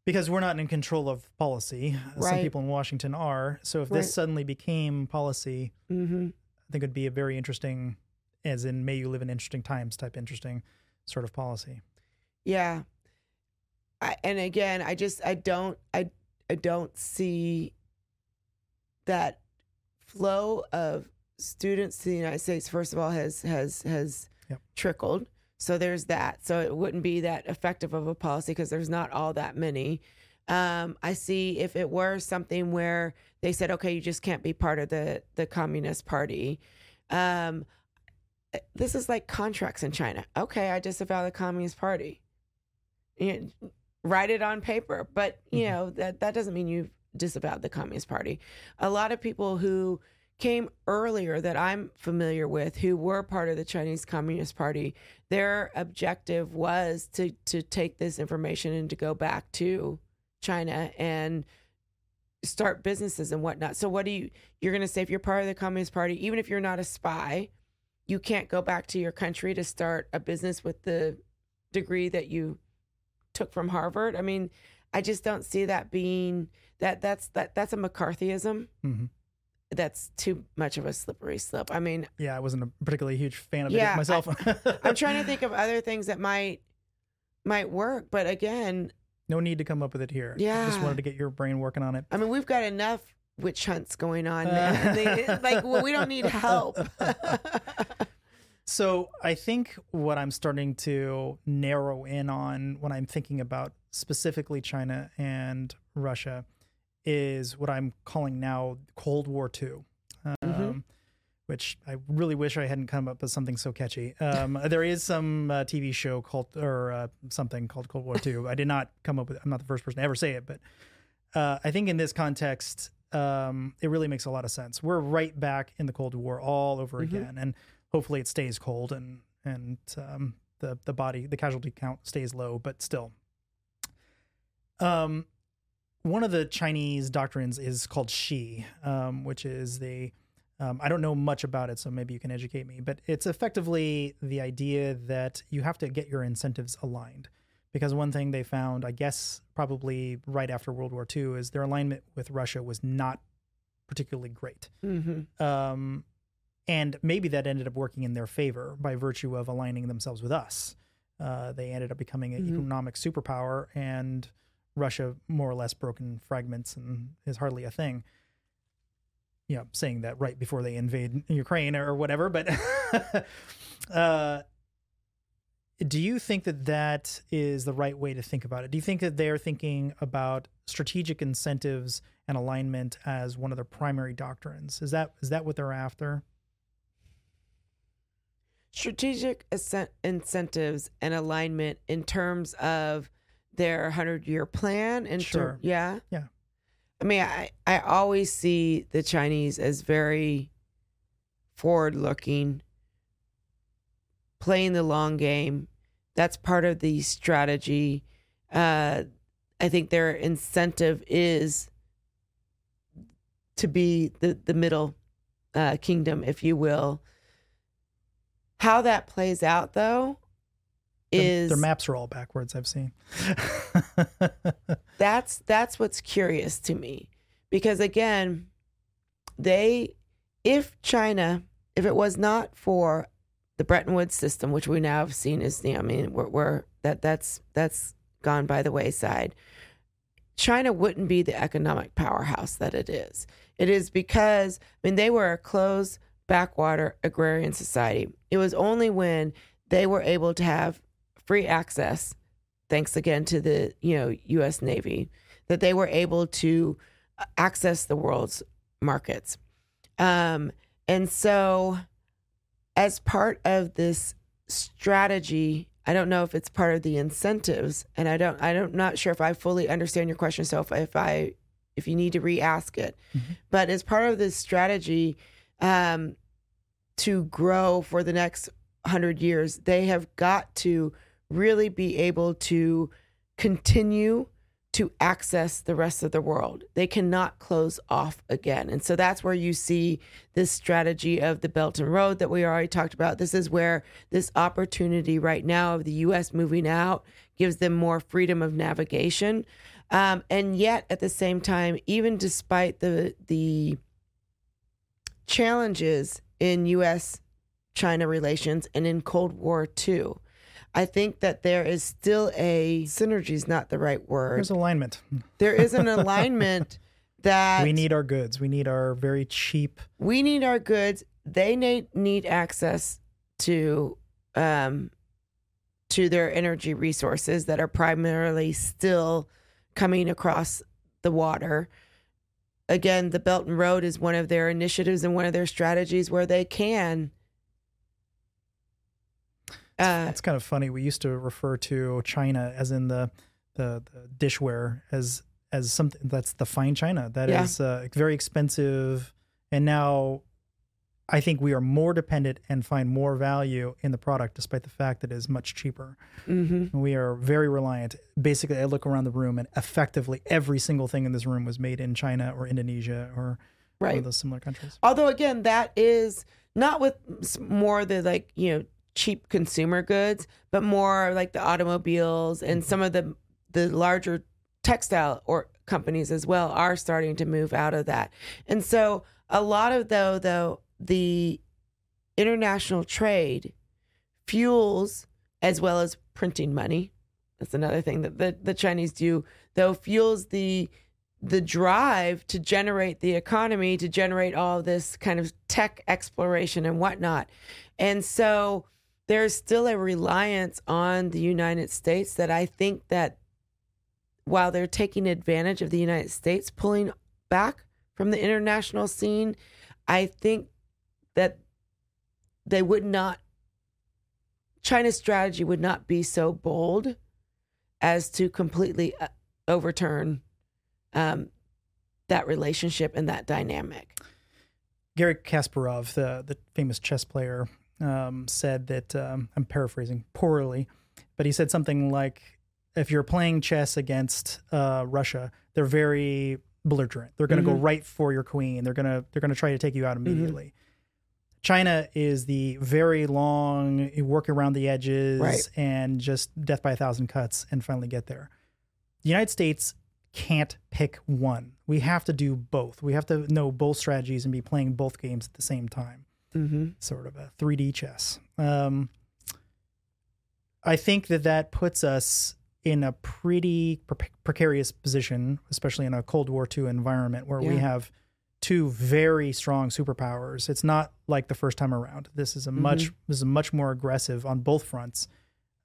because we're not in control of policy. Some people in Washington are. So if Right. this suddenly became policy, hmm I think it'd be a very interesting, as in may you live in interesting times type interesting sort of policy. Yeah. I, and again, I just I don't I I don't see that flow of students to the United States. First of all, has has has Yep. trickled. So there's that. So it wouldn't be that effective of a policy because there's not all that many. Um, I see if it were something where they said, okay, you just can't be part of the the Communist Party. Um, this is like contracts in China. Okay, I disavow the Communist Party. You know, write it on paper, but you Mhm. know that that doesn't mean you've disavowed the Communist Party. A lot of people who came earlier that I'm familiar with who were part of the Chinese Communist Party, their objective was to to take this information and to go back to China and start businesses and whatnot. So what do you you're gonna say if you're part of the Communist Party, even if you're not a spy, you can't go back to your country to start a business with the degree that you took from Harvard. I mean, I just don't see that being that that's that that's a McCarthyism. hmm That's too much of a slippery slope. I mean, Yeah, I wasn't a particularly huge fan of Yeah, it myself. I'm trying to think of other things that might might work, but again, no need to come up with it here. I just wanted to get your brain working on it. I mean, we've got enough witch hunts going on. Uh. They- like, well, we don't need help. So I think what I'm starting to narrow in on when I'm thinking about specifically China and Russia is what I'm calling now Cold War II, um, Mhm. which I really wish I hadn't come up with something so catchy. Um, there is some uh, TV show called or uh, something called Cold War II. I did not come up with. I'm not the first person to ever say it, but uh, I think in this context, um, it really makes a lot of sense. We're right back in the Cold War all over Mhm. again, and hopefully it stays cold and and um, the the body the casualty count stays low, but still. Um, one of the Chinese doctrines is called Shi, um, which is the um, I don't know much about it, so maybe you can educate me. But it's effectively the idea that you have to get your incentives aligned. Because one thing they found, I guess, probably right after World War II, is their alignment with Russia was not particularly great. hmm Um, and maybe that ended up working in their favor by virtue of aligning themselves with us. Uh, they ended up becoming an Mhm. economic superpower, and Russia more or less broken in fragments and is hardly a thing. You know, saying that right before they invade Ukraine or whatever. But uh, do you think that that is the right way to think about it? Do you think that they're thinking about strategic incentives and alignment as one of their primary doctrines? Is that is that what they're after? Strategic incentives and alignment in terms of their hundred year plan. And Sure. yeah, Yeah. I mean, I I always see the Chinese as very forward looking, playing the long game. That's part of the strategy. Uh, I think their incentive is to be the the middle uh, kingdom, if you will. How that plays out, though, Their- is their maps are all backwards. I've seen. that's that's what's curious to me because again they if china if it was not for the bretton woods system which we now have seen is you know, i mean we're, we're that that's that's gone by the wayside china wouldn't be the economic powerhouse that it is it is because i mean they were a closed backwater agrarian society it was only when they were able to have free access thanks again to the you know U.S. Navy, that they were able to access the world's markets, um, and so as part of this strategy, I don't know if it's part of the incentives, and I don't, I don't, not sure if I fully understand your question. So if, if I, if you need to re-ask it, Mhm. but as part of this strategy, um, to grow for the next hundred years, they have got to really be able to continue to access the rest of the world. They cannot close off again. And so that's where you see this strategy of the Belt and Road that we already talked about. This is where this opportunity right now of the US moving out gives them more freedom of navigation. Um, and yet at the same time, even despite the the challenges in US China relations and in Cold War II, I think that there is still a synergy is not the right word. There's alignment. There is an alignment that we need our goods. We need our very cheap. We need our goods. They need need access to um to their energy resources that are primarily still coming across the water. Again, the Belt and Road is one of their initiatives and one of their strategies where they can uh, it's kind of funny. We used to refer to China as in the the, the dishware as as something that's the fine china that yeah. is uh, very expensive, and now I think we are more dependent and find more value in the product, despite the fact that it is much cheaper. Mm-hmm. We are very reliant. Basically, I look around the room, and effectively every single thing in this room was made in China or Indonesia or right. one of those similar countries. Although, again, that is not with more the like you know cheap consumer goods, but more like the automobiles and some of the the larger textile or companies as well are starting to move out of that. And so a lot of though though the international trade fuels as well as printing money. That's another thing that the, the Chinese do, though fuels the the drive to generate the economy, to generate all this kind of tech exploration and whatnot. And so there's still a reliance on the United States that I think that while they're taking advantage of the United States pulling back from the international scene, I think that they would not China's strategy would not be so bold as to completely uh, overturn um, that relationship and that dynamic. Garry Kasparov, the the famous chess player, um, said that um, I'm paraphrasing poorly, but he said something like, "If you're playing chess against uh, Russia, they're very belligerent. They're going to mm-hmm. go right for your queen. They're gonna they're gonna try to take you out mm-hmm. immediately." China is the very long work around the edges right. and just death by a thousand cuts and finally get there. The United States can't pick one. We have to do both. We have to know both strategies and be playing both games at the same time mm-hmm. sort of a 3D chess. Um, I think that that puts us in a pretty pre- precarious position, especially in a Cold War II environment where yeah. we have two very strong superpowers. It's not like the first time around. This is a mm-hmm. much this is much more aggressive on both fronts,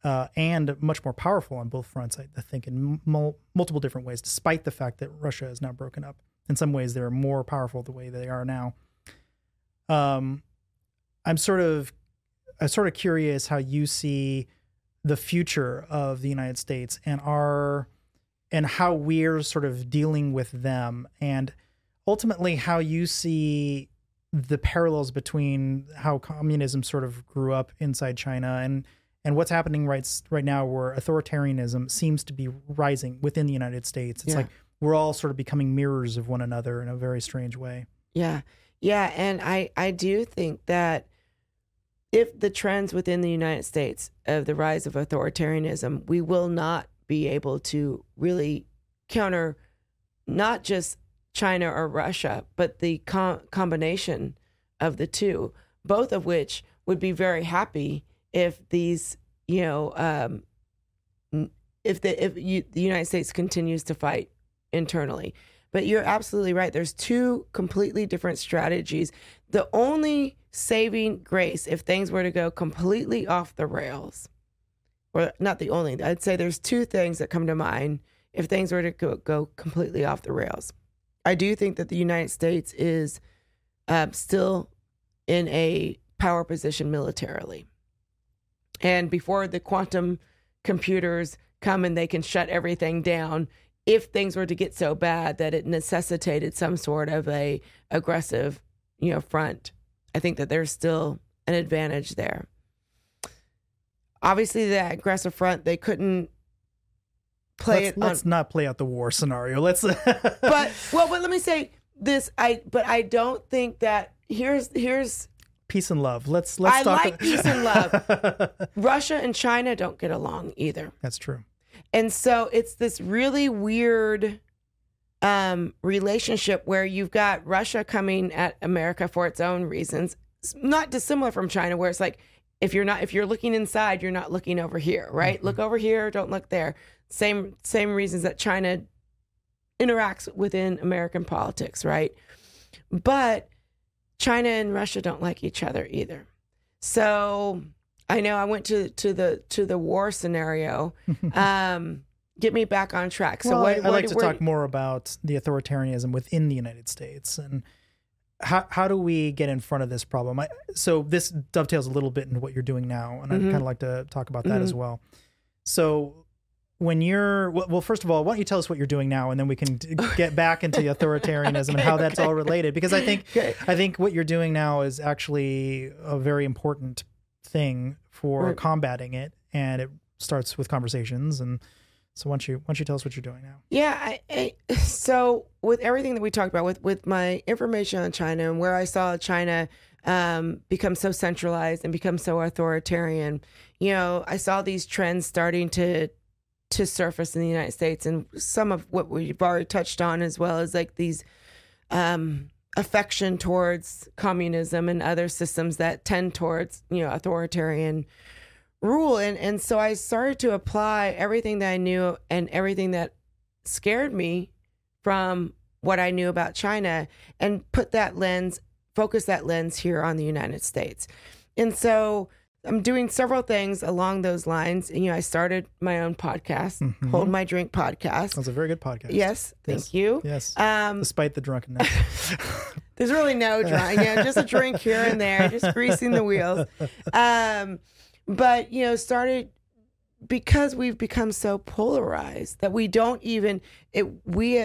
uh, and much more powerful on both fronts. I, I think in mul- multiple different ways. Despite the fact that Russia is now broken up, in some ways they're more powerful the way they are now. Um, I'm sort of I'm sort of curious how you see the future of the United States and our and how we're sort of dealing with them and ultimately how you see the parallels between how communism sort of grew up inside China and and what's happening right right now where authoritarianism seems to be rising within the United States. It's yeah. like we're all sort of becoming mirrors of one another in a very strange way. Yeah. Yeah, and I I do think that if the trends within the United States of the rise of authoritarianism, we will not be able to really counter not just China or Russia, but the com- combination of the two, both of which would be very happy if these, you know, um, if the if you, the United States continues to fight internally. But you're absolutely right. There's two completely different strategies. The only saving grace if things were to go completely off the rails, or not the only, I'd say there's two things that come to mind if things were to go, go completely off the rails. I do think that the United States is uh, still in a power position militarily. And before the quantum computers come and they can shut everything down, if things were to get so bad that it necessitated some sort of a aggressive, you know, front, I think that there's still an advantage there. Obviously, that aggressive front, they couldn't play let's, it let's on not play out the war scenario. Let's. but well, but let me say this I but I don't think that here's here's peace and love. Let's let's I talk. like peace and love. Russia and China don't get along either. That's true. And so it's this really weird um, relationship where you've got Russia coming at America for its own reasons, It's not dissimilar from China, where it's like if you're not if you're looking inside, you're not looking over here, right? Look over here, don't look there. Same same reasons that China interacts within American politics, right? But China and Russia don't like each other either. So I know I went to to the to the war scenario. Um, get me back on track. So well, what, I, I'd what- like to where- talk more about the authoritarianism within the United States and how how do we get in front of this problem? I, so this dovetails a little bit into what you're doing now, and I'd Mhm. kind of like to talk about that as Mm-hmm. well. So when you're well, well, first of all, why don't you tell us what you're doing now, and then we can get back into the authoritarianism and how that's all related? Because I think Okay. I think what you're doing now is actually a very important thing for Right. combating it, and it starts with conversations. And so, don't you don't you tell us what you're doing now? Yeah, I, I, so with everything that we talked about, with with my information on China and where I saw China um, become so centralized and become so authoritarian, you know, I saw these trends starting to to surface in the United States, and some of what we've already touched on, as well as like these um, affection towards communism and other systems that tend towards you know authoritarian rule and and so I started to apply everything that I knew and everything that scared me from what I knew about China and put that lens focus that lens here on the United States. And so I'm doing several things along those lines. You know, I started my own podcast, Mhm. Hold My Drink podcast. That's a very good podcast. Yes, thank Yes. you. Yes. Um, Despite the drunkenness. there's really no drink, yeah, just a drink here and there, just greasing the wheels. Um, but you know, started because we've become so polarized that we don't even it we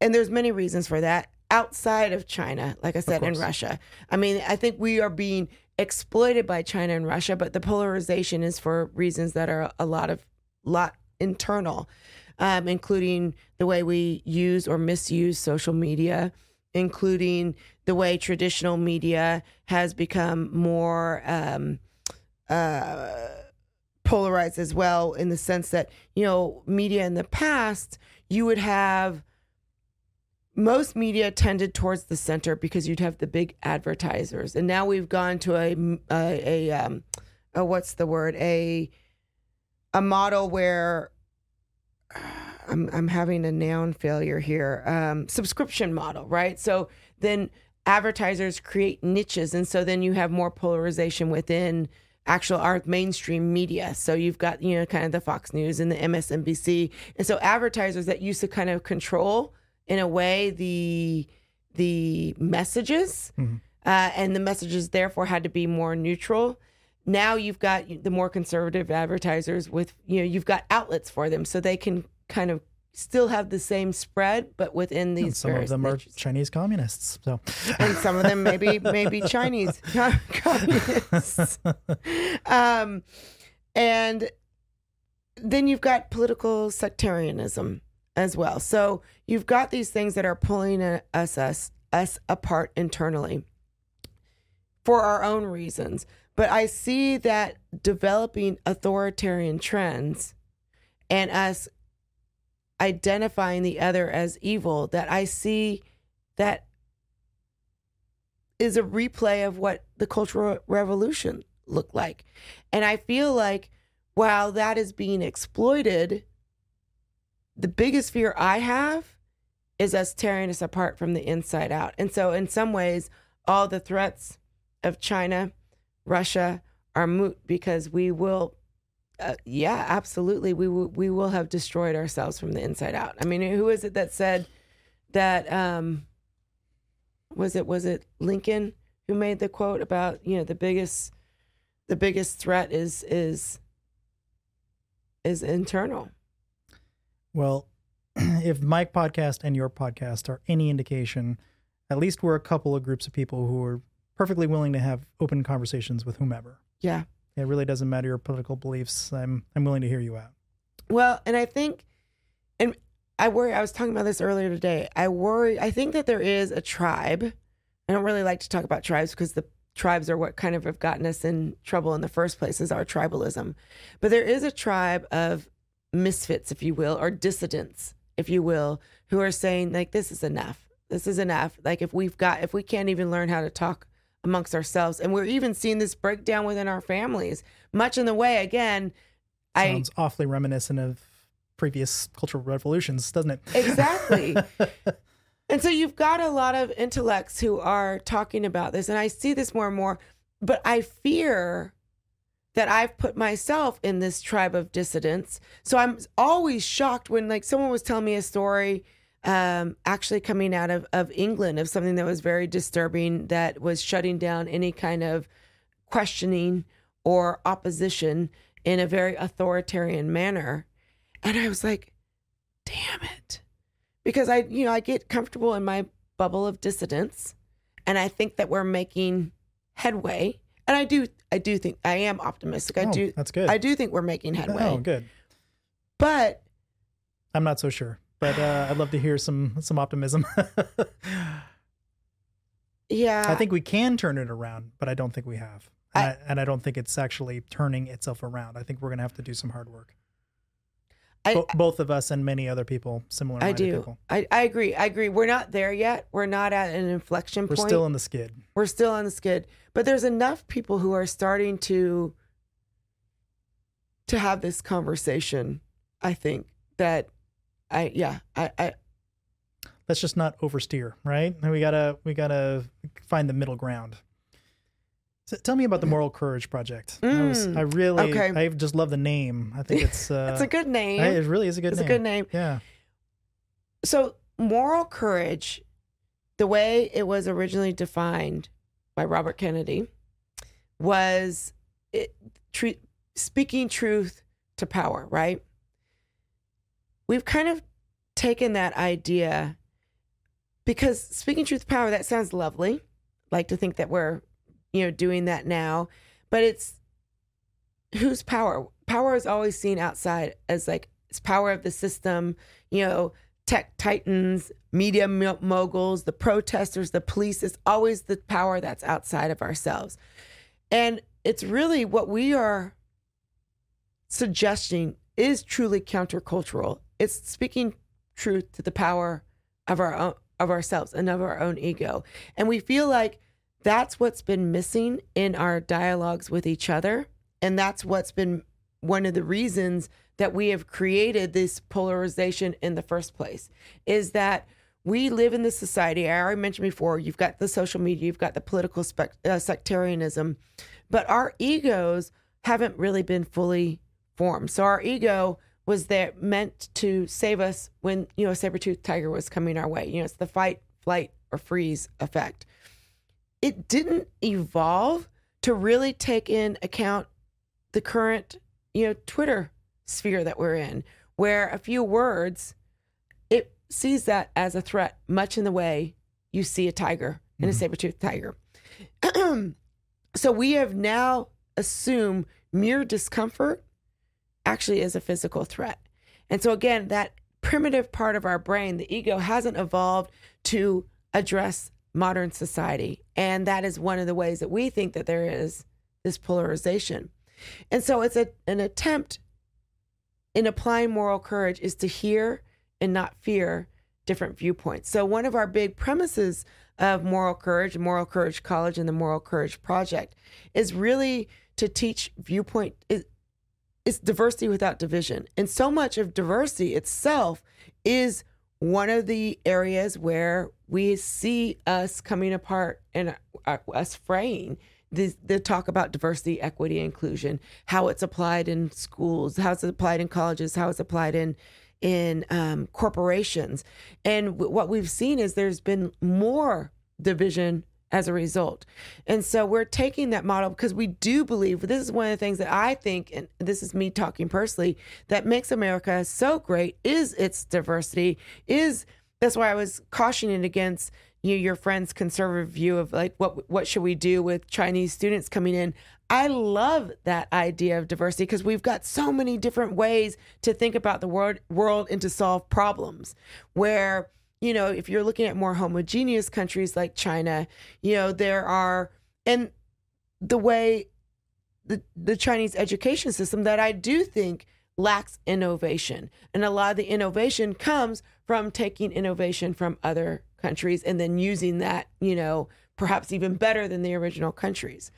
and there's many reasons for that outside of China, like I said, in. Russia. I mean, I think we are being exploited by China and Russia, but the polarization is for reasons that are a lot of lot internal, um, including the way we use or misuse social media, including the way traditional media has become more um, uh, polarized as well, in the sense that you know, media in the past you would have most media tended towards the center because you'd have the big advertisers, and now we've gone to a a, a um, a what's the word a a model where I'm I'm having a noun failure here. Um, subscription model, right? So then advertisers create niches, and so then you have more polarization within actual our mainstream media. So you've got you know kind of the Fox News and the MSNBC, and so advertisers that used to kind of control in a way the the messages, uh, and the messages therefore had to be more neutral. Now you've got the more conservative advertisers with you know you've got outlets for them, so they can kind of still have the same spread, but within these And some of them are. Chinese communists. So and some of them maybe maybe Chinese communists. Um, and then you've got political sectarianism as well. So you've got these things that are pulling us us us apart internally for our own reasons. But I see that developing authoritarian trends and us identifying the other as evil that I see that is a replay of what the Cultural Revolution looked like. And I feel like while that is being exploited, the biggest fear I have is us tearing us apart from the inside out. And so, in some ways, all the threats of China, Russia are moot because we will. Uh, yeah, absolutely. We will. We will have destroyed ourselves from the inside out. I mean, who is it that said that? Um, was it was it Lincoln who made the quote about you know the biggest the biggest threat is is is internal. Well, if my podcast and your podcast are any indication, at least we're a couple of groups of people who are perfectly willing to have open conversations with whomever. Yeah. It really doesn't matter your political beliefs. I'm I'm willing to hear you out. Well, and I think and I worry. I was talking about this earlier today. I worry. I think that there is a tribe. I don't really like to talk about tribes because the tribes are what kind of have gotten us in trouble in the first place is our tribalism. But there is a tribe of misfits, if you will, or dissidents, if you will, who are saying like this is enough. This is enough. Like if we've got if we can't even learn how to talk amongst ourselves and we're even seeing this breakdown within our families, much in the way again Sounds I, awfully reminiscent of previous cultural revolutions, doesn't it? Exactly. and so you've got a lot of intellects who are talking about this, and I see this more and more, but I fear that I've put myself in this tribe of dissidents. So I'm always shocked when like someone was telling me a story um, actually coming out of, of England of something that was very disturbing that was shutting down any kind of questioning or opposition in a very authoritarian manner. And I was like, damn it. Because I, you know, I get comfortable in my bubble of dissidence and I think that we're making headway. And I do, I do think I am optimistic. I oh, do. That's good. I do think we're making headway. Oh, good. But I'm not so sure. But uh, I'd love to hear some some optimism. yeah, I think we can turn it around, but I don't think we have, and I, I, and I don't think it's actually turning itself around. I think we're going to have to do some hard work. I, Bo- both of us and many other people, similar. I do. People. I, I agree. I agree. We're not there yet. We're not at an inflection point. We're still in the skid. We're still on the skid. But there's enough people who are starting to to have this conversation. I think that I yeah I, I let's just not oversteer, right? We gotta we gotta find the middle ground. So tell me about the Moral Courage Project. Mm, I, was, I, really, okay. I just love the name. I think it's uh, it's a good name. I, it really is a good. It's name. a good name. Yeah. So moral courage, the way it was originally defined by Robert Kennedy, was it, tr- speaking truth to power. Right. We've kind of taken that idea because speaking truth to power that sounds lovely. Like to think that we're you know, doing that now. But it's whose power? Power is always seen outside as like it's power of the system, you know, tech titans, media moguls, the protesters, the police. It's always the power that's outside of ourselves. And it's really what we are suggesting is truly countercultural. It's speaking truth to the power of our own of ourselves and of our own ego. And we feel like that's what's been missing in our dialogues with each other. And that's what's been one of the reasons that we have created this polarization in the first place is that we live in this society. I already mentioned before, you've got the social media, you've got the political uh, sectarianism, but our egos haven't really been fully formed. So our ego was there meant to save us when, you know, a saber-toothed tiger was coming our way. You know, it's the fight, flight, or freeze effect it didn't evolve to really take in account the current, you know, Twitter sphere that we're in, where a few words, it sees that as a threat, much in the way you see a tiger and mm-hmm. a saber-toothed tiger. so we have now assumed mere discomfort actually is a physical threat. And so again, that primitive part of our brain, the ego, hasn't evolved to address modern society. And that is one of the ways that we think that there is this polarization. And so it's a, an attempt in applying moral courage is to hear and not fear different viewpoints. So one of our big premises of moral courage, Moral Courage College and the Moral Courage Project is really to teach viewpoint it's diversity without division. And so much of diversity itself is one of the areas where we see us coming apart and uh, us fraying the, the talk about diversity, equity, inclusion, how it's applied in schools, how it's applied in colleges, how it's applied in in um, corporations, and w- what we've seen is there's been more division as a result. And so we're taking that model because we do believe this is one of the things that I think, and this is me talking personally, that makes America so great is its diversity, is that's why I was cautioning against you your friend's conservative view of like what what should we do with Chinese students coming in. I love that idea of diversity because we've got so many different ways to think about the world world and to solve problems. Where you know, if you're looking at more homogeneous countries like China, you know, there are and the way the the Chinese education system that I do think lacks innovation. And a lot of the innovation comes from taking innovation from other countries and then using that, you know, perhaps even better than the original countries.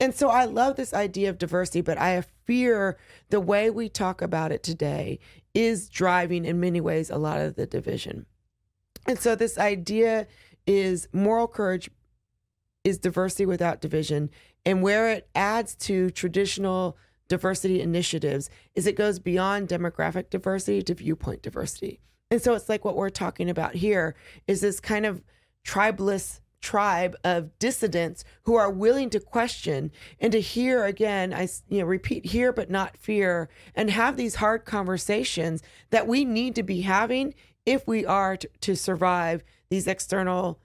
And so I love this idea of diversity, but I fear the way we talk about it today is driving in many ways a lot of the division. And so this idea is moral courage is diversity without division. And where it adds to traditional diversity initiatives is it goes beyond demographic diversity to viewpoint diversity. And so it's like what we're talking about here is this kind of tribeless tribe of dissidents who are willing to question and to hear again i you know repeat hear but not fear and have these hard conversations that we need to be having if we are to, to survive these external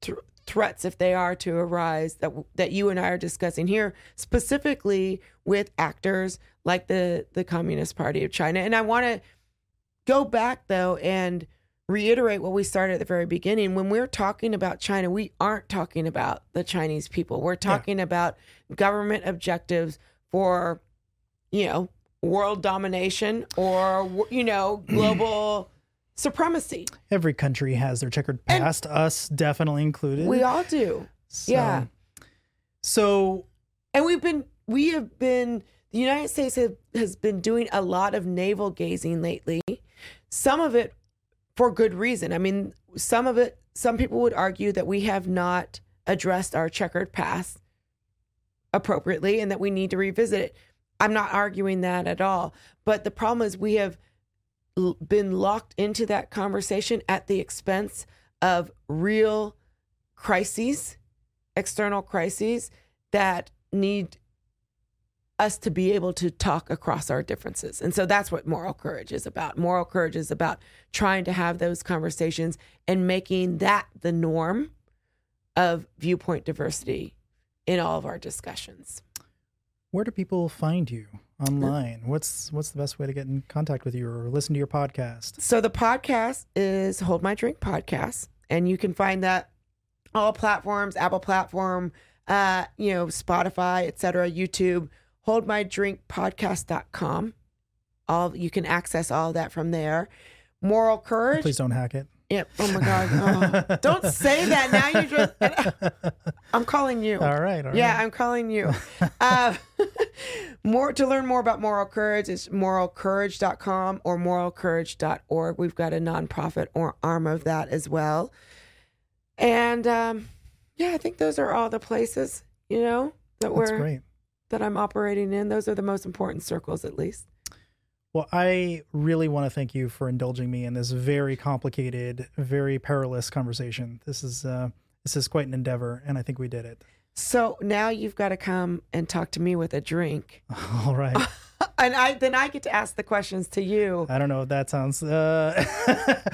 th- threats if they are to arise that that you and I are discussing here specifically with actors like the the Communist Party of China. And I want to go back though and reiterate what we started at the very beginning. When we're talking about China we aren't talking about the Chinese people. We're talking yeah. about government objectives for you know world domination or you know global supremacy. Every country has their checkered past, and us definitely included. We all do. So, yeah. So, and we've been, we have been, the United States have, has been doing a lot of navel gazing lately. Some of it for good reason. I mean, some of it, some people would argue that we have not addressed our checkered past appropriately and that we need to revisit it. I'm not arguing that at all. But the problem is we have been locked into that conversation at the expense of real crises, external crises that need us to be able to talk across our differences. And so that's what moral courage is about. Moral courage is about trying to have those conversations and making that the norm of viewpoint diversity in all of our discussions. Where do people find you? online? What's what's the best way to get in contact with you or listen to your podcast? So the podcast is hold my drink podcast and you can find that all platforms apple platform uh you know spotify etc youtube hold my drink podcast.com all you can access all that from there. Moral courage. please don't hack it Yep. Oh my God. Oh. Don't say that. Now you just. I'm calling you. All right. All yeah, right. I'm calling you. Uh, more to learn more about moral courage is moralcourage.com or moralcourage.org. We've got a nonprofit or arm of that as well. And um, yeah, I think those are all the places you know that That's we're great. that I'm operating in. Those are the most important circles, at least. Well, I really want to thank you for indulging me in this very complicated, very perilous conversation. This is uh, this is quite an endeavor, and I think we did it. So now you've got to come and talk to me with a drink. All right. and I then I get to ask the questions to you. I don't know what that sounds. Uh,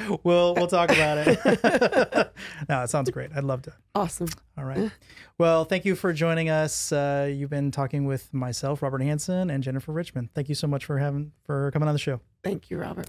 we'll we'll talk about it. no, it sounds great. I'd love to. Awesome. All right. Well, thank you for joining us. Uh, you've been talking with myself, Robert Hansen, and Jennifer Richmond. Thank you so much for having for coming on the show. Thank you, Robert.